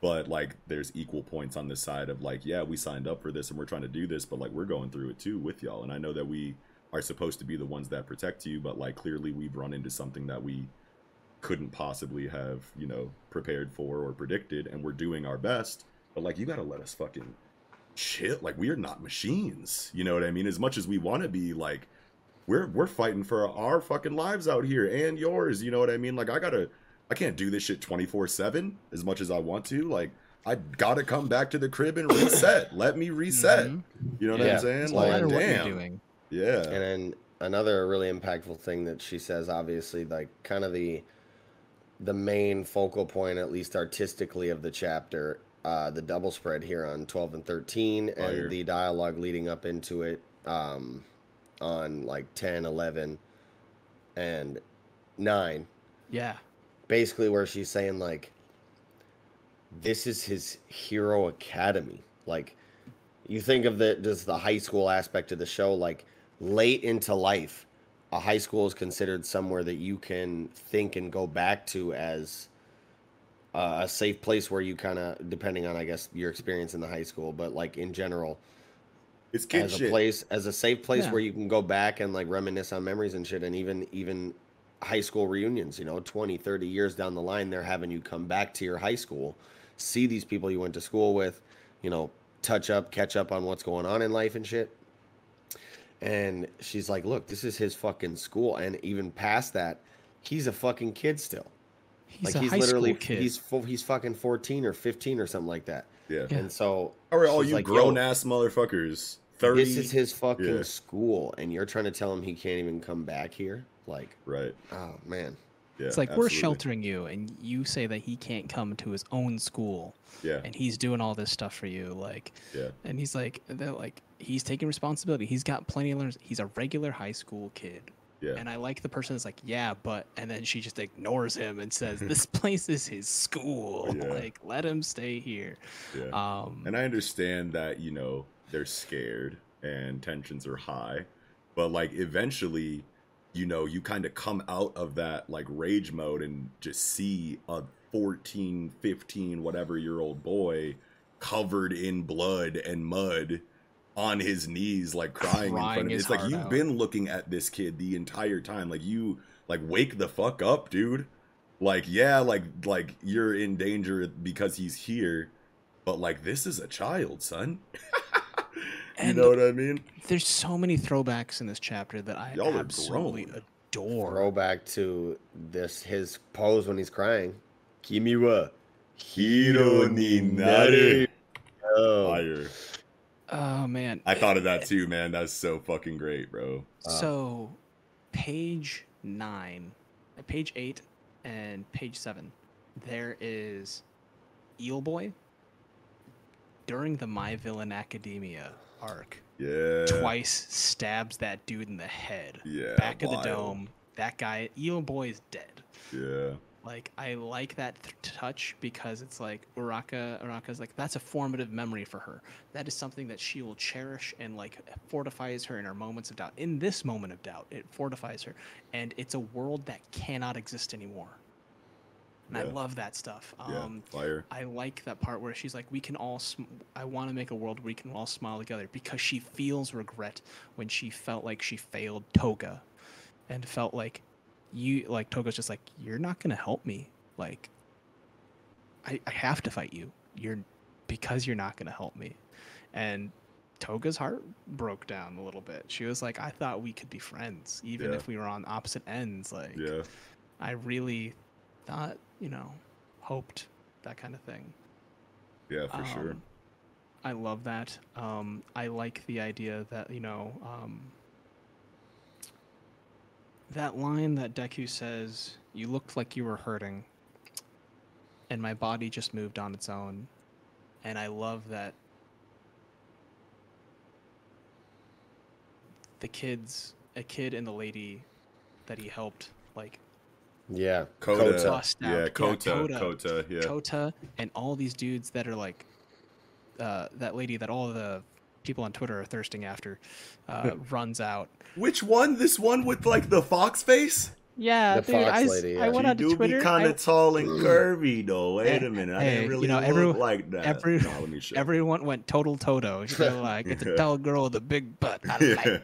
D: but like there's equal points on the side of like, yeah, we signed up for this and we're trying to do this, but like we're going through it too with y'all. And I know that we are supposed to be the ones that protect you, but like clearly we've run into something that we couldn't possibly have, you know, prepared for or predicted, and we're doing our best. But like you gotta let us fucking shit. Like we are not machines. You know what I mean? As much as we want to be, like we're we're fighting for our fucking lives out here and yours. You know what I mean? Like I gotta, I can't do this shit twenty four seven as much as I want to. Like I gotta come back to the crib and reset. Let me reset. Mm-hmm. You know what
C: Yeah.
D: I'm saying?
C: It's
D: Like
C: no matter what you're
D: damn.
E: Doing.
D: Yeah.
C: And then another really impactful thing that she says, obviously, like kind of the the main focal point, at least artistically, of the chapter, uh, the double spread here on twelve and thirteen,
D: Fire.
C: and the dialogue leading up into it um, on like 10, 11, and nine.
E: Yeah.
C: Basically, where she's saying like, this is his hero academy. Like, you think of the just the high school aspect of the show, like late into life, a high school is considered somewhere that you can think and go back to as a safe place where you kind of, depending on I guess your experience in the high school, but like in general,
D: it's kid
C: as a place as a safe place
E: Yeah.
C: where you can go back and like reminisce on memories and shit and even even high school reunions you know 20 30 years down the line they're having you come back to your high school see these people you went to school with you know touch up catch up on what's going on in life and shit and she's like look this is his fucking school and even past that he's a fucking kid still
E: He's
C: like
E: a
C: he's
E: high
C: literally
E: school kid.
C: he's he's fucking 14 or 15 or something like that
D: Yeah.
C: and so
D: All right, all
C: she's
D: you
C: like,
D: grown ass motherfuckers. Thirty.
C: this is his fucking
D: Yeah.
C: school, and you're trying to tell him he can't even come back here? Like,
D: right?
C: Oh man,
D: Yeah,
E: it's like we're sheltering you, and you say that he can't come to his own school.
D: Yeah.
E: And he's doing all this stuff for you, like.
D: Yeah.
E: And he's like, they're like, he's taking responsibility. He's got plenty of learners. He's a regular high school kid.
D: Yeah.
E: And I like the person that's like, yeah, but, and then she just ignores him and says, this place is his school.
D: Yeah.
E: Like, let him stay here.
D: Yeah.
E: Um,
D: and I understand that, you know, they're scared and tensions are high, but like eventually, you know, you kind of come out of that like rage mode and just see a 14, 15, whatever year old boy covered in blood and mud on his knees like crying, in front of
E: his
D: it's like you've
E: out.
D: been looking at this kid the entire time like you like wake the fuck up dude like yeah like like you're in danger because he's here but like this is a child son you
E: And
D: know what i mean
E: there's so many throwbacks in this chapter that I
D: Y'all
E: absolutely
D: grown.
E: adore.
C: throwback to this his pose when he's crying. Kimiwa hiro ni naru. Oh,
D: fire
E: Oh, man.
D: i thought of that too man that's so fucking great bro
E: So, page nine, uh, page eight, and page seven, there is Eel Boy during the My Villain Academia arc.
D: yeah
E: Twice stabs that dude in the head.
D: Yeah,
E: Back of the dome. That guy, Eel Boy, is dead.
D: yeah
E: Like I like that th- touch because it's like Uraka. Uraka's like that's a formative memory for her. That is something that she will cherish and like fortifies her in her moments of doubt. In this moment of doubt, it fortifies her, and it's a world that cannot exist anymore. And I love that stuff.
D: Yeah,
E: Um,
D: fire.
E: I like that part where she's like, "We can all. Sm- I want to make a world where we can all smile together," because she feels regret when she felt like she failed Toga, and felt like you like Toga's just like, "You're not gonna help me. Like, I I have to fight you. You're because you're not gonna help me," and. Toga's heart broke down a little bit. She was like, "I thought we could be friends, even
D: Yeah.
E: if we were on opposite ends." Like,
D: yeah
E: I really thought, you know, hoped that kind of thing.
D: yeah for sure
E: Um, I love that. Um, I like the idea that you know um, that line that Deku says, "You looked like you were hurting, and my body just moved on its own." and I love that the kids, a kid and the lady that he helped, like
C: Yeah,
D: Kota,
E: bust out.
D: Yeah, Kota, Kota, yeah.
E: Kota, and all these dudes that are like uh, that lady that all the people on Twitter are thirsting after uh, runs out.
D: Which one? This one with like the fox face?
E: Yeah,
C: The
E: dude,
C: Fox
E: I, s-
C: lady, yeah.
E: I went
D: She
E: on to
D: do be kind
E: I-
D: of tall and curvy though. Wait
E: Hey,
D: a minute, I
E: hey,
D: didn't really
E: you know,
D: look
E: every-
D: like that.
E: every-
D: No, let me show.
E: Everyone went total Todo. They're like, it's a tall girl with a big butt. I like that.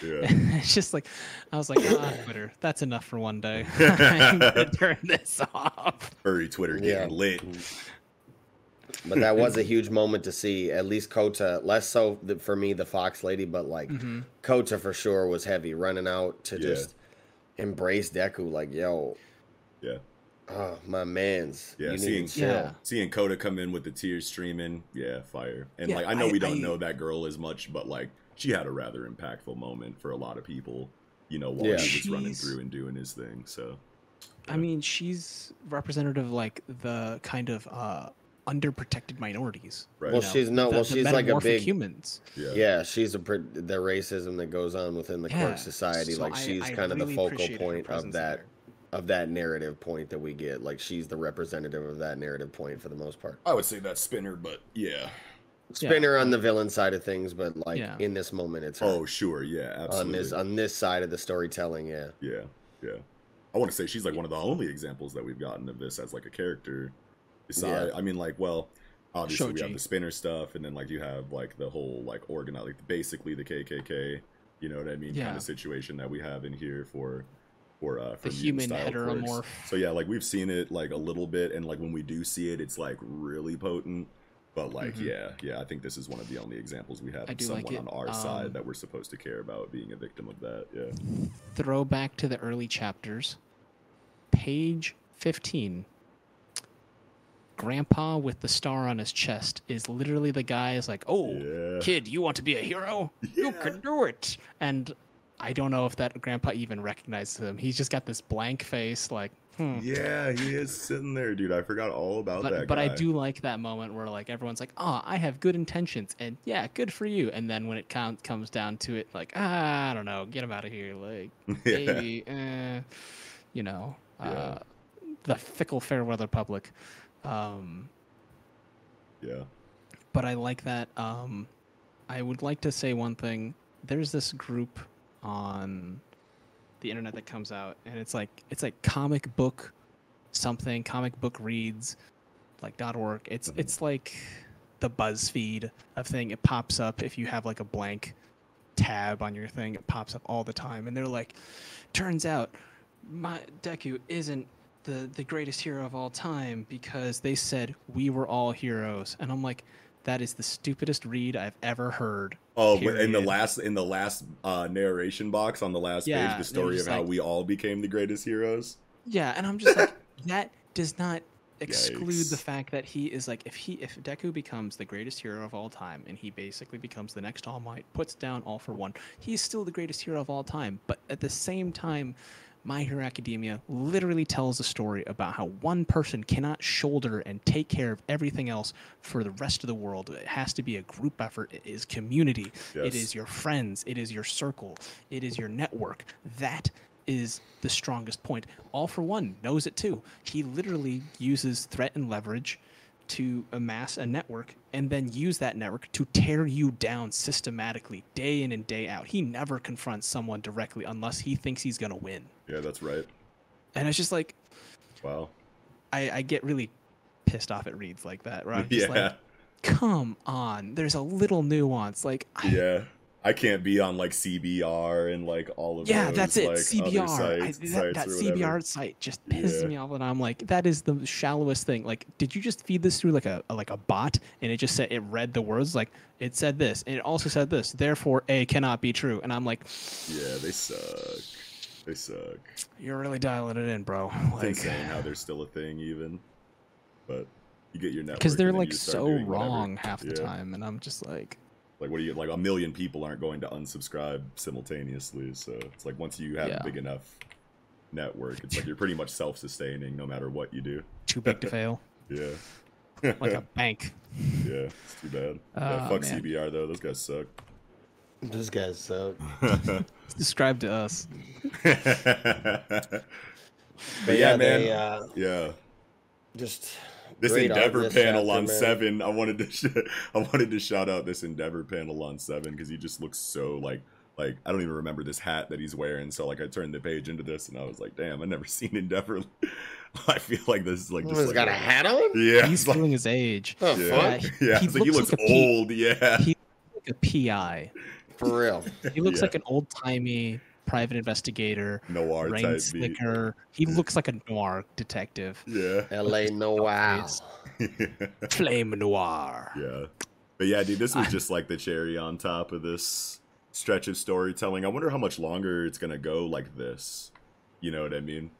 D: Yeah.
E: it's just like, I was like, ah, Twitter, that's enough for one day. I'm gonna turn this off.
D: Hurry, Twitter
C: Yeah.
D: getting lit.
C: But that was a huge moment to see. At least Kota, less so for me, the Fox lady, but like
E: Mhm.
C: Kota for sure was heavy, running out to
D: Yeah.
C: just embrace Deku. Like, yo,
D: Yeah.
C: oh my man's,
D: Yeah,
C: you
D: seeing
C: need to.
E: Yeah.
D: seeing Kota come in with the tears streaming, yeah, fire. And
E: Yeah,
D: like I know
E: I-
D: we don't
E: I-
D: know that girl as much, but like she had a rather impactful moment for a lot of people, you know, while
C: Yeah.
D: he was running through and doing his thing. So
E: I mean, she's representative of like the kind of uh, underprotected minorities.
D: Right.
C: Well,
E: you know,
C: she's no,
E: the-
C: well,
E: the
C: she's like a
E: metamorphic
C: big
E: humans.
D: yeah.
C: Yeah, she's a pr- the racism that goes on within the
E: Yeah,
C: quirk society.
E: so
C: like she's
E: I
C: kind of the focal point of that
E: there.
C: of that narrative point that we get. Like she's the representative of that narrative point for the most part.
D: I would say that's Spinner, but yeah.
C: Spinner on the villain side of things, but like
E: Yeah.
C: in this moment, it's her.
D: Oh, sure, yeah, absolutely.
C: on this on this side of the storytelling. Yeah,
D: Yeah, yeah. I want to say she's like one of the only examples that we've gotten of this as like a character. Besides,
C: Yeah.
D: I mean, like, well, obviously we have the spinner stuff, and then like you have like the whole like organize, like basically the KKK. You know what I mean? Kind
E: Yeah.
D: of situation that we have in here for for uh for
E: The human
D: style quirks.
E: heteromorph.
D: So yeah, like we've seen it like a little bit, and like when we do see it, it's like really potent. But like,
E: Mhm.
D: yeah, yeah, I think this is one of the only examples we have of
E: do like
D: someone on our
E: Um,
D: side that we're supposed to care about being a victim of that. Yeah.
E: Throwback to the early chapters. Page 15. Grandpa with the star on his chest is literally the guy is like, "Oh,
D: Yeah.
E: kid, you want to be a hero? You can do it." And I don't know if that grandpa even recognizes him. He's just got this blank face, like, hmm.
D: Yeah, he is sitting there, dude. I forgot all about
E: But,
D: that.
E: but I do like that moment where like everyone's like, "Oh, I have good intentions," and yeah, good for you. And then when it com- comes down to it, like, ah, I don't know, get him out of here. Like,
D: Yeah.
E: maybe, eh, you know,
D: Yeah.
E: uh, the fickle fair weather public. Um,
D: Yeah.
E: but I like that. Um, I would like to say one thing. There's this group on the internet that comes out, and it's like it's like comic book something, comic book reads, like dot org. It's it's like the BuzzFeed of thing. It pops up if you have like a blank tab on your thing. It pops up all the time, and they're like, turns out my Deku isn't the the greatest hero of all time because they said we were all heroes, and I'm like, that is the stupidest read I've ever heard.
D: Oh, but in the last in the last uh, narration box on the last
E: Yeah,
D: page, the story of
E: just
D: how we all became the greatest heroes.
E: Yeah, and I'm just like, that does not exclude the fact that he is like, if he if Deku becomes the greatest hero of all time, and he basically becomes the next All Might, puts down All for One, he's still the greatest hero of all time. But at the same time, My Hero Academia literally tells a story about how one person cannot shoulder and take care of everything else for the rest of the world. It has to be a group effort. It is community. It
D: Yes.
E: is your friends. It is your circle. It is your network. That is the strongest point. All for One knows it too. He literally uses threat and leverage to amass a network and then use that network to tear you down systematically day in and day out. He never confronts someone directly unless he thinks he's going to win.
D: Yeah, that's right.
E: And it's just like,
D: Wow.
E: I, I get really pissed off at reads like that, where
D: yeah,
E: like, come on, there's a little nuance. Like,
D: yeah. I can't be on like CBR and like all of
E: yeah,
D: those,
E: that's it.
D: like,
E: CBR.
D: other
E: I- that that CBR site just pisses
D: Yeah.
E: me off, and I'm like, that is the shallowest thing. Like, did you just feed this through like a, a- like a bot, and it just said it read the words like it said this, and it also said this. Therefore, A cannot be true, and I'm like,
D: Yeah, they suck. They suck.
E: you're really dialing it in, bro.
D: It's
E: Like,
D: insane how they're still a thing, even. But you get your network
E: because they're like so
D: doing whatever.
E: wrong half the
D: Yeah.
E: time, and I'm just like,
D: Like, what do you like? A million people aren't going to unsubscribe simultaneously. So it's like once you have
E: Yeah.
D: a big enough network, it's like you're pretty much self-sustaining no matter what you do.
E: too big to fail.
D: Yeah.
E: like a bank.
D: Yeah, it's too bad.
E: Oh,
D: yeah, fuck
E: man.
D: CBR though. Those guys suck.
C: Those guys suck.
E: It's described to us.
D: But
C: But
D: yeah,
C: yeah,
D: man.
C: they, uh,
D: yeah.
C: Just
D: This
C: great
D: Endeavor
C: this
D: panel
C: chapter,
D: on
C: man.
D: seven, I wanted to, sh- I wanted to shout out this Endeavor panel on seven because he just looks so like, like I don't even remember this hat that he's wearing. So like I turned the page into this and I was like, damn, I've never seen Endeavor. I feel like this is like just
C: he's
D: like
C: got a hat on?
D: Yeah,
E: He's
D: it's like-
E: feeling his age.
C: Oh,
D: yeah,
C: fuck.
D: yeah. it's like he looks
E: like a P-
D: old. yeah,
E: He looks like a PI.
C: For real.
E: He looks
D: Yeah.
E: like an old timey private investigator.
D: Noir
E: rain
D: type beat.
E: slicker. He mm. looks like a noir detective.
D: yeah.
C: L.A. Noire.
E: Flame noir.
D: Yeah. But yeah, dude, this was ah. just like the cherry on top of this stretch of storytelling. I wonder how much longer it's going to go like this. You know what I mean?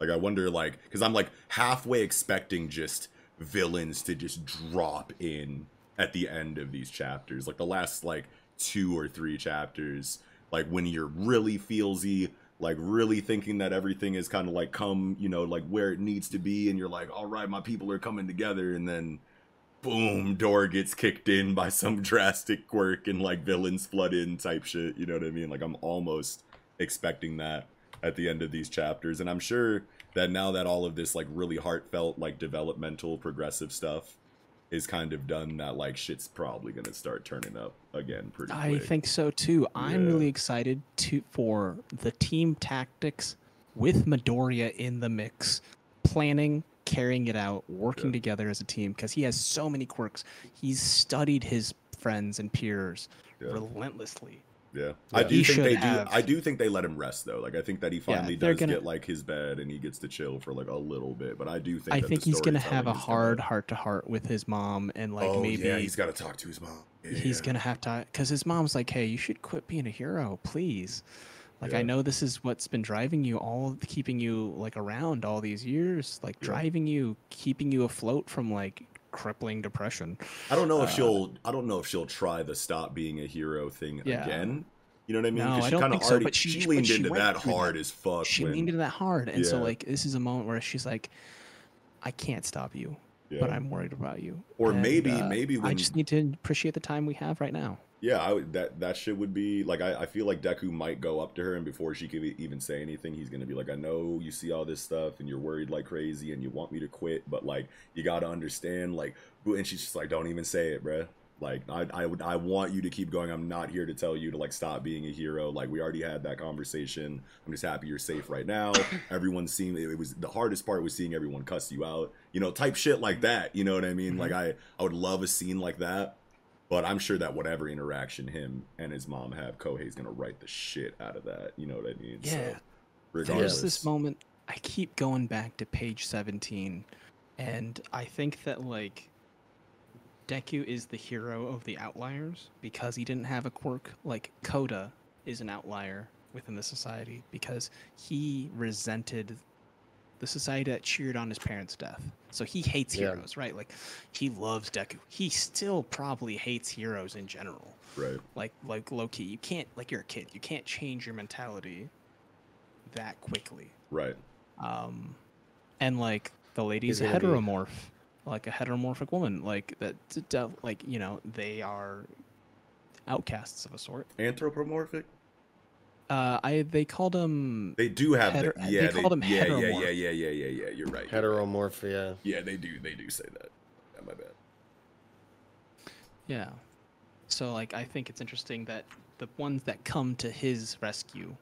D: Like, I wonder, like, because I'm like halfway expecting just villains to just drop in at the end of these chapters. Like, the last, like, two or three chapters, like, when you're really feelsy, like, really thinking that everything is kind of like come, you know, like where it needs to be, and you're like, all right, my people are coming together, and then boom, door gets kicked in by some drastic quirk and like villains flood in type shit. You know what I mean? Like I'm almost expecting that at the end of these chapters. And I'm sure that now that all of this like really heartfelt, like developmental, progressive stuff is kind of done, that like shit's probably gonna start turning up again pretty
E: I
D: quick.
E: think so too. I'm
D: Yeah.
E: really excited to for the team tactics with Midoriya in the mix, planning, carrying it out, working together as a team because he has so many quirks. He's studied his friends and peers relentlessly.
D: Yeah, I do
E: He
D: think they
E: should
D: do. I do think they let him rest though. Like I think that he finally
E: they're
D: does
E: gonna-
D: get like his bed and he gets to chill for like a little bit. But I do think
E: I
D: that
E: think
D: the
E: he's gonna have a hard heart to heart with his mom and like
D: oh
E: maybe
D: yeah, he's got to talk to his mom.
E: he's gonna have to because his mom's like hey you should quit being a hero please like i know this is what's been driving you all keeping you like around all these years like
D: Yeah.
E: driving you keeping you afloat from like crippling depression
D: I don't know if
E: Uh,
D: she'll. I don't know if she'll try the stop being a hero thing
E: Yeah.
D: again. You know what I mean?
E: No, I
D: she
E: don't think so,
D: already-
E: but she-
D: she
E: but
D: leaned
E: she
D: into that
E: through that.
D: hard as fuck.
E: she
D: when-
E: leaned into that hard and so like this is a moment where she's like i can't stop you but i'm worried about you
D: Or
E: And,
D: maybe-
E: uh,
D: maybe
E: i just need to appreciate the time we have right now
D: Yeah, I would, that that shit would be like I, I feel like Deku might go up to her and before she could e- even say anything, he's gonna be like, I know you see all this stuff and you're worried like crazy and you want me to quit, but like you gotta understand, like, and she's just like, don't even say it, bruh. Like I I would I want you to keep going. I'm not here to tell you to like stop being a hero. Like we already had that conversation. I'm just happy you're safe right now. Everyone seemed it was the hardest part was seeing everyone cuss you out. You know, type shit like that. You know what I mean? Mm-hmm. Like I I would love a scene like that. But I'm sure that whatever interaction him and his mom have, Kohei's gonna write the shit out of that. You know what I mean?
E: Yeah.
D: So, regardless,
E: There's this moment. I keep going back to page 17, and I think that like Deku is the hero of the outliers because he didn't have a quirk. Like Kota is an outlier within the society because he resented the society that cheered on his parents' death. So he hates
C: Yeah.
E: heroes, right? Like he loves Deku. He still probably hates heroes in general.
D: right?
E: Like like low key, you can't like you're a kid. You can't change your mentality that quickly.
D: Right.
E: Um, and like the lady's a
C: be-
E: heteromorph, like a heteromorphic woman, like that. Like you know, they are outcasts of a sort.
D: Anthropomorphic.
E: Uh, I they called them.
D: They do have
E: Heter-
D: the,
E: they
D: yeah,
E: called 'em
D: yeah, yeah,
E: heteromorph.
D: yeah, yeah, yeah, yeah, yeah. You're right. you're right.
C: Heteromorphia.
D: Yeah, they do. They do say that. Yeah, my bad.
E: Yeah. So like I think it's interesting that the ones that come to his rescue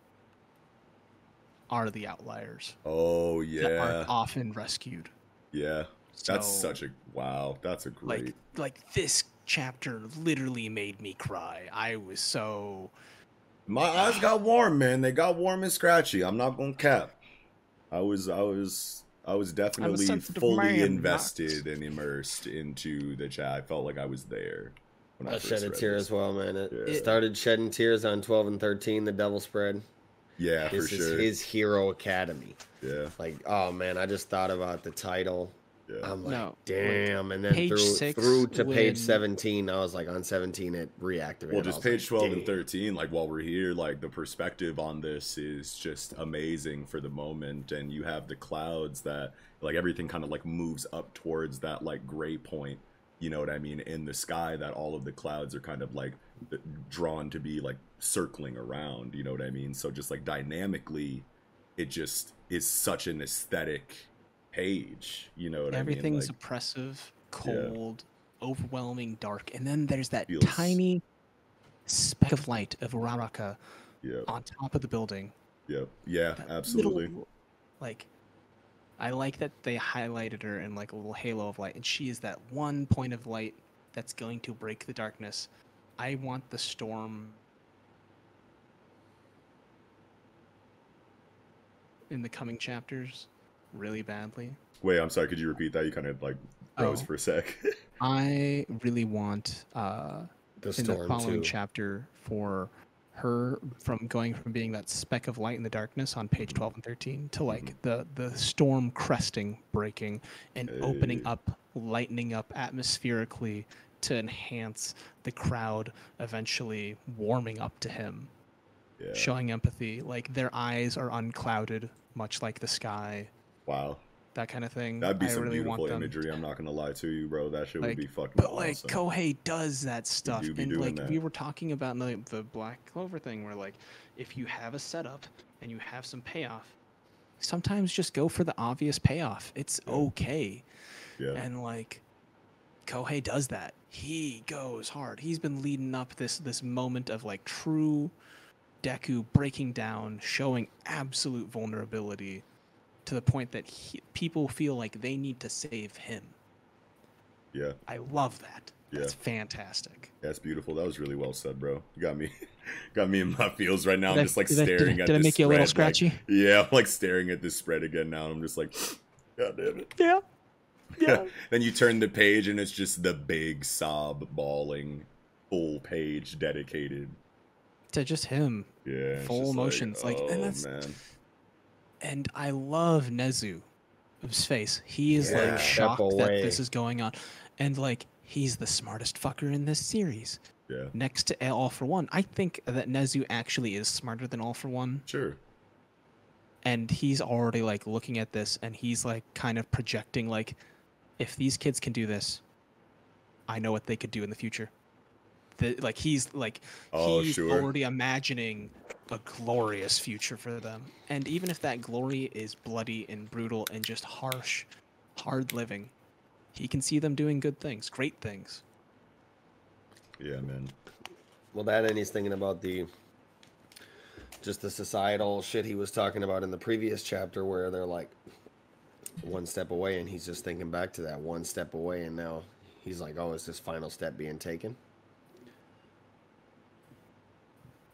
E: are the outliers
D: Oh
E: that
D: yeah,
E: aren't often rescued.
D: yeah. That's
E: So-
D: such a wow. That's a great.
E: Like like this chapter literally made me cry. I was so
D: My eyes got warm, man. They got warm and scratchy. I'm not gonna cap. I was, I was, I was definitely
E: sensitive
D: fully
E: man, Max.
D: invested and immersed into the chat. I felt like I was there. When
C: I
D: first
C: shed a tear
D: this.
C: as well, man. It
D: Yeah.
C: started shedding tears on 12 and 13, the Devil Spread.
D: Yeah,
C: this
D: for
C: is
D: sure.
C: his Hero Academy.
D: Yeah.
C: Like, oh man, I just thought about the title I'm like,
E: No,
C: damn. And then
E: page
C: through
E: six
C: through to
E: when-
C: page 17, I was like, on 17, it reactivated.
D: Well, just page
C: like,
D: 12 and 13, like while we're here, like the perspective on this is just amazing for the moment. And you have the clouds that, like, everything kind of like moves up towards that, like, gray point, you know what I mean, in the sky that all of the clouds are kind of like drawn to be like circling around, you know what I mean? So just like dynamically, it just is such an aesthetic page, you know what
E: Everything's
D: I mean? Like,
E: oppressive,
D: Yeah.
E: cold, overwhelming, dark, and then there's that
D: Feels-
E: tiny speck of light of Uraraka
D: yeah,
E: on top of the building.
D: yeah, yeah, absolutely.
E: Little, like, I like that they highlighted her in like a little halo of light, and she is that one point of light that's going to break the darkness. I want the storm in the coming chapters really badly.
D: Wait, I'm sorry. Could you repeat that? You kind of like froze
E: Oh.
D: for a sec.
E: I really want uh,
C: The
E: in the following
C: too.
E: chapter for her from going from being that speck of light in the darkness on page 12 and 13 to like the the storm cresting breaking and opening up lightening up atmospherically to enhance the crowd eventually warming up to him
D: yeah.
E: showing empathy like their eyes are unclouded much like the sky
D: Wow.
E: that kind of thing
D: That'd be
E: I
D: some
E: really
D: beautiful imagery. I'm not gonna lie to you, bro. That shit
E: like,
D: would be fucking
E: but like
D: awesome.
E: Kohei does that stuff, and like
D: that.
E: we were talking about the, the Black Clover thing, where like if you have a setup and you have some payoff, sometimes just go for the obvious payoff. It's okay,
D: yeah.
E: and like Kohei does that. He goes hard. He's been leading up this this moment of like true Deku breaking down, showing absolute vulnerability to the point that he, people feel like they need to save him.
D: yeah.
E: I love that. That's
D: Yeah.
E: fantastic.
D: That's beautiful. That was really well said, bro. You got me, got me in my feels right now.
E: Did
D: I'm
E: I-
D: just like
E: did I- did I-
D: staring at.
E: did I
D: this
E: make you a little
D: spread, like-
E: scratchy?
D: yeah, I'm like staring at this spread again now. I'm just like, God damn it.
E: Yeah. Yeah.
D: then you turn the page and it's just the big sob bawling, full page dedicated.
E: To just him.
D: Yeah,
E: Full
D: just like,
E: emotions. Like,
D: oh,
E: and that's
D: man.
E: And I love Nezu's face. He is
C: Yeah,
E: like shocked that this is going on. And like he's the smartest fucker in this series.
D: Yeah.
E: Next to All for One. I think that Nezu actually is smarter than All for One.
D: Sure.
E: and he's already like looking at this and he's like kind of projecting like if these kids can do this i know what they could do in the future the, like he's like
D: Oh,
E: he's
D: sure.
E: already imagining a glorious future for them and even if that glory is bloody and brutal and just harsh hard living he can see them doing good things great things
D: Yeah, man.
C: Well, that and he's thinking about the just the societal shit he was talking about in the previous chapter, where they're like one step away, and he's just thinking back to that one step away, and now he's like, "Oh, is this final step being taken?"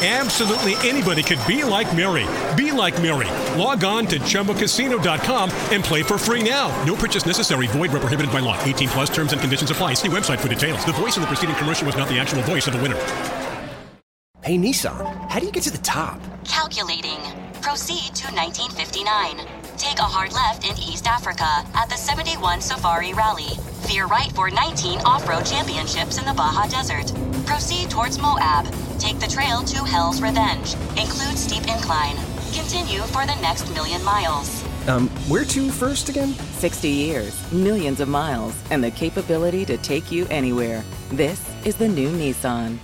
L: Absolutely anybody could be like Mary. Be like Mary. Log on to chumbacasino.com and play for free now. No purchase necessary. Void where prohibited by law. 18 plus terms and conditions apply. See website for details. The voice in the preceding commercial was not the actual voice of the winner.
M: Hey Nissan, how do you get to the top?
N: Calculating. Proceed to 1959. Take a hard left in East Africa at the 71 Safari Rally. Veer right for 19 off-road championships in the Baja Desert. Proceed towards Moab. Take the trail to Hell's Revenge. Include steep incline. Continue for the next million miles.
M: Um, where to first again?
O: 60 years, millions of miles, and the capability to take you anywhere. This is the new Nissan.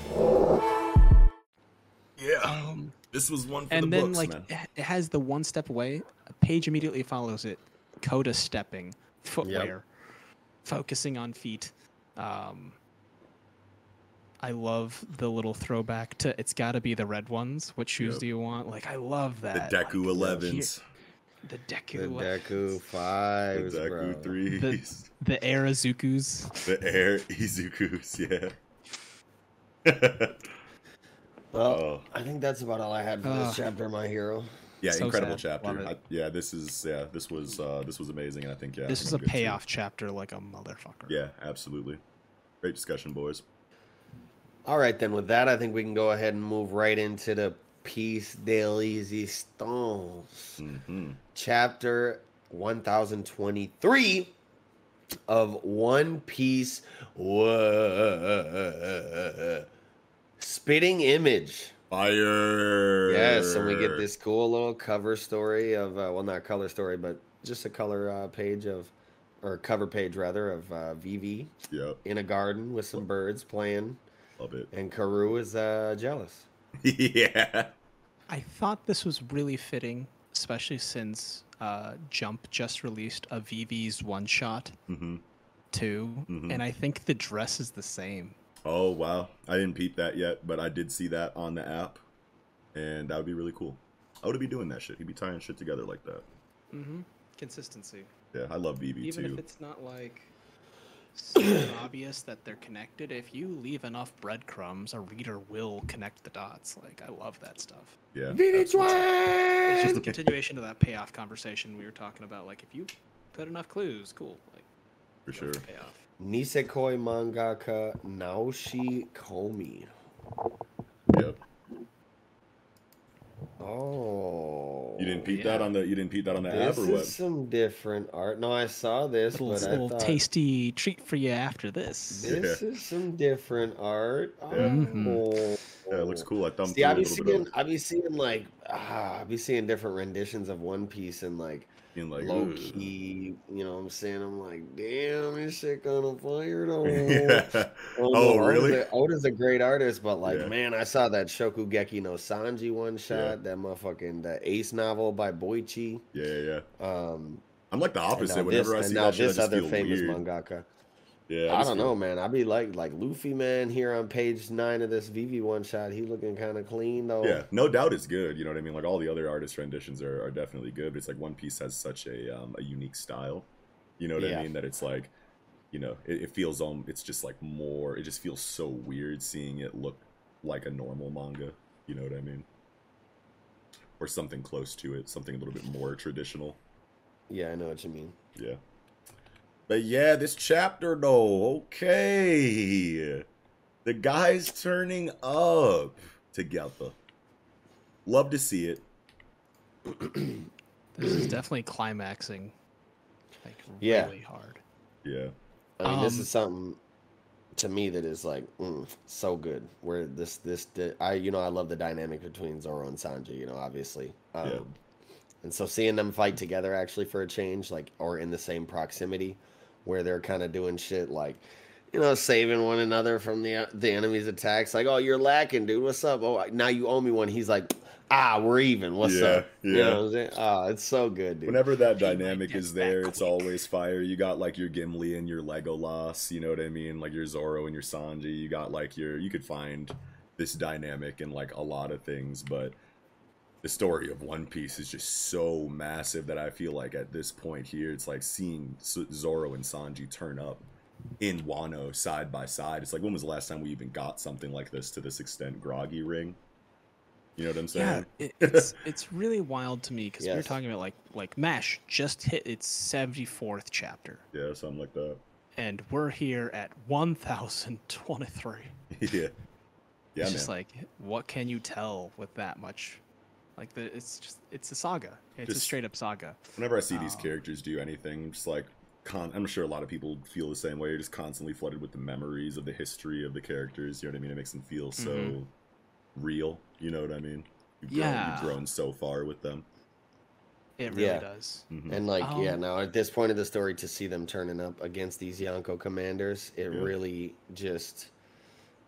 D: Yeah. Um, this was one for
E: and
D: the
E: then
D: books,
E: like
D: man.
E: it it has the one step away a page immediately follows it Kota stepping footwear focusing on feet um i love the little throwback to it's got to be the red ones what shoes
D: Yep.
E: do you want like i love that.
D: The
E: that
D: Deku
E: Like,
D: 11s.
E: the
C: The
E: deku
C: Deku fives,
D: The Deku
C: bro.
D: threes.
E: the, the arazukus
D: The air Izukus, yeah.
C: Well,
D: Oh.
C: I think that's about all I had for
E: Ugh.
C: this chapter, my hero.
D: Yeah,
E: So
D: incredible
E: sad.
D: Chapter. I, yeah, this is yeah, this was uh this was amazing, and I think yeah,
E: this
D: I'm
E: is a
D: good too.
E: payoff chapter like a motherfucker.
D: Yeah, absolutely. Great discussion, boys.
C: All right, then with that, I think we can go ahead and move right into the Peace de resistance,
D: Mm-hmm.
C: chapter 1023 of One Piece. Whoa. Spitting Image.
D: Fire.
C: Yes, and we get this cool little cover story of, uh, well, not color story, but just a color uh, page of, or cover page rather, of uh, Vivi
D: Yep.
C: in a garden with some birds playing.
D: Love it.
C: And Karu is uh, jealous.
D: yeah.
E: I thought this was really fitting, especially since uh, Jump just released a Vivi's one shot
D: Mm-hmm.
E: too,
D: Mhm.
E: and I think the dress is the same.
D: Oh wow, I didn't peep that yet, but I did see that on the app, and that would be really cool. I would be doing that shit. He'd be tying shit together like that.
E: Mm-hmm. Consistency.
D: Yeah, I love Vivi
E: Even
D: too.
E: Even if it's not like super obvious that they're connected, if you leave enough breadcrumbs, a reader will connect the dots. Like I love that stuff.
D: Yeah.
E: It's just a continuation of that payoff conversation we were talking about. Like if you put enough clues, cool. Like
D: For sure.
E: payoff.
C: Nisekoi mangaka Naoshi Komi.
D: Yep.
C: Oh.
D: You didn't peep that on the you didn't peep that on the
C: This
D: app or
C: is
D: what?
C: some different art. No, I saw this,
E: Little,
C: but I
E: little
C: thought
E: tasty treat for you after this.
C: this is some different art.
E: Mhm.
C: Oh.
D: Yeah, it looks cool. I thumbed
C: See,
D: through
C: I
D: a
C: be
D: little bit
C: seeing,
D: of
C: I be seeing like, ah, I be seeing different renditions of One Piece and like,
D: being like
C: low
D: "Ugh."
C: key. You know what I'm saying? I'm like, damn, this shit kind of fire though.
D: Yeah.
C: Oh,
D: Oh, really?
C: Oda's a, Oda's a great artist, but like,
D: Yeah.
C: man, I saw that Shokugeki no Sanji one shot,
D: Yeah.
C: that motherfucking the Ace novel by Boichi.
D: Yeah, yeah.
C: Um,
D: I'm like the
C: and
D: opposite. Whenever
C: this,
D: I
C: and
D: see
C: now
D: that shit,
C: this
D: just
C: other famous
D: weird.
C: mangaka.
D: Yeah,
C: I,
D: just
C: don't know, man. I'd be like, like Luffy, man. Here on page nine of this Vivi one shot, he looking kind of clean though.
D: Yeah, no doubt it's good. You know what I mean? Like all the other artist renditions are, are definitely good, but it's like One Piece has such a um, a unique style. You know what
C: Yeah.
D: I mean? That it's like, you know, it, it feels um, it's just like more. It just feels so weird seeing it look like a normal manga. You know what I mean? Or something close to it, something a little bit more traditional.
C: yeah, I know what you mean.
D: Yeah. But yeah, this chapter though, okay. The guys turning up together. Love to see it.
E: This is definitely climaxing. Like
C: Yeah.
E: really hard.
D: Yeah.
C: I mean, this
E: Um,
C: is something to me that is like mm, so good. Where this this the, I you know I love the dynamic between Zoro and Sanji. You know, obviously. Um,
D: Yeah.
C: And so seeing them fight together actually for a change, like or in the same proximity, where they're kind of doing shit like, you know, saving one another from the the enemy's attacks. Like, oh, you're lacking, dude. What's up? Oh, now you owe me one. He's like, ah, we're even. What's
D: Yeah,
C: up? You
D: yeah.
C: know what I'm saying? Oh, it's so good, dude.
D: Whenever that dynamic is there, it's always fire. You got like your Gimli and your Legolas, you know what I mean? Like your Zoro and your Sanji. You got like your you could find this dynamic in like a lot of things, but the story of One Piece is just so massive that I feel like at this point here, it's like seeing Zoro and Sanji turn up in Wano side by side. It's like when was the last time we even got something like this to this extent? Groggy Ring. You know what I'm saying?
E: Yeah, it, it's it's really wild to me because we
D: are
E: talking about like like Mash just hit its seventy fourth chapter,
D: yeah, something like that.
E: and we're here at one thousand twenty three.
D: yeah. Yeah,
E: it's
D: man.
E: just like what can you tell with that much? Like the it's just it's a saga. It's a straight up saga.
D: Whenever I see these
E: Um,
D: characters do anything, just like con- I'm sure a lot of people feel the same way. You're just constantly flooded with the memories of the history of the characters. You know what I mean? It makes them feel so
E: Mhm.
D: real. You know what I mean? You've grown,
E: Yeah.
D: you've grown so far with them.
E: It really
C: Yeah.
E: does.
D: Mhm.
C: And like, yeah,
E: Um,
C: now at this point of the story, to see them turning up against these Yonko commanders, it
D: Yeah.
C: really just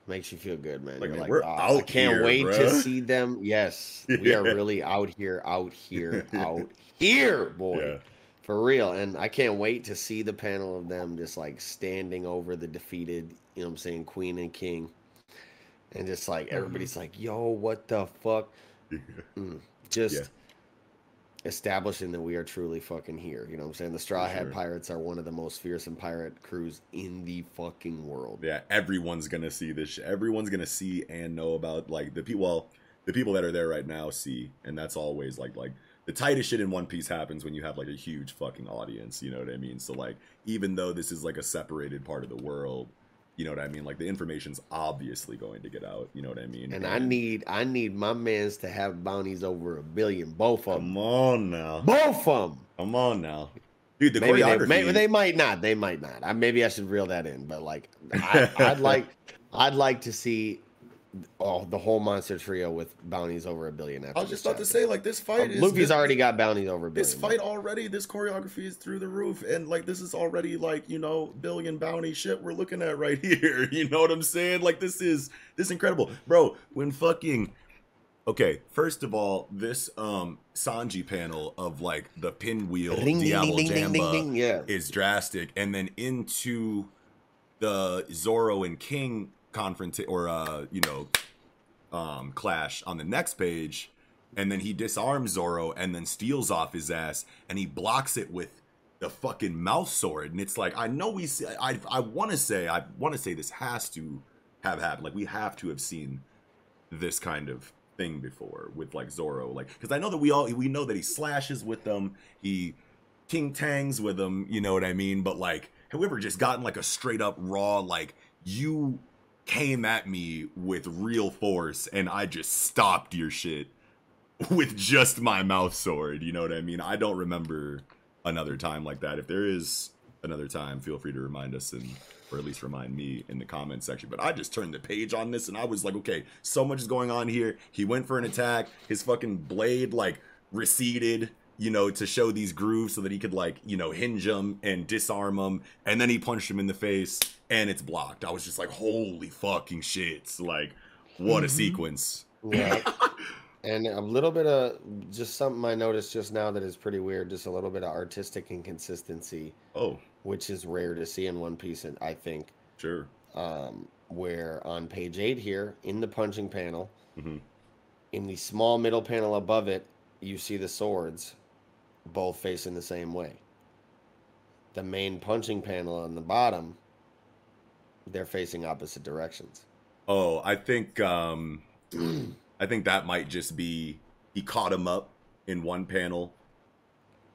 C: makes you feel good, man.
D: Like,
C: like,
D: we're
C: "Ah, I can't
D: here,
C: wait to see them. Yes, we are really out here, out here, out here, boy.
D: Yeah.
C: For real. And I can't wait to see the panel of them just like standing over the defeated, you know what I'm saying, Queen and King. And just like everybody's like, yo, what the fuck? Mm, just
D: Yeah.
C: Establishing that we are truly fucking here. You know what I'm saying? The Straw Hat
D: sure.
C: Pirates are one of the most fearsome pirate crews in the fucking world.
D: Yeah, everyone's gonna see this. Sh- everyone's gonna see and know about like the people. Well, the people that are there right now see, and that's always like like the tightest shit in One Piece happens when you have like a huge fucking audience. You know what I mean? So like, even though this is like a separated part of the world, you know what I mean? Like the information's obviously going to get out. You know what I mean?
C: And I need I need my mans to have bounties over a billion, both of them.
D: Come on now,
C: both of them.
D: Come on now, dude. The
C: maybe
D: choreography.
C: They, maybe they might not. They might not. I, maybe I should reel that in. But like, I, I'd like I'd like to see oh the whole monster trio with bounties over a billion.
D: I was just about to say, like, this fight is
C: Luffy's already got bounties over a billion.
D: This fight already, this choreography is through the roof, and like this is already like you know billion bounty shit we're looking at right here. You know what I'm saying? Like this is this is incredible, bro. When fucking okay, first of all, this um Sanji panel of like the pinwheel
C: Ding, ding,
D: Diablo
C: ding, ding, ding, Jambe yeah.
D: is drastic, and then into the Zoro and King confront or uh you know um clash on the next page and then he disarms Zoro and then steals off his ass and he blocks it with the fucking mouth sword. And it's like I know we see, I I want to say I want to say this has to have happened. Like we have to have seen this kind of thing before with like Zoro like cuz I know that we all we know that he slashes with them he king tangs with them you know what I mean? But like have we ever just gotten like a straight up raw like you came at me with real force and I just stopped your shit with just my mouth sword. You know what I mean? I don't remember another time like that. If there is another time, feel free to remind us and or at least remind me in the comment section. But I just turned the page on this and I was like, okay, so much is going on here. He went for an attack. His fucking blade like receded, you know, to show these grooves so that he could like, you know, hinge him and disarm him. And then he punched him in the face and it's blocked. I was just like, holy fucking shit. Like, what a
C: Mhm.
D: sequence.
C: Yeah. and a little bit of just something I noticed just now that is pretty weird. Just a little bit of artistic inconsistency.
D: Oh.
C: Which is rare to see in One Piece, and I think.
D: Sure.
C: Um, where on page eight here, in the punching panel,
D: Mhm.
C: in the small middle panel above it, you see the swords both facing the same way. The main punching panel on the bottom, they're facing opposite directions.
D: Oh, I think um I think that might just be he caught him up in one panel,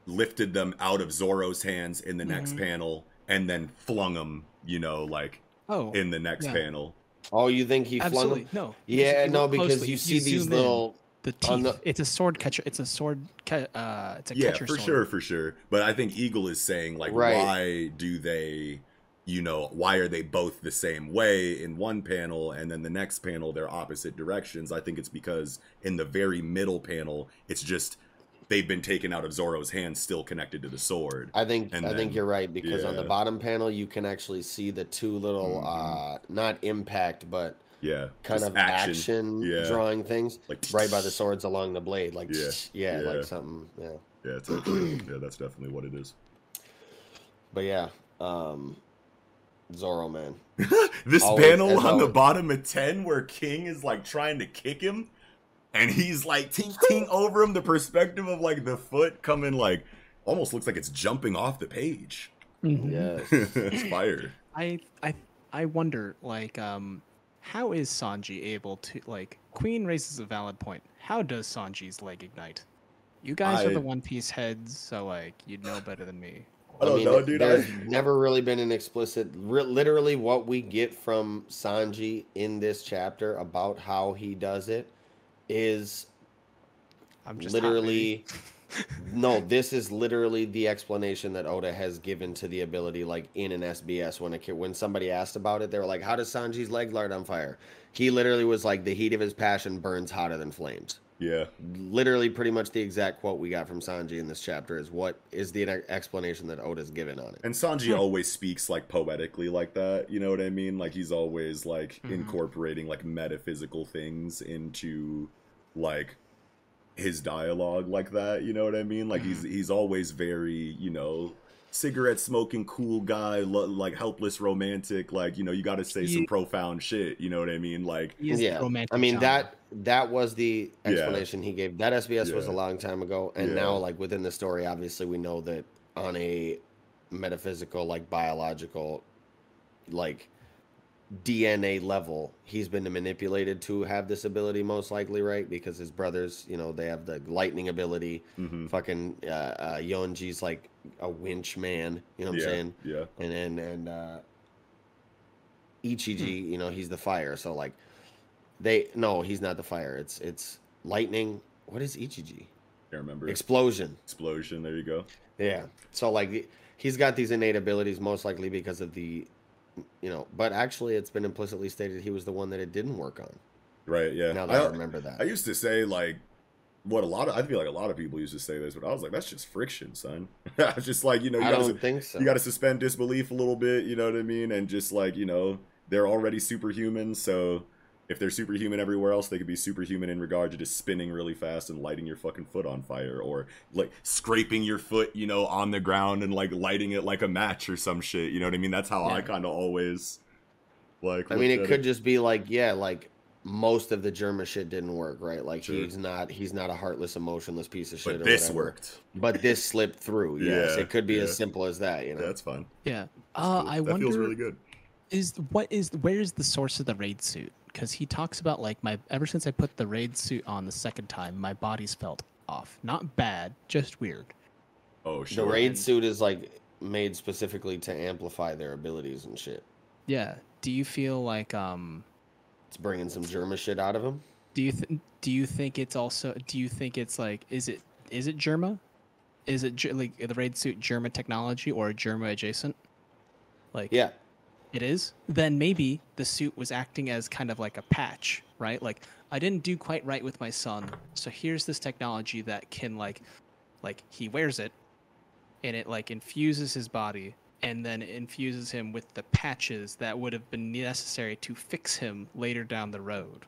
D: lifted them out of Zoro's hands in the next
C: Mhm.
D: panel, and then flung them, you know, like
E: Oh,
D: in the next
E: yeah.
D: panel.
C: Oh, you think he flung them?
E: no.
C: Yeah, no,
E: look
C: because
E: closely,
C: you
E: if
C: see these
E: zoom in,
C: little
E: the
C: on
E: teeth.
C: the-
E: It's a sword catcher. It's a sword. Ca- uh, it's a
D: yeah,
E: catcher
D: for
E: sword.
D: sure, for sure. But I think Eagle is saying like,
C: Right.
D: why do they, you know, why are they both the same way in one panel and then the next panel they're opposite directions? I think it's because in the very middle panel, it's just they've been taken out of Zoro's hands, still connected to the sword.
C: I think
D: And
C: I think you're right because on the bottom panel you can actually see the two little uh not impact but
D: Yeah,
C: kind of
D: action.
C: action,
D: Yeah.
C: drawing things
D: Like
C: right by the swords along the blade like
D: Yeah,
C: yeah,
D: yeah.
C: like something yeah
D: Yeah, it's yeah, that's definitely what it is.
C: but yeah um Zoro man
D: This
C: Always-
D: panel
C: as
D: on the bottom of 10 where King is like trying to kick him and he's like ting ting over him, the perspective of like the foot coming like almost looks like it's jumping off the page.
C: Yes.
D: it's fire.
E: I I I wonder like um how is Sanji able to like Queen raises a valid point. How does Sanji's leg ignite? You guys are the One Piece heads, so like you'd know better than me.
D: I don't know, dude.
C: There's never really been an explicit. Re- literally, what we get from Sanji in this chapter about how he does it is
E: I'm just
C: literally. no, this is literally the explanation that Oda has given to the ability, like in an SBS. When a kid, when somebody asked about it, they were like, "How does Sanji's leg light on fire?" He literally was like, "The heat of his passion burns hotter than flames."
D: Yeah.
C: Literally, pretty much the exact quote we got from Sanji in this chapter is what is the explanation that Oda's given on it.
D: And Sanji always speaks like poetically like that, you know what I mean? Like he's always like
C: Mhm.
D: incorporating like metaphysical things into like his dialogue like that, you know what I mean? Like he's he's always very, you know, cigarette smoking cool guy, lo- like helpless romantic, like, you know, you got to say some
C: Ye-
D: profound shit, you know what I mean? Like
C: yeah, I mean that that was the
D: Yeah.
C: explanation he gave. That SBS was a long time ago, and
D: Yeah.
C: now like within the story, obviously we know that on a metaphysical, like biological, like DNA level, he's been manipulated to have this ability, most likely, right? Because his brothers, you know, they have the lightning ability.
D: Mm-hmm.
C: Fucking uh, uh, Yonji's like a winch man, you know what
D: Yeah,
C: I'm saying?
D: yeah.
C: And and and uh, Ichiji,
D: Hmm.
C: you know, he's the fire. So like, they no, he's not the fire. It's it's lightning. What is Ichiji?
D: Can't remember.
C: Explosion.
D: Explosion. There you go.
C: Yeah. So like he's got these innate abilities most likely because of the you know, but actually it's been implicitly stated he was the one that it didn't work on.
D: Right. Yeah.
C: Now that I remember that.
D: I used to say like what a lot of I feel like a lot of people used to say this, but I was like, that's just friction, son. I was just like you know, you
C: I
D: gotta,
C: don't think so.
D: You got to suspend disbelief a little bit. You know what I mean? And just like you know, they're already superhuman, so if they're superhuman everywhere else, they could be superhuman in regard to just spinning really fast and lighting your fucking foot on fire, or like scraping your foot, you know, on the ground and like lighting it like a match or some shit. You know what I mean? That's how I kind of always like.
C: I mean, it
D: at
C: could just be like, yeah, like most of the Germa shit didn't work, right? Like
D: Sure.
C: he's not he's not a heartless, emotionless piece of shit.
D: But
C: or
D: this
C: whatever.
D: worked.
C: But this slipped through. Yes,
D: Yeah,
C: it could be as simple as that. You know,
D: That's fine.
E: Yeah. Uh, I
D: that
E: wonder.
D: feels really good.
E: Is what is where is the source of the raid suit? Because he talks about like my ever since I put the raid suit on the second time, my body's felt off. Not bad, just weird.
D: Oh,
C: the raid suit is like made specifically to amplify their abilities and shit.
E: Yeah. Do you feel like um?
C: It's bringing some Germa shit out of him.
E: Do you th- do you think it's also? Do you think it's like? Is it is it Germa? Is it like the raid suit Germa technology or Germa adjacent? Like
C: yeah,
E: it is. Then maybe the suit was acting as kind of like a patch, right? Like I didn't do quite right with my son, so here's this technology that can like, like he wears it, and it like infuses his body, and then infuses him with the patches that would have been necessary to fix him later down the road.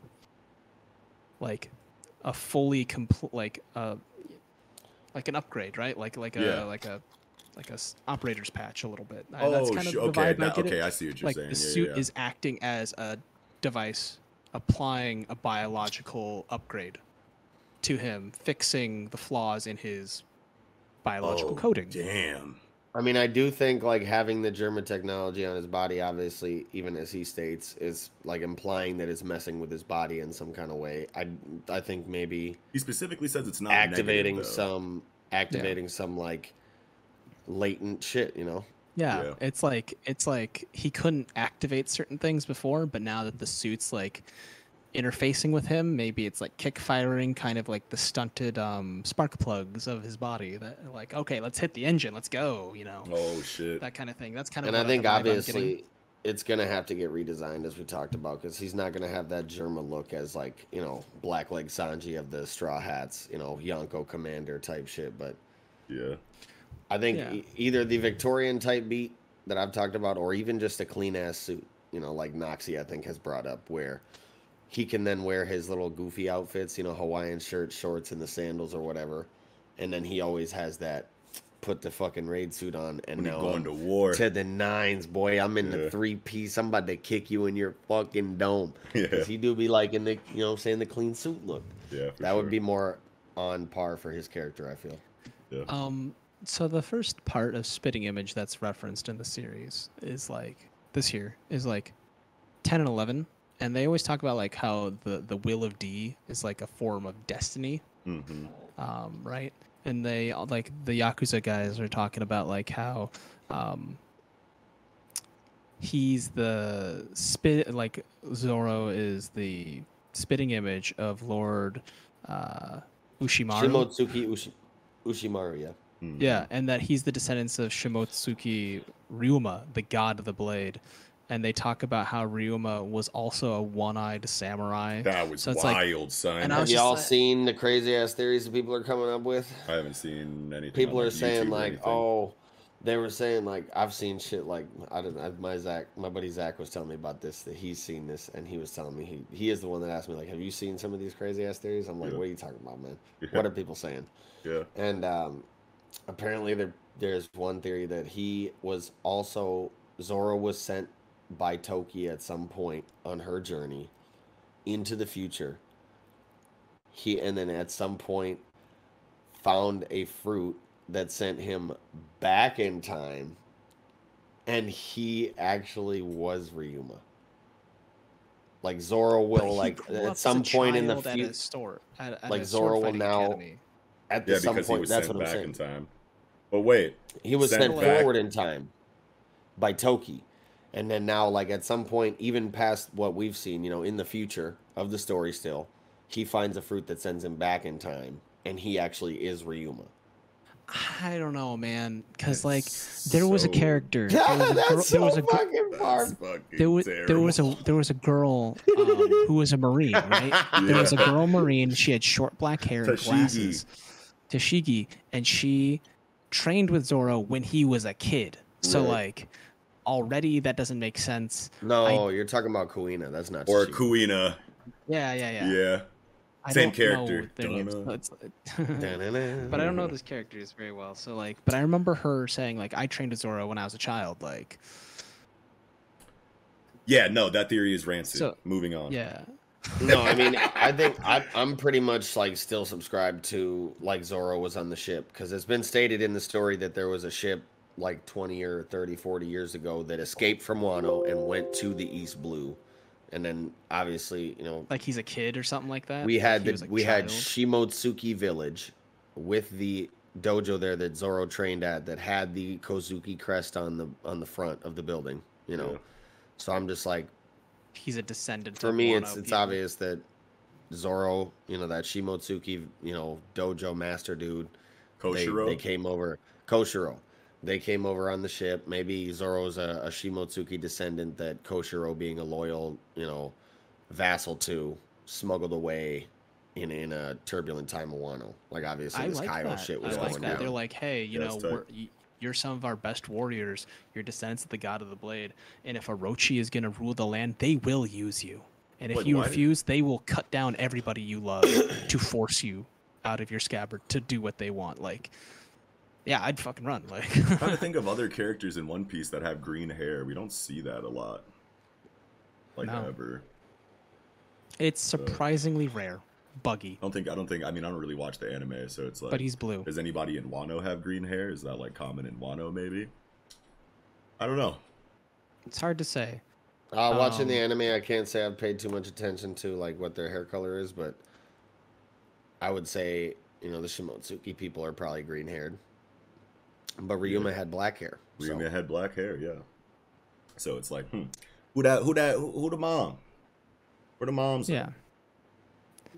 E: Like a fully complete, like uh, like an upgrade, right? Like like a
D: Yeah.
E: like a like a s- operator's patch a little bit. I- that's
D: Oh,
E: kind of
D: sh-
E: the
D: okay,
E: vibe I get
D: okay,
E: it.
D: I see what you're
E: like
D: saying.
E: the
D: Yeah, yeah,
E: suit
D: yeah.
E: is acting as a device applying a biological upgrade to him, fixing the flaws in his biological
D: Oh,
E: coding.
D: Damn.
C: I mean, I do think like having the Germa technology on his body, obviously, even as he states, is like implying that it's messing with his body in some kind of way. I, I think maybe
D: He specifically says it's not
C: activating
D: negative,
C: some, activating some like latent shit. You know?
E: Yeah,
D: Yeah.
E: it's like it's like he couldn't activate certain things before, but now that the suit's like interfacing with him, maybe it's like kick firing kind of like the stunted um, spark plugs of his body that like, okay, let's hit the engine, let's go, you know.
D: Oh shit.
E: That kind of thing. That's kind of
C: and I
E: what
C: think
E: I'm
C: obviously it's gonna have to get redesigned as we talked about because he's not gonna have that Germa look as like you know Blackleg Sanji of the straw hats, you know Yonko Commander type shit. But
D: Yeah.
C: I think
E: Yeah.
C: e- either the Victorian type beat that I've talked about, or even just a clean ass suit, you know, like Noxie I think has brought up, where he can then wear his little goofy outfits, you know, Hawaiian shirt, shorts, and the sandals or whatever, and then he always has that put the fucking raid suit on and
D: When
C: now
D: going
C: I'm
D: to war.
C: to the nines, boy. I'm in
D: Yeah.
C: the three piece. I'm about to kick you in your fucking dome.
D: Yeah.
C: Cause he do be like in the, you know, I'm saying the clean suit look.
D: Yeah, for
C: that
D: sure.
C: would be more on par for his character. I feel.
D: Yeah.
E: Um, so the first part of spitting image that's referenced in the series is like this here is like ten and eleven, and they always talk about like how the the will of D is like a form of destiny,
D: Mm-hmm.
E: um, right? And they like the yakuza guys are talking about like how um, he's the spit like Zoro is the spitting image of Lord uh, Ushimaru.
C: Shimotsuki Ushi, Ushimaru, yeah.
E: Yeah, and that he's the descendants of Shimotsuki Ryuma, the god of the blade. And they talk about how Ryuma was also a one-eyed samurai.
D: That was
E: So it's like-
D: wild, son.
E: and I
C: Have
E: was just
C: y'all
E: like-
C: seen the crazy ass theories that people are coming up with?
D: I haven't seen anything.
C: People
D: on,
C: are
D: like,
C: saying like, oh, they were saying like, I've seen shit like I don't know. My Zach, my buddy Zach was telling me about this that he's seen this, and he was telling me he he is the one that asked me like, have you seen some of these crazy ass theories? I'm like,
D: Yeah.
C: what are you talking about, man?
D: Yeah.
C: What are people saying?
D: Yeah.
C: And um, apparently there there's one theory that he was also Zoro was sent by Toki at some point on her journey into the future. He and then at some point found a fruit that sent him back in time and he actually was Ryuma. Like Zoro will like at some point in the future,
E: a store, at, at
C: like Zoro will now
E: academy.
C: At
D: Yeah,
C: some
D: because he
C: point.
D: was
C: That's
D: sent
C: what I'm
D: back
C: saying.
D: in time. But wait,
C: He was
D: sent
C: sent forward in time by Toki. And then now, like at some point, even past what we've seen, you know, in the future of the story still, he finds a fruit that sends him back in time. And he actually is Ryuma.
E: I don't know, man, because like there was a
C: so-
E: character. There was a
C: That's
E: girl, there was
C: so
E: a gr-
C: fucking far.
E: there was there was a there was a girl um, who was a marine, right? There was a girl marine. She had short black hair and
D: Tashigi.
E: Glasses. Tashigi, and she trained with Zoro when he was a kid. So
C: Right.
E: like already that doesn't make sense.
C: No, you're talking about Kuina. That's not
D: or
C: Tashigi.
D: Kuina.
E: Yeah, yeah, yeah.
D: Yeah.
E: I
D: Same character.
E: know their names,
D: Dunno.
E: so it's- but I don't know those characters very well. So like, but I remember her saying like, I trained with Zoro when I was a child. Like,
D: Yeah, no, that theory is rancid.
E: So-
D: Moving on.
E: yeah.
C: No, I mean, I think I, I'm pretty much like still subscribed to like Zoro was on the ship because it's been stated in the story that there was a ship like 20 or 30, 40 years ago that escaped from Wano and went to the East Blue. And then obviously, you know,
E: like he's a kid or something like that.
C: we had
E: he
C: the,
E: was a
C: we had. Shimotsuki Village with the dojo there that Zoro trained at that had the Kozuki crest on the on the front of the building, you know.
D: Yeah.
C: So I'm just like
E: he's a descendant.
C: for
E: of
C: me
E: Wano
C: it's it's
E: people.
C: obvious that Zoro, you know, that Shimotsuki, you know, dojo master dude, they,
D: Koshiro?
C: they came over Koshiro. They came over on the ship. Maybe Zoro's a, a Shimotsuki descendant that Koshiro, being a loyal, you know, vassal to, smuggled away in in a turbulent time of Wano. Like obviously
E: I
C: this
E: like
C: Kaido
E: that.
C: shit
E: I
C: was
E: like
C: going
E: that.
C: down.
E: They're like, hey, you
D: Yeah,
E: know, we're, y- you're some of our best warriors. You're descendants of the god of the blade. And if Orochi is gonna rule the land, they will use you. And if
D: Wait,
E: you
D: did-
E: refuse, they will cut down everybody you love to force you out of your scabbard to do what they want. Like, yeah, I'd fucking run. Like,
D: I'm trying to think of other characters in One Piece that have green hair. We don't see that a lot. Like
E: No.
D: ever.
E: it's surprisingly rare. Buggy.
D: I don't think I don't think I mean I don't really watch the anime, so it's like
E: But he's blue.
D: Does anybody in Wano have green hair? Is that like common in Wano maybe? I don't know.
E: It's hard to say.
C: Uh, watching the
E: Um,
C: anime, I can't say I've paid too much attention to like what their hair color is, but I would say you know the Shimotsuki people are probably green haired, but Ryuma had black hair. so-
D: Ryuma had black hair, yeah. So it's like, hmm, who that? Who that? Who, who the mom? Where the moms? at?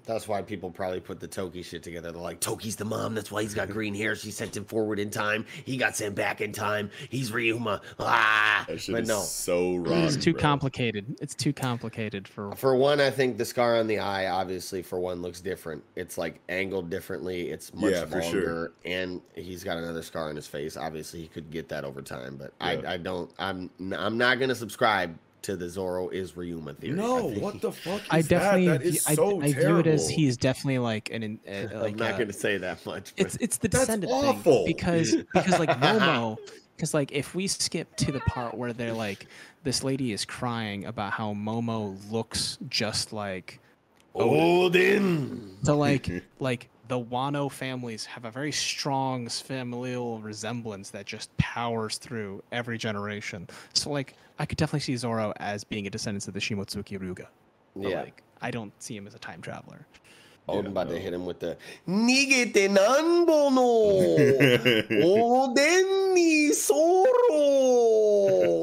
E: Yeah.
C: That's why people probably put the Toki shit together. They're like, Toki's the mom. That's why he's got green hair. She sent him forward in time. He got sent back in time. He's Ryuma. Ah,
D: That shit
C: but
D: is
C: no.
D: so wrong.
E: It's too
D: bro.
E: complicated. It's too complicated for.
C: For one, I think the scar on the eye, obviously, for one, looks different. It's like angled differently. It's much
D: Yeah, for
C: longer,
D: sure.
C: and he's got another scar on his face. Obviously, he could get that over time, but
D: Yeah.
C: I, I don't. I'm, I'm not gonna subscribe to the Zoro is Ryuma theory.
D: No, what the fuck is
E: I definitely,
D: that? That
E: view-
D: is
E: I,
D: so
E: I view it as
D: terrible.
E: he's definitely like an, uh, like
C: I'm not
E: uh,
C: gonna say that much. But
E: it's it's the
D: That's
E: descendant
D: awful.
E: thing because because like Momo because like if we skip to the part where they're like this lady is crying about how Momo looks just like
C: Oden.
E: so like like the Wano families have a very strong familial resemblance that just powers through every generation. So like I could definitely see Zoro as being a descendant of the Shimotsuki Ryuga. But
C: Yeah.
E: like I don't see him as a time traveler.
C: Oh, Oden
D: Yeah,
C: about to hit him with the Nigete nanbo no Oden ni Zoro.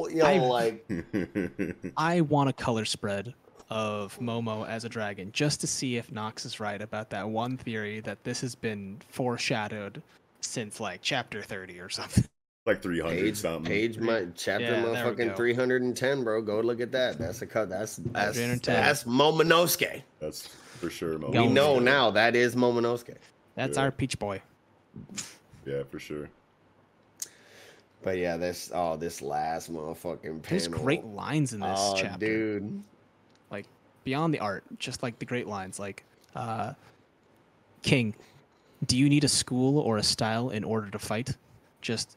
C: You know,
E: I-
C: like
E: I want a color spread of Momo as a dragon just to see if Nox is right about that one theory that this has been foreshadowed since like chapter 30 or something.
D: Like 300
C: page
D: something.
C: page my chapter
E: Yeah, there
C: motherfucking 310 bro go look at that that's a cut that's that's
E: 310.
C: that's Momonosuke
D: That's for sure. Mo.
C: we know now that is Momonosuke
E: That's
D: Yeah.
E: our peach boy.
D: Yeah, for sure.
C: but yeah this oh this last motherfucking panel
E: There's great lines in this
C: oh,
E: chapter.
C: dude
E: Like beyond the art, just like the great lines like uh King, do you need a school or a style in order to fight? Just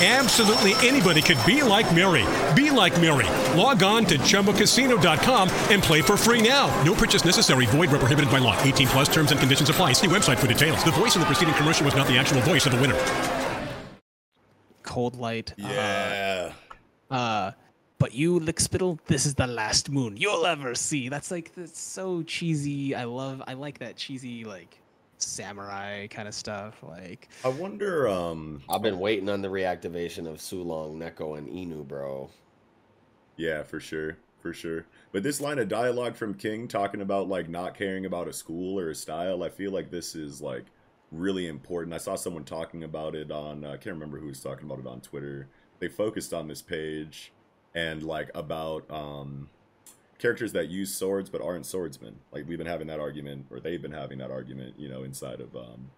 L: Absolutely anybody could be like Mary. Be like Mary. Log on to ChumbaCasino.com and play for free now. No purchase necessary. Void where prohibited by law. 18 plus terms and conditions apply. See website for details. The voice in the preceding commercial was not the actual voice of the winner.
E: Cold light.
D: Yeah.
E: Uh, uh, but you, Lickspittle, this is the last moon you'll ever see. That's like that's so cheesy. I love. I like that cheesy like samurai kind of stuff. Like
D: I wonder. Um,
C: I've been waiting on the reactivation of Sulong, Neko, and Inu, bro.
D: Yeah, for sure, for sure. But this line of dialogue from King talking about like not caring about a school or a style, I feel like this is like really important. I saw someone talking about it on uh, I can't remember who was talking about it on Twitter. They focused on this page and like about um characters that use swords but aren't swordsmen. Like we've been having that argument or they've been having that argument, you know, inside of um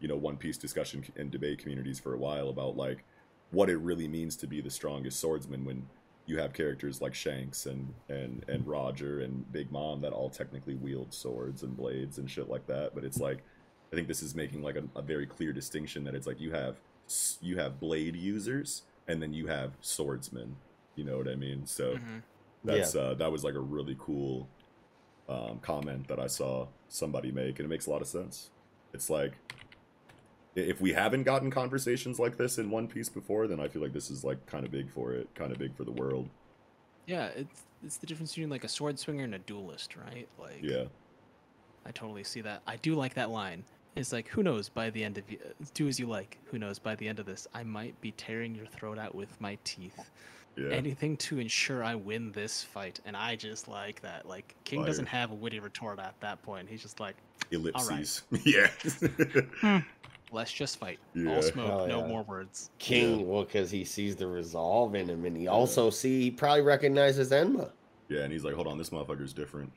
D: you know, One Piece discussion and debate communities for a while about like what it really means to be the strongest swordsman when you have characters like Shanks and and and Roger and Big Mom that all technically wield swords and blades and shit like that, but it's like I think this is making like a, a very clear distinction that it's like you have you have blade users and then you have swordsmen. You know what I mean? So
E: Mhm.
D: That's uh, that was like a really cool um, comment that I saw somebody make, and it makes a lot of sense. It's like if we haven't gotten conversations like this in One Piece before, then I feel like this is like kind of big for it, kind of big for the world.
E: yeah, it's it's the difference between like a sword swinger and a duelist, right? Like
D: Yeah.
E: I totally see that. I do like that line. It's like, who knows? By the end of y- do as you like. Who knows? By the end of this, I might be tearing your throat out with my teeth.
D: Yeah.
E: Anything to ensure I win this fight, and I just like that. Like King doesn't have a witty retort at that point. He's just like,
D: Ellipses. yeah. Hmm.
E: let's just fight.
D: Yeah.
E: All smoke,
C: Hell
E: no
C: yeah.
E: more words.
C: King, well, because he sees the resolve in him, and he also see he probably recognizes Enma.
D: Yeah, and he's like, hold on, this motherfucker's different.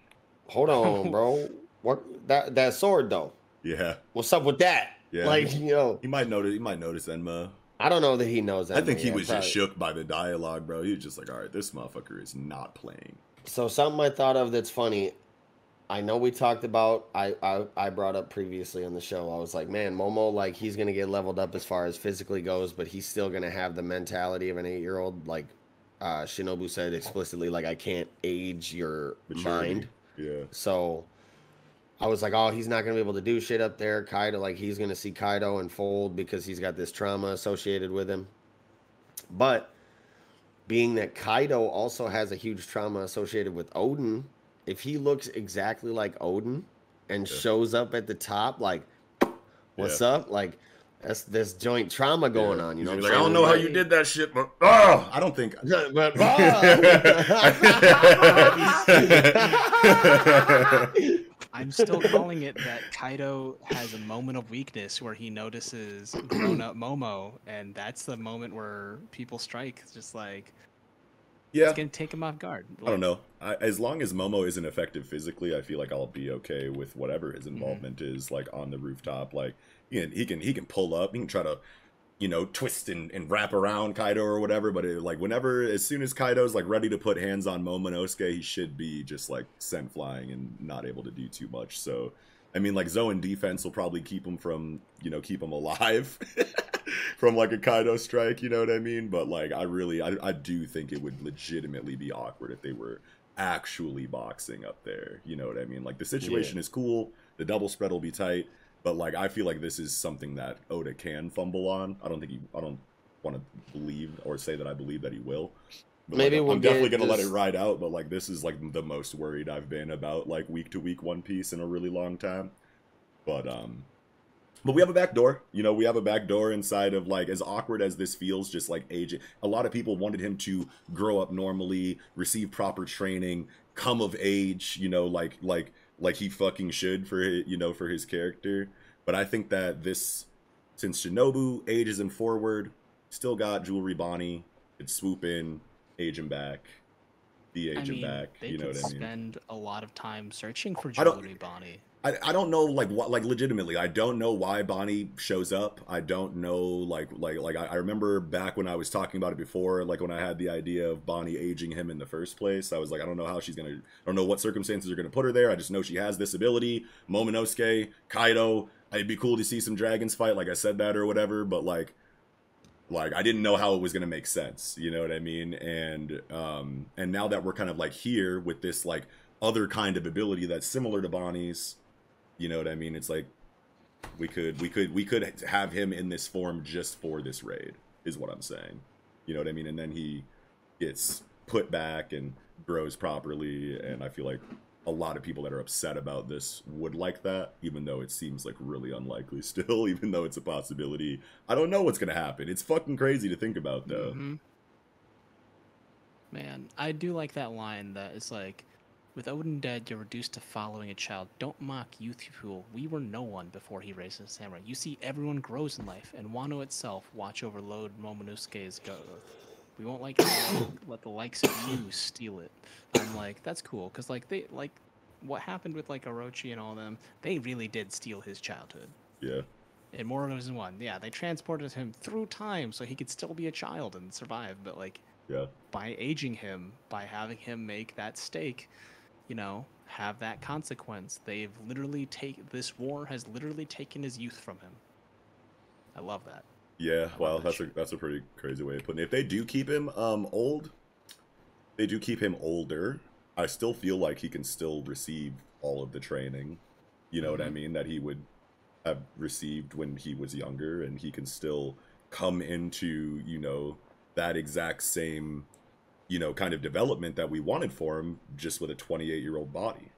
C: Hold on, bro. What that that sword though?
D: Yeah.
C: What's up with that?
D: Yeah.
C: Like you know,
D: He might notice. He might notice Enma.
C: I don't know that he knows that.
D: I think he was just shook by the dialogue, bro. He was just like, all right, this motherfucker is not playing.
C: So something I thought of that's funny. I know we talked about. I, I I brought up previously on the show. I was like, man, Momo, like he's gonna get leveled up as far as physically goes, but he's still gonna have the mentality of an eight year old. Like uh, Shinobu said explicitly, like I can't age your
D: Maturity.
C: mind.
D: Yeah.
C: So I was like, oh, he's not gonna be able to do shit up there. Kaido, like he's gonna see Kaido unfold because he's got this trauma associated with him. But being that Kaido also has a huge trauma associated with Oden, if he looks exactly like Oden and shows up at the top, like, what's
D: Yeah.
C: up? Like, that's this joint trauma going on. You know, what
D: like, I don't know how you did that shit, but oh, I don't think.
C: but ah!
E: I'm still calling it that Kaido has a moment of weakness where he notices grown up Momo, and that's the moment where people strike. It's just like,
D: Yeah.
E: it's gonna take him off guard.
D: I don't know. I, as long as Momo isn't effective physically, I feel like I'll be okay with whatever his mm-hmm. involvement is. Like on the rooftop, like he can he can he can pull up. He can try to, you know, twist and, and wrap around Kaido or whatever. But it, like whenever, as soon as Kaido's like ready to put hands on Momonosuke, he should be just like sent flying and not able to do too much. So. I mean, like Zoan defense will probably keep him from, you know, keep him alive from like a Kaido strike. You know what I mean? But like, I really, I, I do think it would legitimately be awkward if they were actually boxing up there. You know what I mean? Like the situation
C: Yeah.
D: is cool. The double spread will be tight, but like I feel like this is something that Oda can fumble on. I don't think he. I don't want to believe or say that I believe that he will. But
C: Maybe
D: like,
C: we'll
D: I'm definitely gonna let it ride out. But like this is like the most worried I've been about like week to week One Piece in a really long time. But um, but we have a back door. You know, we have a back door inside of like as awkward as this feels, just like aging. A lot of people wanted him to grow up normally, receive proper training, come of age. You know, like like like he fucking should for hi- you know for his character. But I think that this, since Shinobu ages him forward, still got Jewelry Bonney. Could swoop in, age him back, de-age
E: I
D: him back.
E: they
D: You know
E: could
D: what I mean?
E: spend a lot of time searching for Jewelry Bonney.
D: I, I don't know like what like legitimately I don't know why Bonney shows up. I don't know like like like I, I remember back when I was talking about it before, like when I had the idea of Bonney aging him in the first place. I was like, I don't know how she's gonna I don't know what circumstances are gonna put her there. I just know she has this ability. Momonosuke, Kaido. It'd be cool to see some dragons fight, like I said that or whatever, but like like I didn't know how it was gonna make sense. You know what I mean? And um and now that we're kind of like here with this like other kind of ability that's similar to Bonney's, you know what I mean? It's like we could we could we could have him in this form just for this raid, is what I'm saying. You know what I mean? And then he gets put back and grows properly, and I feel like a lot of people that are upset about this would like that, even though it seems like really unlikely still, even though it's a possibility. I don't know what's gonna happen. It's fucking crazy to think about though.
E: Mhm. Man, I do like that line that it's like, with Oden dead, you're reduced to following a child. Don't mock youthful. We were no one before he raised a samurai. You see, everyone grows in life, and Wano itself watch over Lord Momonosuke's growth. We won't like let the likes of you steal it. I'm like, that's cool, cause like they like what happened with like Orochi and all them. They really did steal his childhood.
D: Yeah.
E: In more than one, yeah, they transported him through time so he could still be a child and survive. But like,
D: Yeah.
E: by aging him, by having him make that stake, you know, have that consequence. They've literally take this war has literally taken his youth from him. I love that.
D: Yeah, well, that's a that's a pretty crazy way of putting it. If they do keep him um old, they do keep him older. I still feel like he can still receive all of the training. You know what I
E: Mhm.
D: mean? That he would have received when he was younger, and he can still come into you know that exact same you know kind of development that we wanted for him, just with a 28 year old body.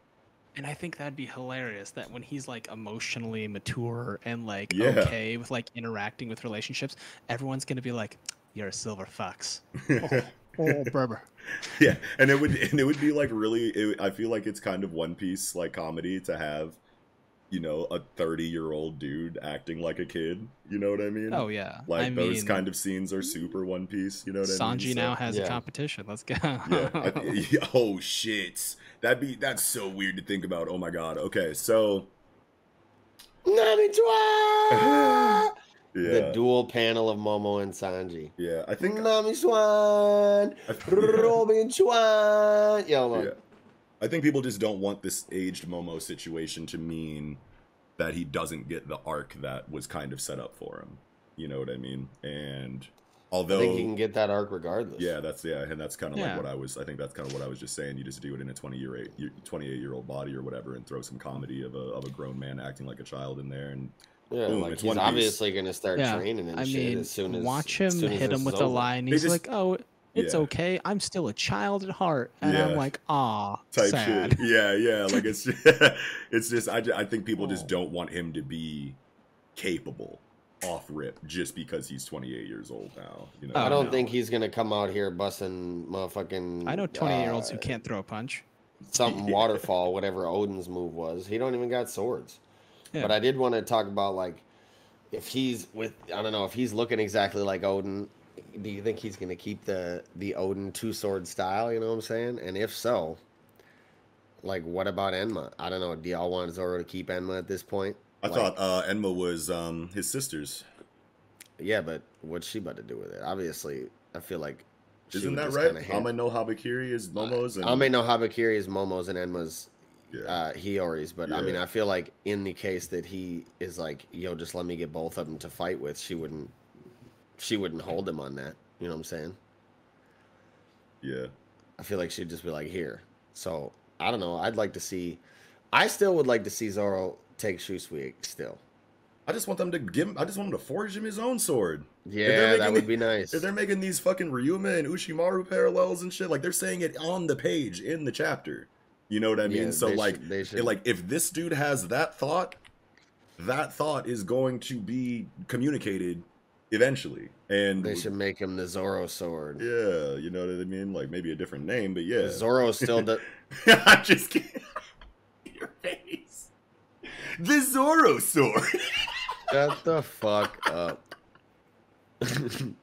E: And I think that'd be hilarious that when he's like emotionally mature and like
D: Yeah.
E: okay with like interacting with relationships, everyone's gonna be like, "You're a silver fox." oh, oh, brother.
D: yeah and it would and it would be like really it, i feel like it's kind of one piece like comedy to have you know a 30 year old dude acting like a kid you know what i mean
E: Oh, yeah.
D: like
E: I
D: those
E: mean-
D: kind of scenes are super one piece you know what i mean
E: Sanji
D: So-
E: now has a competition. Let's go.
D: yeah, I- oh shit that'd be that's so weird to think about oh my god okay so
C: Nami
D: yeah
C: The dual panel of Momo and Sanji.
D: Yeah, I think
C: Nami Swan, Robin Swan. Yo, look.
D: Yeah. I think people just don't want this aged Momo situation to mean that he doesn't get the arc that was kind of set up for him. You know what I mean? And although
C: I think he can get that arc regardless.
D: yeah, that's yeah, and that's kind of
C: Yeah.
D: like what I was. I think that's kind of what I was just saying. You just do it in a twenty year eight, twenty eight year old body or whatever, and throw some comedy of a of a grown man acting like a child in there, and
C: Yeah,
D: boom,
C: like
D: it's
C: he's obviously gonna start
E: Yeah,
C: training and
E: I
C: shit
E: mean,
C: as soon as
E: watch him
C: as
E: hit him with a
C: over.
E: line. He's
D: just-
E: like, "Oh, it's
D: Yeah.
E: okay. I'm still a child at heart," and
D: Yeah.
E: I'm like, "Ah,
D: type
E: sad."
D: shit. Yeah, yeah. Like it's it's just I, ju- I think people just don't want him to be capable off rip just because he's 28 years old now. You know,
C: I don't think he's gonna come out here busting motherfucking.
E: I know 28 year olds
C: uh,
E: who can't throw a punch.
C: something
E: Yeah.
C: waterfall, whatever Oden's move was. He don't even got swords.
E: Yeah.
C: But I did want to talk about like if he's with I don't know if he's looking exactly like Odin. Do you think he's gonna keep the the Oden two sword style? You know what I'm saying? And if so, like what about Enma? I don't know. Do y'all want Zoro to keep Enma at this point?
D: I
C: Like,
D: thought uh, Enma was um, his sister's.
C: Yeah, but what's she about to do with it? Obviously, I feel like
D: Isn't that right? Ame no Habakiri is Momo's. And...
C: Ame no Habakiri is Momo's and Enma's uh, Hiyori's, but I mean, I feel like in the case that he is like, yo, just let me get both of them to fight with, she wouldn't, she wouldn't hold him on that. You know what I'm saying?
D: Yeah.
C: I feel like she'd just be like, here. So I don't know. I'd like to see. I still would like to see Zoro take Shusui still.
D: I just want them to give him. I just want him to forge him his own sword.
C: Yeah, that would
D: the-
C: be nice.
D: If they're making these fucking Ryuma and Ushimaru parallels and shit, like they're saying it on the page in the chapter. You know what I mean?
C: Yeah,
D: so like,
C: should-
D: it-
C: should-
D: like if this dude has that thought, that thought is going to be communicated eventually, and
C: They should make him the Zoro sword.
D: Yeah, you know what I mean? Like maybe a different name, but yeah.
C: Zoro still does.
D: I'm just kidding. Your face. The Zoro sword.
C: Shut the fuck up. the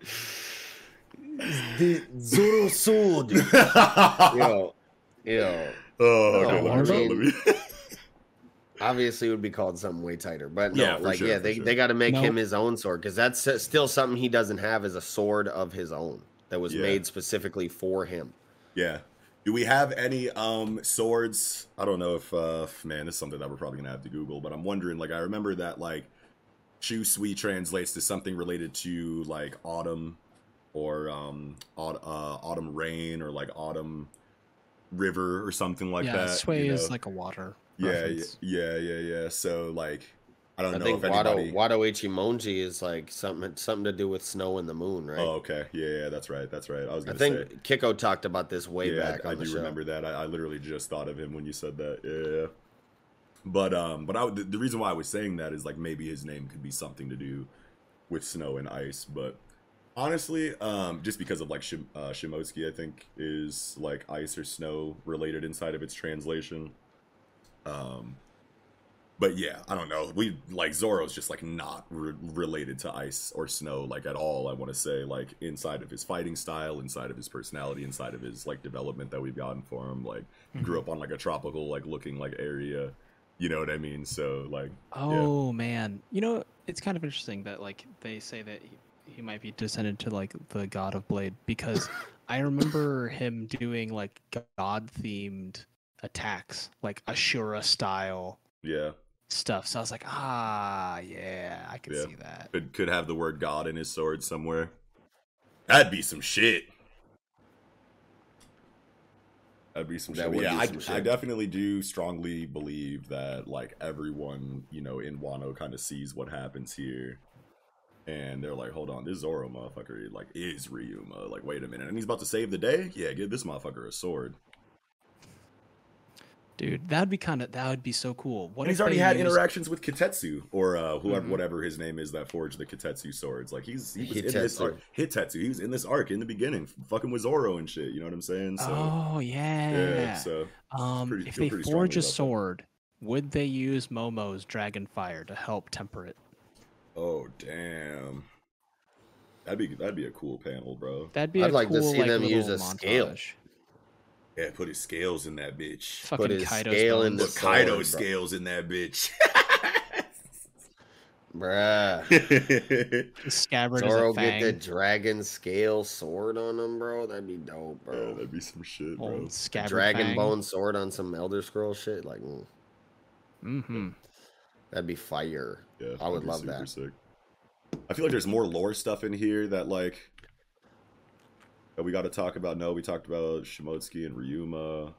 C: Zoro sword. yo, yo.
D: Oh,
C: No,
D: okay, let me-
C: I
D: let
C: mean,
D: me-
C: obviously it would be called something way tighter, but no,
D: Yeah,
C: like
D: sure,
C: yeah, they
D: sure.
C: they got to make
E: No.
C: him his own sword because that's still something he doesn't have is a sword of his own that was
D: Yeah.
C: made specifically for him.
D: Yeah. Do we have any um swords? I don't know if uh man, this is something that we're probably gonna have to Google, but I'm wondering, like I remember that like Shusui translates to something related to like autumn or um aut- uh, autumn rain or like autumn river or something like
E: yeah,
D: that.
E: sway
D: you
E: is like a water.
D: Yeah, yeah,
E: reference.
D: yeah, yeah, yeah. So like I don't
C: I
D: know
C: think
D: if
C: Wado
D: anybody
C: Wado Ichimonji is like something something to do with snow and the moon, right?
D: Oh, okay. Yeah, yeah, that's right. That's right. I was
C: I think
D: say
C: Kiko talked about this way
D: yeah,
C: back
D: I, I do
C: show.
D: remember that. I, I literally just thought of him when you said that. Yeah. But um, but I, the, the reason why I was saying that is like maybe his name could be something to do with snow and ice. But honestly, um, just because of like Shim, uh, Shimotsuki, I think is like ice or snow related inside of its translation. Um, but yeah, I don't know. We like Zoro's just like not re- related to ice or snow like at all. I want to say like inside of his fighting style, inside of his personality, inside of his like development that we've gotten for him. Like he grew up on like a tropical like looking like area. You know what I mean? So like yeah.
E: Oh man, you know it's kind of interesting that like they say that he, he might be descended to like the god of blade because I remember him doing like god themed attacks, like Ashura style
D: yeah,
E: stuff. So I was like, ah, yeah, I can
D: yeah.
E: see that.
D: Could could have the word God in his sword somewhere. That'd be some shit. That'd be some
C: That
D: shit. Yeah,
C: be
D: I,
C: some
D: I definitely do strongly believe that like everyone, you know, in Wano kind of sees what happens here. And they're like, hold on, this Zoro motherfucker like is Ryuma. Like, wait a minute. And he's about to save the day? Yeah, give this motherfucker a sword.
E: Dude, that would be kind of that would be so cool. What
D: and he's already had
E: used-
D: interactions with Kitetsu or uh, whoever,
E: Mhm.
D: whatever his name is that forged the Kitetsu swords. Like he's he was in this arc. Hitetsu. He was in this arc in the beginning, fucking with Zoro and shit. You know what I'm saying? So
E: Oh yeah. Yeah.
D: so
E: Um,
D: pretty-
E: if they forge a
D: about that.
E: sword, would they use Momo's dragon fire to help temper it?
D: Oh damn. That'd be that'd be a cool panel, bro.
E: That'd be
C: I'd
E: a
C: like to
E: cool,
C: see
E: like,
C: them use
E: little
C: a scale.
E: Montage.
D: Yeah, put his scales in that bitch.
E: Fucking
C: Put his
E: Kaido's
C: scale in
E: bones.
C: the
D: Put Kaido
C: sword, bro.
D: scales in that bitch.
C: Bruh.
E: Scabbard
C: Zoro
E: is a
C: get
E: fang.
C: the dragon scale sword on him, bro. That'd be dope,
D: yeah,
C: bro.
D: that'd be some shit,
E: Old
D: bro.
E: scabbard
C: dragon
E: fang.
C: bone sword on some Elder Scroll shit. Like, mm,
E: Mm-hmm.
C: that'd be fire.
D: Yeah,
C: I
D: that'd
C: love
D: super
C: that.
D: Sick. I feel like there's more lore stuff in here that like that we got to talk about. No, we talked about Shimotsuki and Ryuma.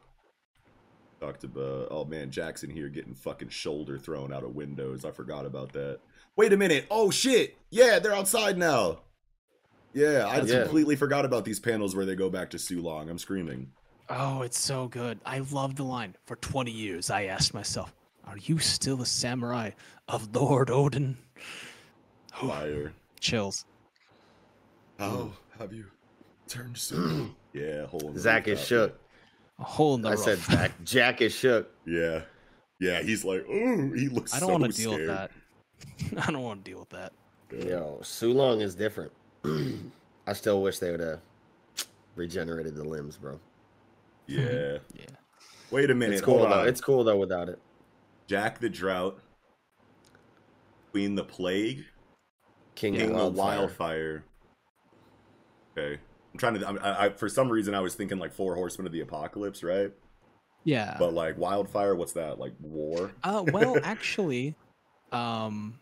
D: Talked about oh man, Jackson here getting fucking shoulder thrown out of windows. I forgot about that. Wait a minute. Oh shit. Yeah, they're outside now. Yeah, I
C: Yeah.
D: completely forgot about these panels where they go back to Sulong. I'm screaming.
E: Oh, it's so good. I love the line. For 20 years, I asked myself, are you still a samurai of Lord Oden?
D: Fire.
E: Chills.
D: How have you turned so? yeah, hole in the
C: Zach
D: roof
C: is shook.
E: A hole in the
C: I
E: rough.
C: said Jack. Jack is shook.
D: Yeah. Yeah, he's like, ooh, he looks
E: I don't
D: so
E: want to deal with that. I don't want to deal with that.
C: Yo, Sulong is different. I still wish they would have regenerated the limbs, bro.
D: Yeah.
E: Yeah.
D: Wait a minute.
C: It's cool
D: hold
C: though.
D: on.
C: It's cool though without it.
D: Jack the Drought, Queen the Plague,
C: King,
D: King the
C: Wildfire.
D: Wildfire. Okay. I'm trying to. I, I, for some reason, I was thinking like Four Horsemen of the Apocalypse, right?
E: Yeah.
D: But like Wildfire, what's that? Like war?
E: Uh, well, actually, um,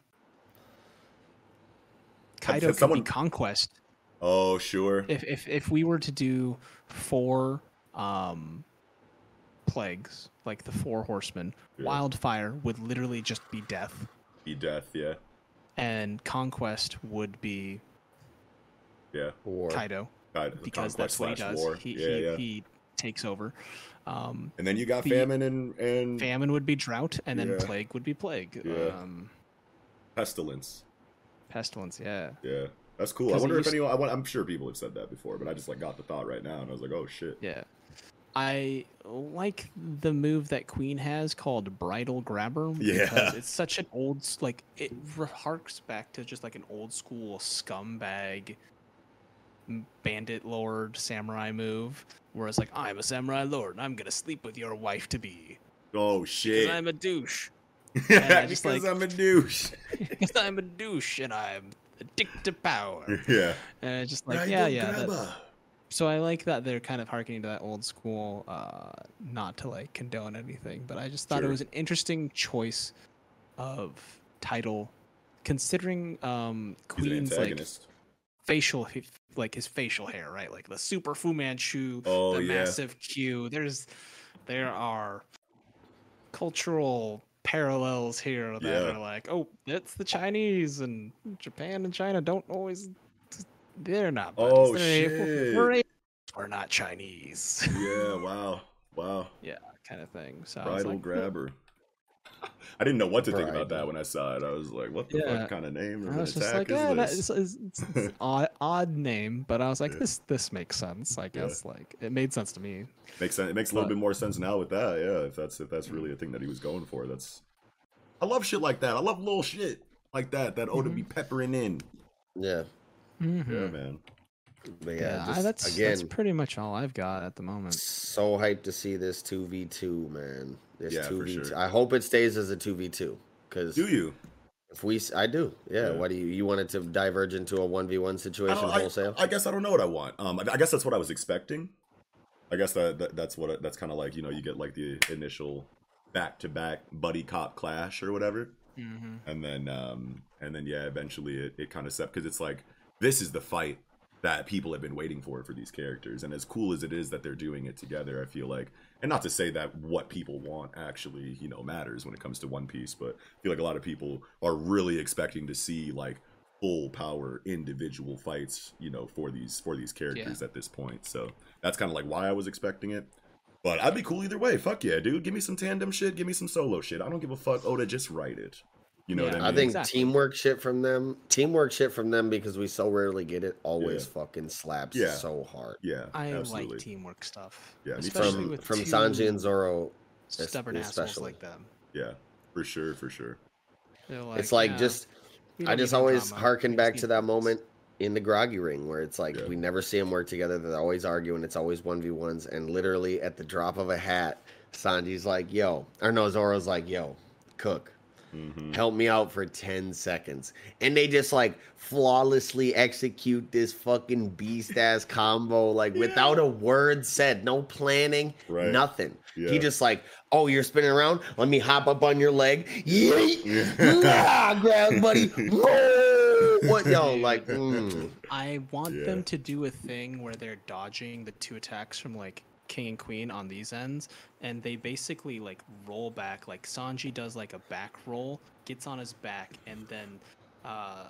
E: Kaido could
D: someone-
E: be conquest.
D: Oh, sure.
E: If if if we were to do four um plagues, like the four horsemen,
D: Yeah.
E: wildfire would literally just be death,
D: Be death. Yeah.
E: and conquest would be
D: Yeah.
C: War.
E: Kaido
D: Kaido,
E: because that's what he does.
D: war.
E: He
D: yeah,
E: he,
D: yeah.
E: he takes over. Um,
D: and then you got
E: the-
D: famine and and
E: famine would be drought, and then
D: Yeah.
E: plague would be plague. Um,
D: pestilence.
E: pestilence, yeah.
D: Yeah, that's cool. I wonder if
E: used-
D: anyone. I, want- I'm sure people have said that before, but I just like got the thought right now, and I was like, oh shit.
E: Yeah. I like the move that Queen has called Bridal Grabber.
D: Yeah.
E: it's such an old like it harks back to just like an old school scumbag bandit lord samurai move, where it's like I'm a samurai lord and I'm gonna sleep with your wife to be
D: Oh
E: because
D: shit!
E: I'm a douche.
D: Because
E: like-
D: I'm a douche.
E: Because I'm a douche and I'm addicted to power.
D: yeah.
E: And it's just like, yeah, yeah. that- so I like that they're kind of harkening to that old school, uh, not to like condone anything, but I just thought it was an interesting choice of title, considering um, Queen's like facial, like his facial hair, right? Like the super Fu Manchu,
D: Oh,
E: the
D: yeah.
E: massive Q. There's, there are cultural parallels here that
D: Yeah.
E: are like, oh, it's the Chinese and Japan and China don't always. They're not. buddies.
D: Oh,
E: They're-
D: shit.
E: We're, we're not Chinese.
D: Yeah. Wow. Wow.
E: yeah, kind of thing. So
D: Bridal
E: like, hmm.
D: grabber. I didn't know what to think about that when I saw it. I was like, "What the
E: Yeah.
D: fuck kind of name
E: I
D: of an
E: was just like, yeah, that
D: is
E: is,
D: this?"
E: is, it's, it's odd, odd name, but I was like, this this makes sense. I guess like it made sense to me.
D: Makes sense. It makes a little bit more sense now with that. Yeah, if that's if that's really a thing that he was going for. That's. I love shit like that. I love little shit like that. That ought
E: Mm-hmm.
D: be peppering in.
C: Yeah.
D: Yeah,
E: Mhm.
D: man.
C: But
E: Yeah,
C: yeah, just,
E: that's
C: again,
E: that's pretty much all I've got at the moment.
C: so hyped to see this 2v2, man. This
D: Yeah, for
C: 2v2.
D: sure.
C: I hope it stays as a 2v2 cuz
D: Do you?
C: if we s- I do. Yeah,
D: Yeah.
C: what do you you want it to diverge into a 1v1 situation
D: don't- I-
C: wholesale?
D: I guess I don't know what I want. Um, I, I guess that's what I was expecting. I guess that, that that's what it- that's kind of like. You know, you get like the initial back to back buddy cop clash or whatever.
E: Mm-hmm.
D: and then um and then yeah eventually it, it kind of set because it's like this is the fight that people have been waiting for for these characters and as cool as it is that they're doing it together i feel like and not to say that what people want actually you know matters when it comes to one piece but i feel like a lot of people are really expecting to see like full power individual fights you know for these for these characters at this point so that's kind of like why i was expecting it but I'd be cool either way. Fuck yeah, dude. Give me some tandem shit. Give me some solo shit. I don't give a fuck. Oda, just write it. You know what I mean?
C: I think
E: Exactly.
C: teamwork shit from them, teamwork shit from them because we so rarely get it, always
D: Yeah.
C: fucking slaps
D: Yeah.
C: so hard.
D: Yeah,
E: I
D: absolutely.
E: like teamwork stuff.
D: Yeah,
E: especially
C: From
E: with
C: from
E: two
C: Sanji and Zoro, es-
E: stubborn assholes
C: especially.
E: like them.
D: Yeah, for sure, for sure.
E: Like,
C: it's like
E: yeah,
C: just, I just always
E: drama.
C: harken back to that moment in the groggy ring where it's like
D: Yeah.
C: we never see them work together. They're always arguing. It's always one v ones, and literally at the drop of a hat, Sanji's like, "Yo," or no, Zoro's like, "Yo, cook."
D: Mm-hmm.
C: Help me out for 10 seconds. And they just like flawlessly execute this fucking beast ass combo, like without a word said, no planning,
D: Right.
C: nothing.
D: Yeah.
C: He just like, oh, you're spinning around. Let me hop up on your leg. Yeet. nah, grab buddy. What yo, like, mm.
E: I want
D: Yeah.
E: them to do a thing where they're dodging the two attacks from like king and queen on these ends, and they basically like roll back. Like Sanji does like a back roll, gets on his back, and then uh,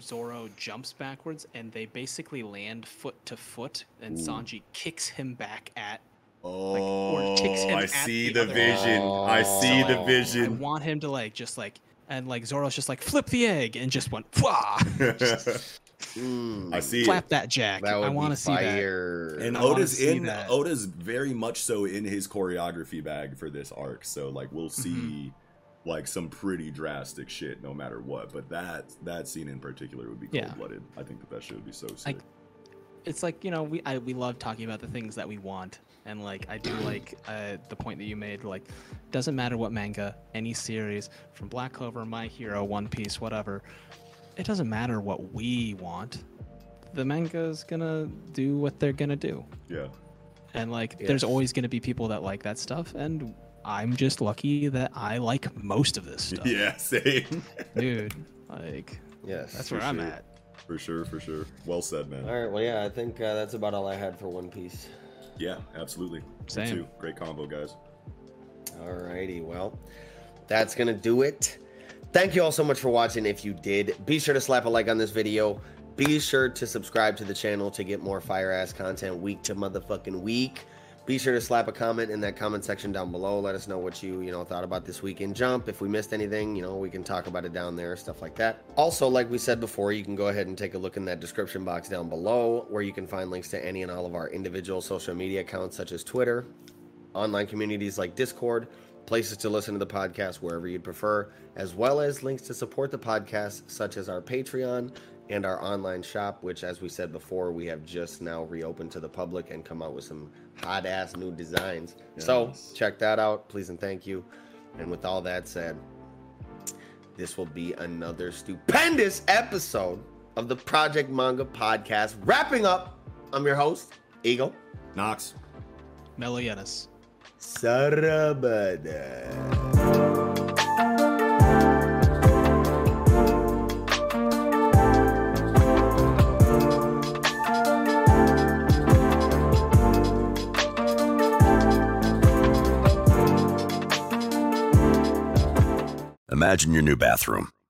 E: Zoro jumps backwards, and they basically land foot to foot, and Sanji kicks him back at.
D: Oh,
E: or kicks him
D: I see
E: the
D: the vision. I
C: Oh.
D: see the vision.
E: I want him to like just like and like Zoro's just like flip the egg and just went! Just
C: Mm.
D: I see
E: flap
D: it.
E: that jack.
C: That
E: I want to see that.
D: And
E: I wanna
D: Oda's in
E: that.
D: Oda's very much so in his choreography bag for this arc. So like we'll see
E: Mm-hmm.
D: like some pretty drastic shit no matter what. But that that scene in particular would be cold
E: Yeah.
D: blooded. I think that that shit would be so
E: I-
D: sick.
E: It's like you know we I, we love talking about the things that we want, and like I do like uh, the point that you made. Like, doesn't matter what manga, any series from Black Clover, My Hero, One Piece, whatever. It doesn't matter what we want. The manga's gonna do what they're gonna do.
D: yeah.
E: And like, there's always going to be people that like that stuff, and I'm just lucky that I like most of this stuff.
D: Yeah, same.
E: Dude, like,
C: Yes.
E: that's
D: For
E: where I'm at.
D: For sure, for sure. Well said, man.
C: All right. Well, yeah, I think uh, that's about all I had for One Piece.
D: Yeah, absolutely. Me
E: Same.
D: too. Great combo, guys.
C: All righty, well, that's gonna do it. Thank you all so much for watching. If you did, be sure to slap a like on this video. Be sure to subscribe to the channel to get more fire ass content week to motherfucking week. Be sure to slap a comment in that comment section down below. Let us know what you, you know, thought about this weekend jump. If we missed anything, you know, we can talk about it down there, stuff like that. Also, like we said before, you can go ahead and take a look in that description box down below where you can find links to any and all of our individual social media accounts such as Twitter, online communities like Discord, places to listen to the podcast wherever you'd prefer, as well as links to support the podcast such as our Patreon and our online shop, which, as we said before, we have just now reopened to the public and come out with some hot ass new designs. So check that out, please and thank you. And with all that said, this will be another stupendous episode of the Project Manga Podcast. Wrapping up, I'm your host, Eagle.
D: Knox.
E: Melianis.
C: Sarabada.
F: Imagine your new bathroom.